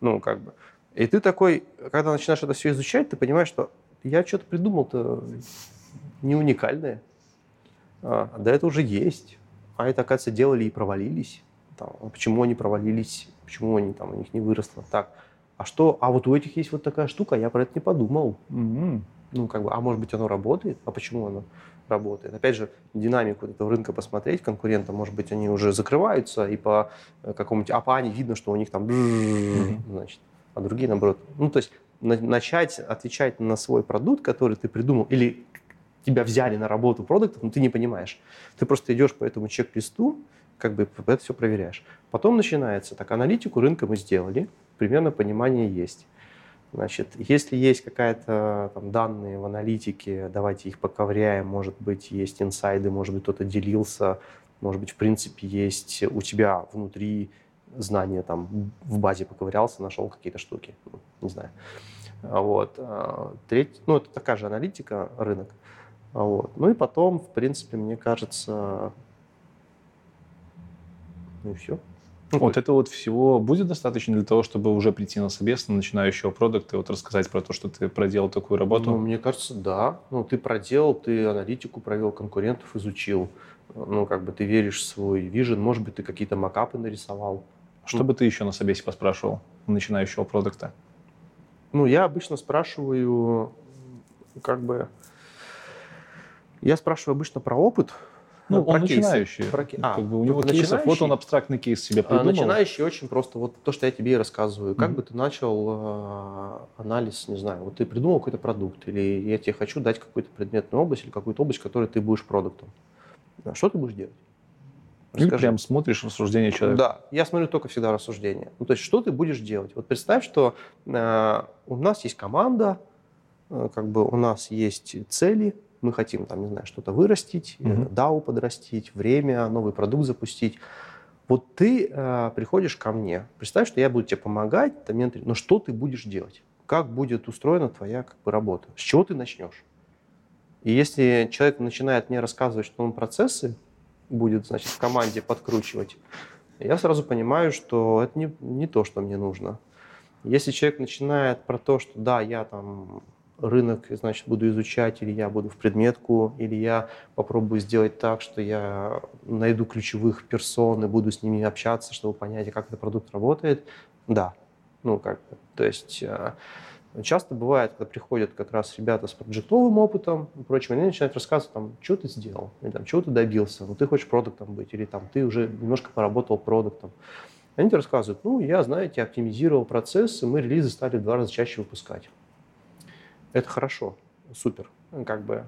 Ну, как бы. И ты такой, когда начинаешь это все изучать, ты понимаешь, что я что-то придумал-то не уникальное. А, да это уже есть. А это, оказывается, делали и провалились. Там, а почему они провалились, почему они там у них не выросло. Так, а что, а вот у этих есть вот такая штука, я про это не подумал. Mm-hmm. Ну, как бы, а может быть, оно работает? А почему оно работает? Опять же, динамику этого рынка посмотреть, конкурентам, может быть, они уже закрываются, и по э, какому-нибудь АПАне видно, что у них там, mm-hmm. значит, а другие, наоборот. Ну, то есть на- начать отвечать на свой продукт, который ты придумал, или тебя взяли на работу продуктов, но ты не понимаешь. Ты просто идешь по этому чек-листу, как бы это все проверяешь. Потом начинается, так, аналитику рынка мы сделали, примерно понимание есть. Значит, если есть какая-то там данные в аналитике, давайте их поковыряем, может быть, есть инсайды, может быть, кто-то делился, может быть, в принципе, есть у тебя внутри знания, там, в базе поковырялся, нашел какие-то штуки, ну, не знаю. Вот. А, треть, ну, это такая же аналитика, рынок. Вот. Ну и потом, в принципе, мне кажется, ну и все. Вот это вот всего будет достаточно для того, чтобы уже прийти на собес на начинающего продукта и вот рассказать про то, что ты проделал такую работу? Ну, мне кажется, да. Ну, ты проделал, ты аналитику провел, конкурентов изучил. Ну, как бы ты веришь в свой вижен, может быть, ты какие-то макапы нарисовал. Что ну, бы ты еще на собесе поспрашивал начинающего продукта? Ну, я обычно спрашиваю, как бы, я спрашиваю обычно про опыт, ну, он кейсы. начинающий. Про... А, как бы у него кейсов, вот он абстрактный кейс себе а, придумал. А, начинающий очень просто, вот то, что я тебе и рассказываю. Как mm-hmm. бы ты начал э, анализ, не знаю, вот ты придумал какой-то продукт, или я тебе хочу дать какую-то предметную область, или какую-то область, которой ты будешь продуктом. Что ты будешь делать? Расскажи. Или прям смотришь рассуждение человека. Да, я смотрю только всегда рассуждение. Ну, то есть, что ты будешь делать? Вот представь, что э, у нас есть команда, э, как бы у нас есть цели, мы хотим, там, не знаю, что-то вырастить, mm-hmm. DAO подрастить, время, новый продукт запустить. Вот ты э, приходишь ко мне, представь, что я буду тебе помогать, там, но что ты будешь делать? Как будет устроена твоя как бы, работа? С чего ты начнешь? И если человек начинает мне рассказывать, что он процессы будет, значит, в команде подкручивать, я сразу понимаю, что это не, не то, что мне нужно. Если человек начинает про то, что да, я там рынок, значит, буду изучать, или я буду в предметку, или я попробую сделать так, что я найду ключевых персон и буду с ними общаться, чтобы понять, как этот продукт работает. Да, ну как, то есть э, часто бывает, когда приходят как раз ребята с проектовым опытом и прочим, они начинают рассказывать, там, что ты сделал, или там, чего ты добился, ну ты хочешь продуктом быть, или там, ты уже немножко поработал продуктом. Они тебе рассказывают, ну, я, знаете, оптимизировал процессы, мы релизы стали в два раза чаще выпускать это хорошо, супер, как бы.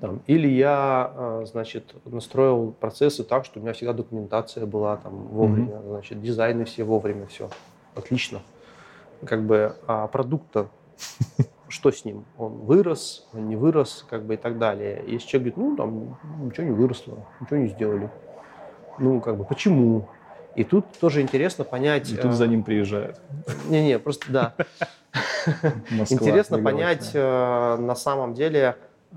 Там. Или я, а, значит, настроил процессы так, что у меня всегда документация была там вовремя, mm-hmm. значит, дизайны все вовремя, все. Отлично. Как бы, а продукт-то, что с ним? Он вырос, он не вырос, как бы и так далее. Если человек говорит, ну, там, ничего не выросло, ничего не сделали. Ну, как бы, почему? И тут тоже интересно понять... И тут за ним приезжают. Не-не, просто, да. Интересно понять э, на самом деле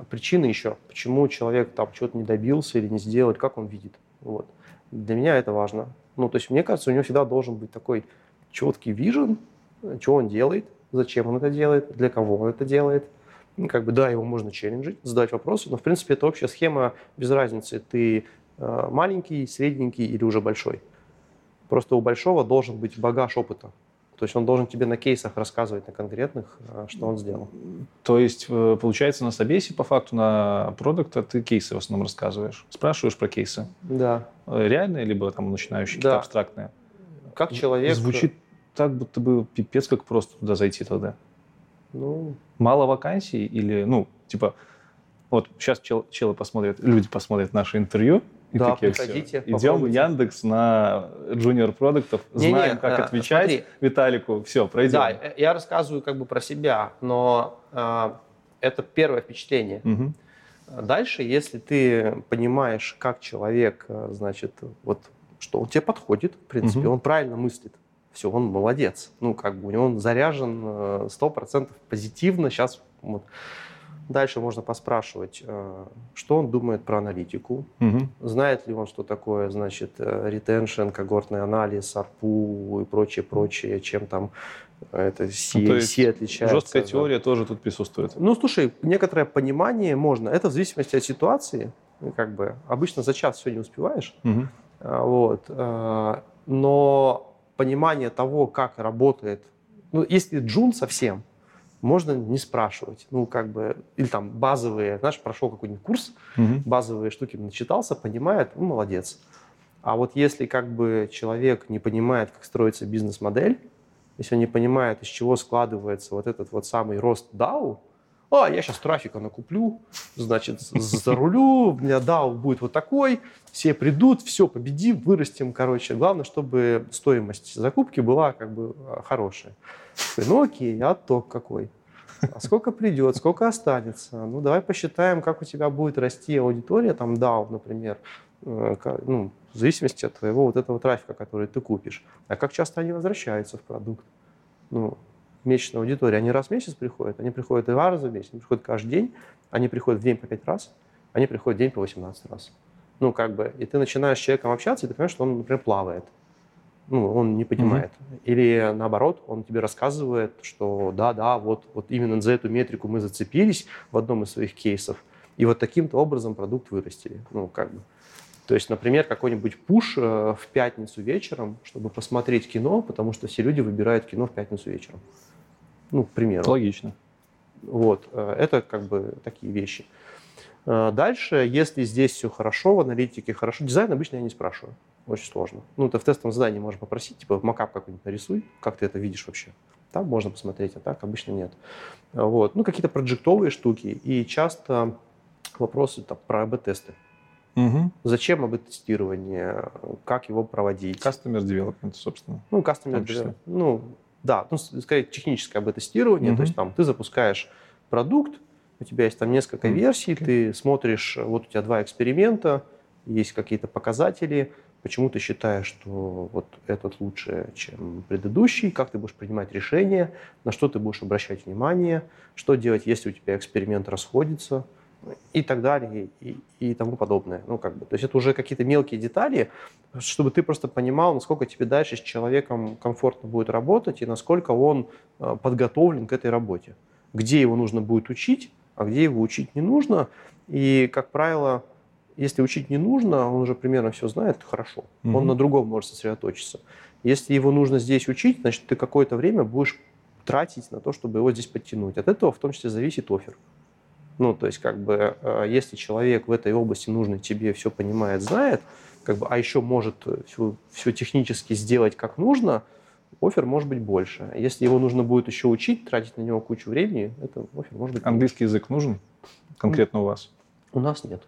причины еще, почему человек там чего-то не добился или не сделал, как он видит. Вот. Для меня это важно. Ну, то есть, мне кажется, у него всегда должен быть такой четкий вижен, что он делает, зачем он это делает, для кого он это делает. Как бы, да, его можно челленджить, задать вопросы, но, в принципе, это общая схема без разницы, ты э, маленький, средненький или уже большой. Просто у большого должен быть багаж опыта. То есть он должен тебе на кейсах рассказывать, на конкретных, э, что он сделал. То есть, э, получается, на собесе, по факту, на продукта ты кейсы в основном рассказываешь. Спрашиваешь про кейсы. Да. Э, реальные, либо там начинающие, да. какие-то абстрактные. Как человек... Звучит так, будто бы пипец, как просто туда зайти тогда. Ну... Мало вакансий или, ну, типа, вот сейчас чел, челы посмотрят, люди посмотрят наше интервью, и да, такие, приходите, все. Идем в Яндекс на junior продуктов, знаем, не, как э, отвечать смотри, Виталику, все, пройдем. Да, э, я рассказываю как бы про себя, но э, это первое впечатление. Угу. Дальше, если ты понимаешь, как человек, э, значит, вот, что он тебе подходит, в принципе, угу. он правильно мыслит, все, он молодец. Ну, как бы у него он заряжен сто процентов позитивно. Сейчас вот, Дальше можно поспрашивать, э, что он думает про аналитику, угу. знает ли он, что такое, значит, ретеншн, когортный анализ, ARPU и прочее, прочее, чем там это C, ну, C отличается. Жесткая да. теория тоже тут присутствует. Ну, слушай, некоторое понимание можно. Это в зависимости от ситуации. Как бы обычно за час все не успеваешь. Угу. Вот. Э, но понимание того, как работает, ну, если джун совсем, можно не спрашивать. Ну, как бы, или там базовые, знаешь, прошел какой-нибудь курс, угу. базовые штуки начитался, понимает, ну, молодец. А вот если как бы человек не понимает, как строится бизнес-модель, если он не понимает, из чего складывается вот этот вот самый рост DAO, а, я сейчас трафика накуплю, значит, зарулю, меня DAO будет вот такой, все придут, все, победим, вырастем, короче. Главное, чтобы стоимость закупки была как бы а, хорошая. Ну окей, отток какой. А сколько придет, сколько останется? Ну, давай посчитаем, как у тебя будет расти аудитория, там, DAO, например, э, ну, в зависимости от твоего вот этого трафика, который ты купишь. А как часто они возвращаются в продукт? Ну, месячная аудитория, они раз в месяц приходят, они приходят два раза в месяц, они приходят каждый день, они приходят в день по пять раз, они приходят в день по 18 раз. Ну, как бы, и ты начинаешь с человеком общаться, и ты понимаешь, что он, например, плавает ну, он не понимает. Mm-hmm. Или наоборот, он тебе рассказывает, что да, да, вот, вот именно за эту метрику мы зацепились в одном из своих кейсов, и вот таким-то образом продукт вырастили. Ну, как бы. То есть, например, какой-нибудь пуш э, в пятницу вечером, чтобы посмотреть кино, потому что все люди выбирают кино в пятницу вечером. Ну, к примеру. Логично. Вот, э, это как бы такие вещи. Э, дальше, если здесь все хорошо, в аналитике хорошо, дизайн обычно я не спрашиваю очень сложно. Ну, ты в тестовом задании можешь попросить, типа, макап какой-нибудь нарисуй, как ты это видишь вообще. Там можно посмотреть, а так обычно нет. Вот. Ну, какие-то проджектовые штуки. И часто вопросы там, про АБ-тесты. Угу. Зачем АБ-тестирование? Как его проводить? Customer development, собственно. Ну, customer development. Ну, да, ну, скорее техническое АБ-тестирование. Угу. То есть там ты запускаешь продукт, у тебя есть там несколько угу. версий, okay. ты смотришь, вот у тебя два эксперимента, есть какие-то показатели, почему ты считаешь, что вот этот лучше, чем предыдущий, как ты будешь принимать решения, на что ты будешь обращать внимание, что делать, если у тебя эксперимент расходится и так далее, и, и тому подобное. Ну, как бы, то есть это уже какие-то мелкие детали, чтобы ты просто понимал, насколько тебе дальше с человеком комфортно будет работать и насколько он э, подготовлен к этой работе. Где его нужно будет учить, а где его учить не нужно. И, как правило, если учить не нужно, он уже примерно все знает, хорошо. Угу. Он на другом может сосредоточиться. Если его нужно здесь учить, значит, ты какое-то время будешь тратить на то, чтобы его здесь подтянуть. От этого в том числе зависит офер. Ну, то есть, как бы, э, если человек в этой области нужный тебе все понимает, знает, как бы, а еще может все, все технически сделать как нужно, офер может быть больше. Если его нужно будет еще учить, тратить на него кучу времени, это офер может быть Английский меньше. язык нужен конкретно у вас? У нас нет.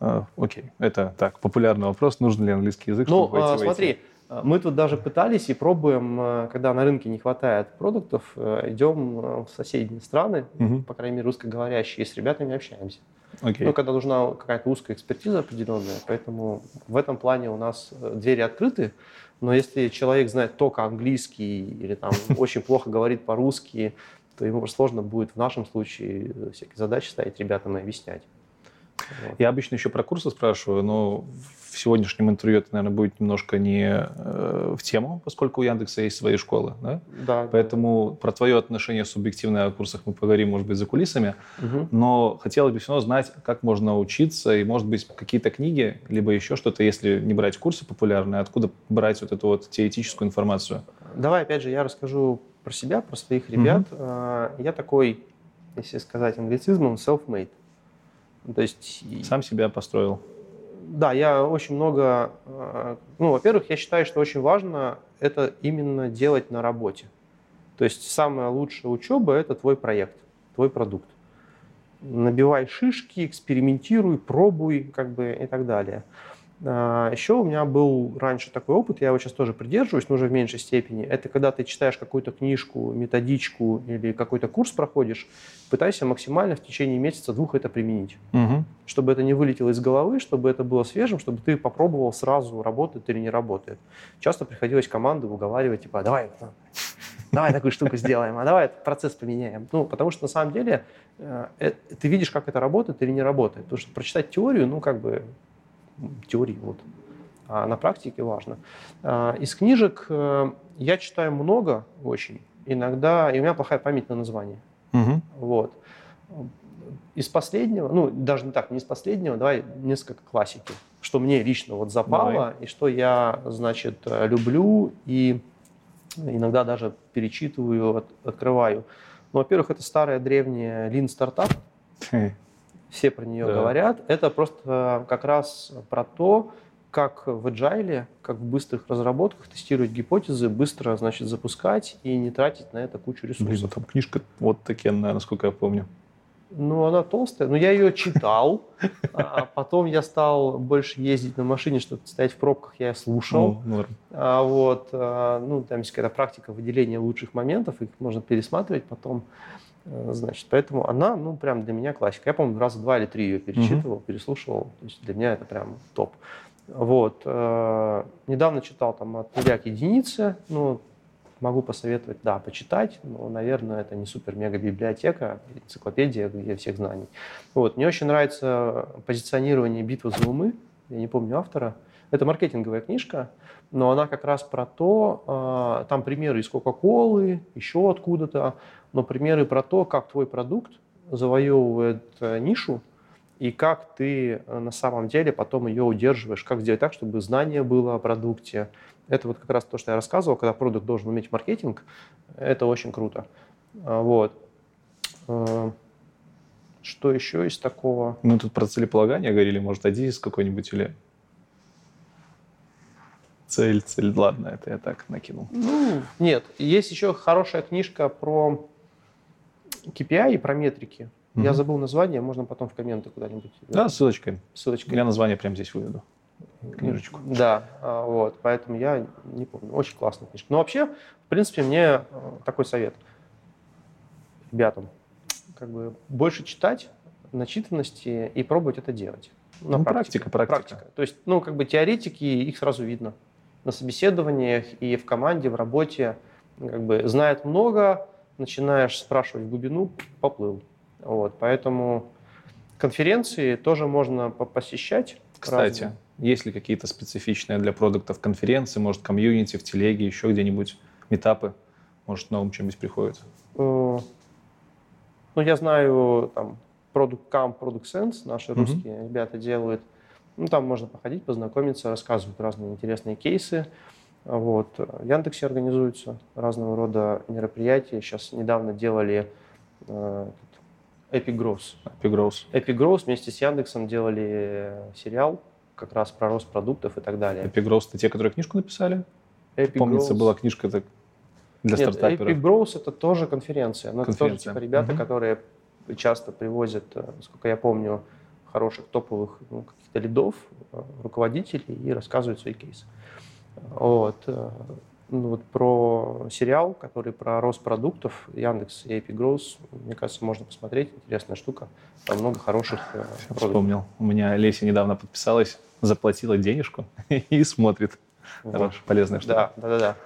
А, окей, это так, популярный вопрос, нужен ли английский язык, ну, чтобы а, смотри, а, мы тут даже пытались и пробуем, а, когда на рынке не хватает продуктов, идем в соседние страны, угу. по крайней мере, русскоговорящие, и с ребятами общаемся. Okay. Ну, когда нужна какая-то узкая экспертиза определенная, поэтому в этом плане у нас э, двери открыты, но если человек знает только английский или там очень плохо говорит по-русски, то ему сложно будет в нашем случае всякие задачи ставить ребятам и объяснять. Вот. Я обычно еще про курсы спрашиваю, но в сегодняшнем интервью это, наверное, будет немножко не э, в тему, поскольку у Яндекса есть свои школы, да? Да. Поэтому про твое отношение субъективное о курсах мы поговорим, может быть, за кулисами. Угу. Но хотелось бы все равно знать, как можно учиться, и, может быть, какие-то книги, либо еще что-то, если не брать курсы популярные, откуда брать вот эту вот теоретическую информацию? Давай, опять же, я расскажу про себя, про своих ребят. Угу. Я такой, если сказать англицизмом, self-made. То есть... Сам себя построил. Да, я очень много... Э, ну, во-первых, я считаю, что очень важно это именно делать на работе. То есть самая лучшая учеба – это твой проект, твой продукт. Набивай шишки, экспериментируй, пробуй как бы, и так далее. А, Еще у меня был раньше такой опыт, я его сейчас тоже придерживаюсь, но уже в меньшей степени. Это когда ты читаешь какую-то книжку, методичку или какой-то курс проходишь, пытайся максимально в течение месяца-двух это применить. Угу. Чтобы это не вылетело из головы, чтобы это было свежим, чтобы ты попробовал сразу, работает или не работает. Часто приходилось команду уговаривать, типа, давай, давай такую штуку сделаем, а давай процесс поменяем. Ну, потому что на самом деле э, э, ты видишь, как это работает или не работает. Потому что прочитать теорию, ну, как бы теории. Вот. А на практике важно. А, из книжек э, я читаю много очень. Иногда, и у меня плохая память на название. Угу. Вот. Из последнего, ну, даже не так, не из последнего, давай несколько классики, что мне лично вот запало, давай. и что я, значит, люблю, и иногда даже перечитываю, от, открываю. Ну, во-первых, это старая древняя Lean Startup все про нее да. говорят. Это просто как раз про то, как в agile, как в быстрых разработках тестировать гипотезы, быстро, значит, запускать и не тратить на это кучу ресурсов. Блин, ну там книжка вот такая, насколько я помню. Ну, она толстая. Но я ее читал. А потом я стал больше ездить на машине, чтобы стоять в пробках, я слушал. Ну, норм. А вот, а, ну, там есть какая-то практика выделения лучших моментов, их можно пересматривать потом. А, Значит, поэтому она, ну, прям для меня классика. Я, по-моему, раза два или три ее перечитывал, переслушивал. То есть для меня это прям топ. Вот. э, Недавно читал там от нуля к единице. Ну, могу посоветовать, да, почитать. Но, наверное, это не супер-мега-библиотека, энциклопедия, где всех знаний. Вот. Мне очень нравится позиционирование «Битва за умы». Я не помню автора. Это маркетинговая книжка, но она как раз про то, а, там примеры из Кока-Колы, еще откуда-то, но примеры про то, как твой продукт завоевывает э, нишу, и как ты э, на самом деле потом ее удерживаешь, как сделать так, чтобы знание было о продукте. Это вот как раз то, что я рассказывал, когда продукт должен уметь маркетинг, это очень круто. А, Вот. Э, Что еще из такого? Мы тут про целеполагание говорили, может, Адис какой-нибудь или... Цель, цель, ладно, это я так накинул. Ну, нет. Есть еще хорошая книжка про KPI и про метрики. Я Мгм. забыл название, можно потом в комменты куда-нибудь. Да, ссылочкой. Ссылочка. Я название прямо здесь выведу. Книжечку. Да, а, вот, поэтому я не помню. Очень классная книжка. Но вообще, в принципе, мне э, такой совет ребятам. Как бы больше читать, начитанности и пробовать это делать. На Ну, практике. практика, практика. То есть, ну, как бы теоретики, их сразу видно. На собеседованиях и в команде, в работе. Как бы знает много, начинаешь спрашивать в глубину, поплыл. Вот, поэтому конференции тоже можно по- посещать. Кстати, разные. есть ли какие-то специфичные для продуктов конференции, может, комьюнити, в телеге, еще где-нибудь, метапы? Может, новым чем-нибудь приходит? Э, Ну, я знаю, там, Product Camp, Product Sense, наши Мгм. русские ребята делают. Ну, там можно походить, познакомиться, рассказывают разные интересные кейсы. Вот. В Яндексе организуются разного рода мероприятия. Сейчас недавно делали э, Epic Growth. Happy Growth. Epic Growth вместе с Яндексом делали сериал как раз про рост продуктов и так далее. Happy Growth это те, которые книжку написали? Epic Помнится, Growth- была книжка так, для Нет, стартаперов. Epic Growth это тоже конференция. Но это тоже Конференция. типа ребята, Мгм. которые часто привозят, э, насколько я помню, хороших топовых ну, каких-то лидов, э, руководителей и рассказывают свои кейсы. Вот. э, Ну, вот про сериал, который про рост продуктов, Яндекс и Epic Growth, мне кажется, можно посмотреть. Интересная штука. Там много хороших э, продуктов. Вспомнил. У меня Леся недавно подписалась, заплатила денежку и смотрит. Вот. Хорошая, полезная штука. Да, да, да, да.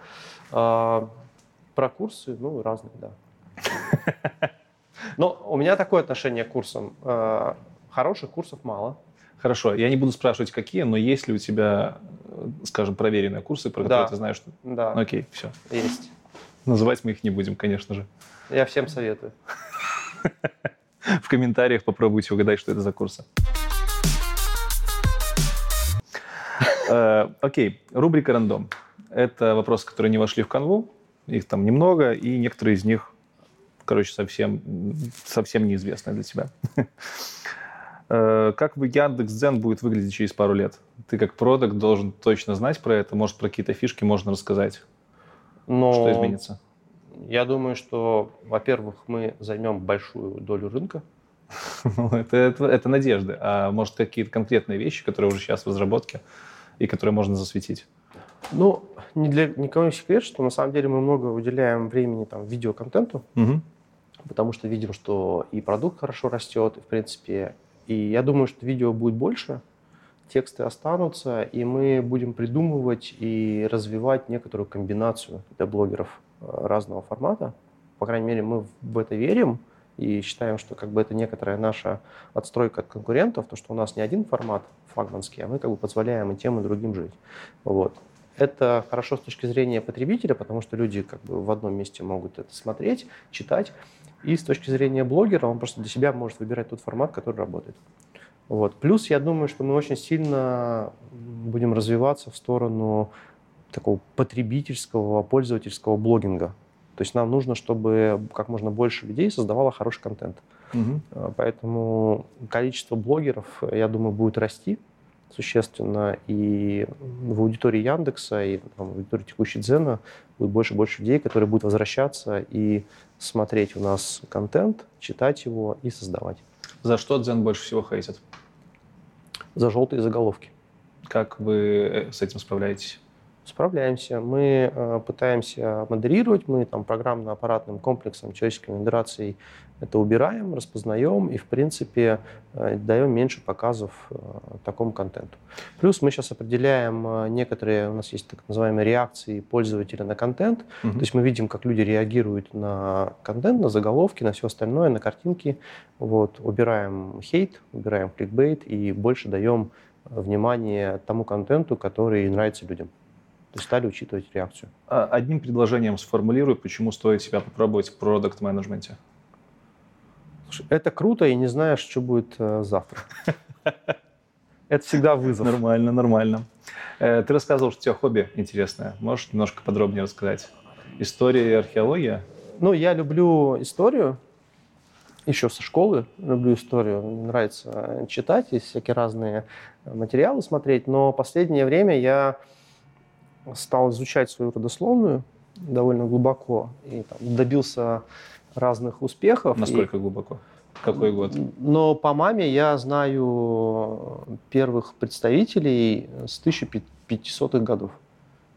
А, про курсы, ну, разные, да. Но у меня такое отношение к курсам. Хороших курсов мало. Хорошо, я не буду спрашивать, какие, но есть ли у тебя, э, скажем, проверенные курсы, про которые Да. ты знаешь, что... Да, Окей, все. есть. Называть мы их не будем, конечно же. Я всем советую. В комментариях попробуйте угадать, что это за курсы. Э, Окей, рубрика «Рандом». Это вопросы, которые не вошли в канву. Их там немного, и некоторые из них, короче, совсем, совсем неизвестны для тебя. Э, Как вы Яндекс.Дзен будет выглядеть через пару лет? Ты как продукт должен точно знать про это. Может, про какие-то фишки можно рассказать. Но Что изменится? Я думаю, что, во-первых, мы займем большую долю рынка. Ну, это, это, это надежды. А может, какие-то конкретные вещи, которые уже сейчас в разработке и которые можно засветить? Ну, не для никого не секрет, что на самом деле мы много уделяем времени там, видеоконтенту, потому что видим, что и продукт хорошо растет, и, в принципе, и я думаю, что видео будет больше, тексты останутся, и мы будем придумывать и развивать некоторую комбинацию для блогеров э, разного формата. По крайней мере, мы в это верим и считаем, что как бы это некоторая наша отстройка от конкурентов, то, что у нас не один формат флагманский, а мы как бы позволяем и тем, и другим жить. Вот. Это хорошо с точки зрения потребителя, потому что люди как бы в одном месте могут это смотреть, читать. И с точки зрения блогера он просто для себя может выбирать тот формат, который работает. Вот. Плюс я думаю, что мы очень сильно будем развиваться в сторону такого потребительского, пользовательского блогинга. То есть нам нужно, чтобы как можно больше людей создавало хороший контент. А, Поэтому количество блогеров, я думаю, будет расти. Существенно, и в аудитории Яндекса, и там, в аудитории текущей Дзена будет больше и больше людей, которые будут возвращаться и смотреть у нас контент, читать его и создавать. За что Дзен больше всего хейтит? За желтые заголовки. Как вы э, с этим справляетесь? Справляемся. Мы э, пытаемся модерировать, мы там программно-аппаратным комплексом человеческой модерацией это убираем, распознаем и, в принципе, э, даем меньше показов э, такому контенту. Плюс мы сейчас определяем э, некоторые, у нас есть так называемые реакции пользователя на контент. Угу. То есть мы видим, как люди реагируют на контент, на заголовки, на все остальное, на картинки. Вот, убираем хейт, убираем кликбейт и больше даем внимание тому контенту, который нравится людям. То есть стали учитывать реакцию. А, одним предложением сформулирую, почему стоит себя попробовать в продукт-менеджменте. Это круто, и не знаешь, что будет э, завтра. Это всегда вызов. Нормально, нормально. Э, ты рассказывал, что у тебя хобби интересное. Можешь немножко подробнее рассказать? История и археология? Ну, я люблю историю. Еще со школы люблю историю. Мне нравится читать, есть всякие разные материалы смотреть. Но последнее время я стал изучать свою родословную довольно глубоко и там, добился разных успехов. Насколько и... глубоко? Какой год? Но по маме я знаю первых представителей с 1500-х годов.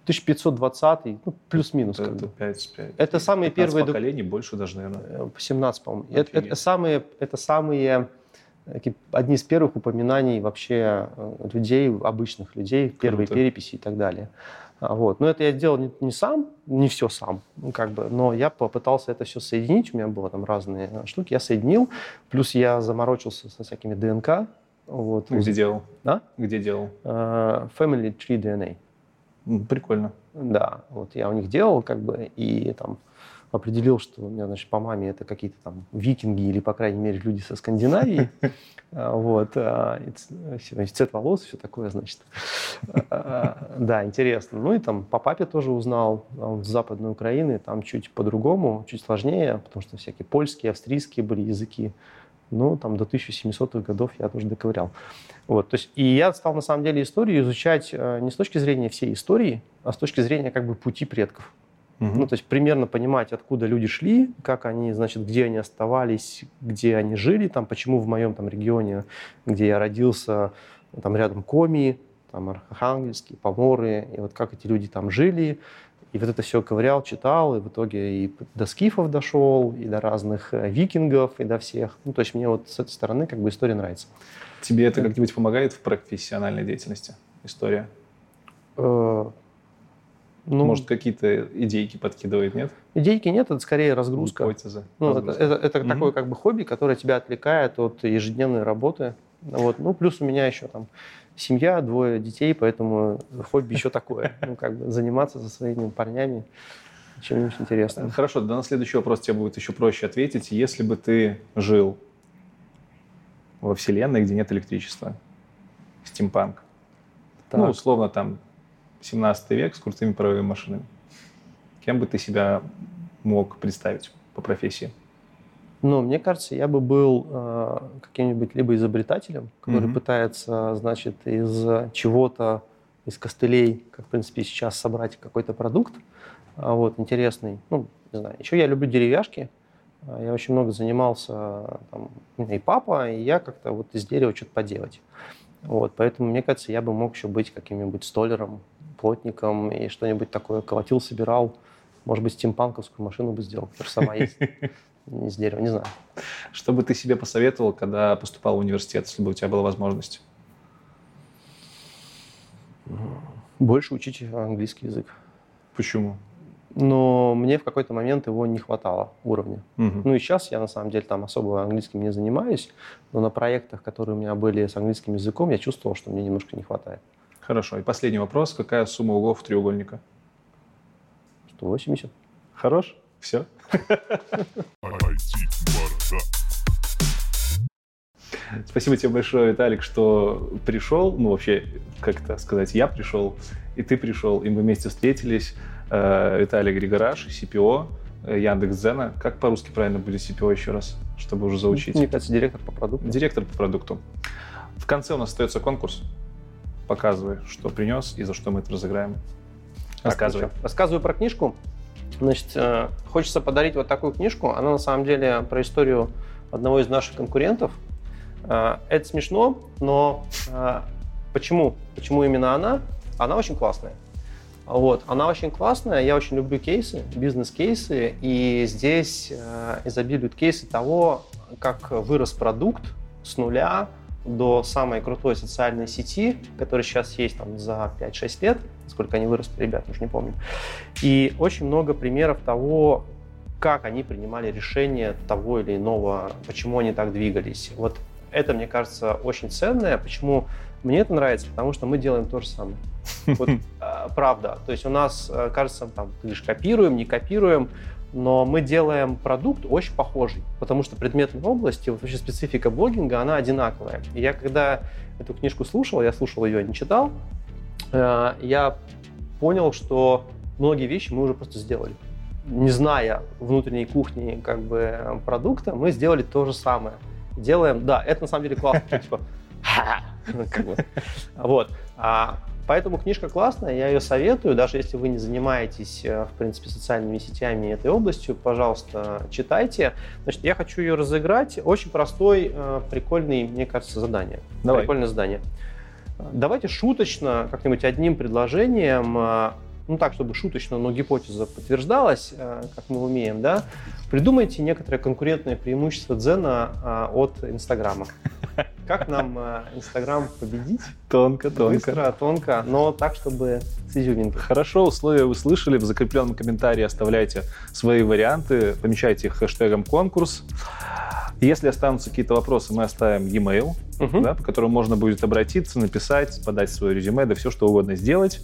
1520 ну, плюс-минус. Это, это, 5, 5, это самые первые... поколений, больше даже, наверное. 17, э, по-моему. Это, это самые, это самые одни из первых упоминаний вообще э, людей, обычных людей, Круто. переписи и так далее. А, вот. Но это я делал не, не сам, не все сам, ну, как бы, но я попытался это все соединить. У меня было там разные э, штуки, я соединил. Плюс я заморочился со всякими ДНК. Вот. Где делал? Да? Где делал? Uh, Family Tree DNA. Прикольно. Да, вот я у них делал, как бы, и там определил, что у меня, значит, по маме это какие-то там викинги или, по крайней мере, люди со Скандинавии. А, вот. А, цвет волос, все такое, значит. А, да, интересно. Ну и там по папе тоже узнал. Он с Западной Украины, там чуть по-другому, чуть сложнее, потому что всякие польские, австрийские были языки. Ну, там до 1700-х годов я тоже доковырял. Вот, то есть, и я стал, на самом деле, историю изучать э, не с точки зрения всей истории, а с точки зрения как бы пути предков. Угу. Ну, то есть примерно понимать, откуда люди шли, как они, значит, где они оставались, где они жили, там, почему в моем там регионе, где я родился, там рядом Коми, там Архангельские, Поморы, и вот как эти люди там жили, и вот это все ковырял, читал, и в итоге и до скифов дошел, и до разных э, викингов, и до всех. Ну, то есть мне вот с этой стороны как бы история нравится. Тебе это как-нибудь помогает в профессиональной деятельности, история? Ну, Может, какие-то идейки подкидывает, нет? Идейки нет, это скорее разгрузка. Гипотеза. Ну, разгрузка. Это, это, это угу. такое как бы хобби, которое тебя отвлекает от ежедневной работы. Вот. Ну, плюс у меня еще там семья, двое детей, поэтому хобби еще такое. Ну, как бы заниматься со своими парнями чем-нибудь интересным. Хорошо, да на следующий вопрос тебе будет еще проще ответить. Если бы ты жил во вселенной, где нет электричества, стимпанк, ну, условно, там 17 век с крутыми паровыми машинами. Кем бы ты себя мог представить по профессии? Ну, мне кажется, я бы был э, каким-нибудь либо изобретателем, который mm-hmm. пытается, значит, из чего-то, из костылей, как, в принципе, сейчас собрать какой-то продукт, а, вот, интересный. Ну, не знаю. Еще я люблю деревяшки. А, я очень много занимался, там, и папа, и я как-то вот из дерева что-то поделать. Вот, поэтому, мне кажется, я бы мог еще быть каким-нибудь столером, плотником и что-нибудь такое колотил, собирал. Может быть, стимпанковскую машину бы сделал, потому что сама есть из дерева, не знаю. Что бы ты себе посоветовал, когда поступал в университет, если бы у тебя была возможность? Больше учить английский язык. Почему? Но мне в какой-то момент его не хватало уровня. Угу. Ну и сейчас я на самом деле там особо английским не занимаюсь, но на проектах, которые у меня были с английским языком, я чувствовал, что мне немножко не хватает. Хорошо. И последний вопрос. Какая сумма углов треугольника? 180. Хорош? Все? Спасибо тебе большое, Виталик, что пришел. Ну, вообще, как это сказать, я пришел, и ты пришел, и мы вместе встретились. Э, Виталий Григораш, CPO э, Яндекс.Дзена. Как по-русски правильно будет CPO еще раз, чтобы уже заучить? Мне кажется, директор по продукту. Директор по продукту. В конце у нас остается конкурс. Показывай, что принес и за что мы это разыграем. Рассказывай. Рассказываю про книжку. Значит, э, хочется подарить вот такую книжку. Она на самом деле про историю одного из наших конкурентов. Э, это смешно, но э, почему? Почему именно она? Она очень классная. Вот, она очень классная, я очень люблю кейсы, бизнес-кейсы, и здесь э, изобилуют кейсы того, как вырос продукт с нуля до самой крутой социальной сети, которая сейчас есть там за 5-6 лет, сколько они выросли, ребят, уже не помню. И очень много примеров того, как они принимали решение того или иного, почему они так двигались. Вот это, мне кажется, очень ценное. Почему мне это нравится? Потому что мы делаем то же самое. Вот, а, правда. То есть у нас, э, кажется, там, ты говоришь, копируем, не копируем, но мы делаем продукт очень похожий, потому что предметная область и вот вообще специфика блогинга, она одинаковая. И я когда эту книжку слушал, я слушал ее, не читал, э, я понял, что многие вещи мы уже просто сделали. Не зная внутренней кухни как бы продукта, мы сделали то же самое. Делаем, да, это на самом деле классно, типа, вот. А Поэтому книжка классная, я ее советую, даже если вы не занимаетесь, э, в принципе, социальными сетями этой областью, пожалуйста, читайте. Значит, я хочу ее разыграть. Очень простой, э, прикольный, мне кажется, задание. Давай. Прикольное задание. Давайте шуточно, как-нибудь одним предложением э, ну так, чтобы шуточно, но гипотеза подтверждалась, э, как мы умеем, да, придумайте некоторое конкурентное преимущество Дзена э, от Инстаграма. Как нам э, Инстаграм победить? Тонко, тонко. Быстро, тонко, но так, чтобы с изюминкой. Хорошо, условия вы слышали. В закрепленном комментарии оставляйте свои варианты, помечайте их хэштегом конкурс. Если останутся какие-то вопросы, мы оставим e-mail, угу. да, по которому можно будет обратиться, написать, подать свое резюме, да все что угодно сделать.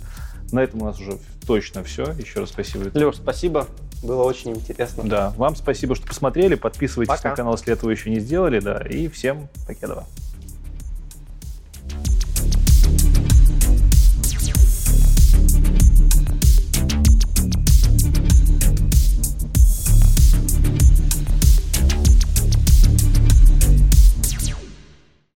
На этом у нас уже точно все. Еще раз спасибо. Леш, спасибо. Было очень интересно. Да, вам спасибо, что посмотрели. Подписывайтесь Пока. на канал, если этого еще не сделали. Да, и всем покедова.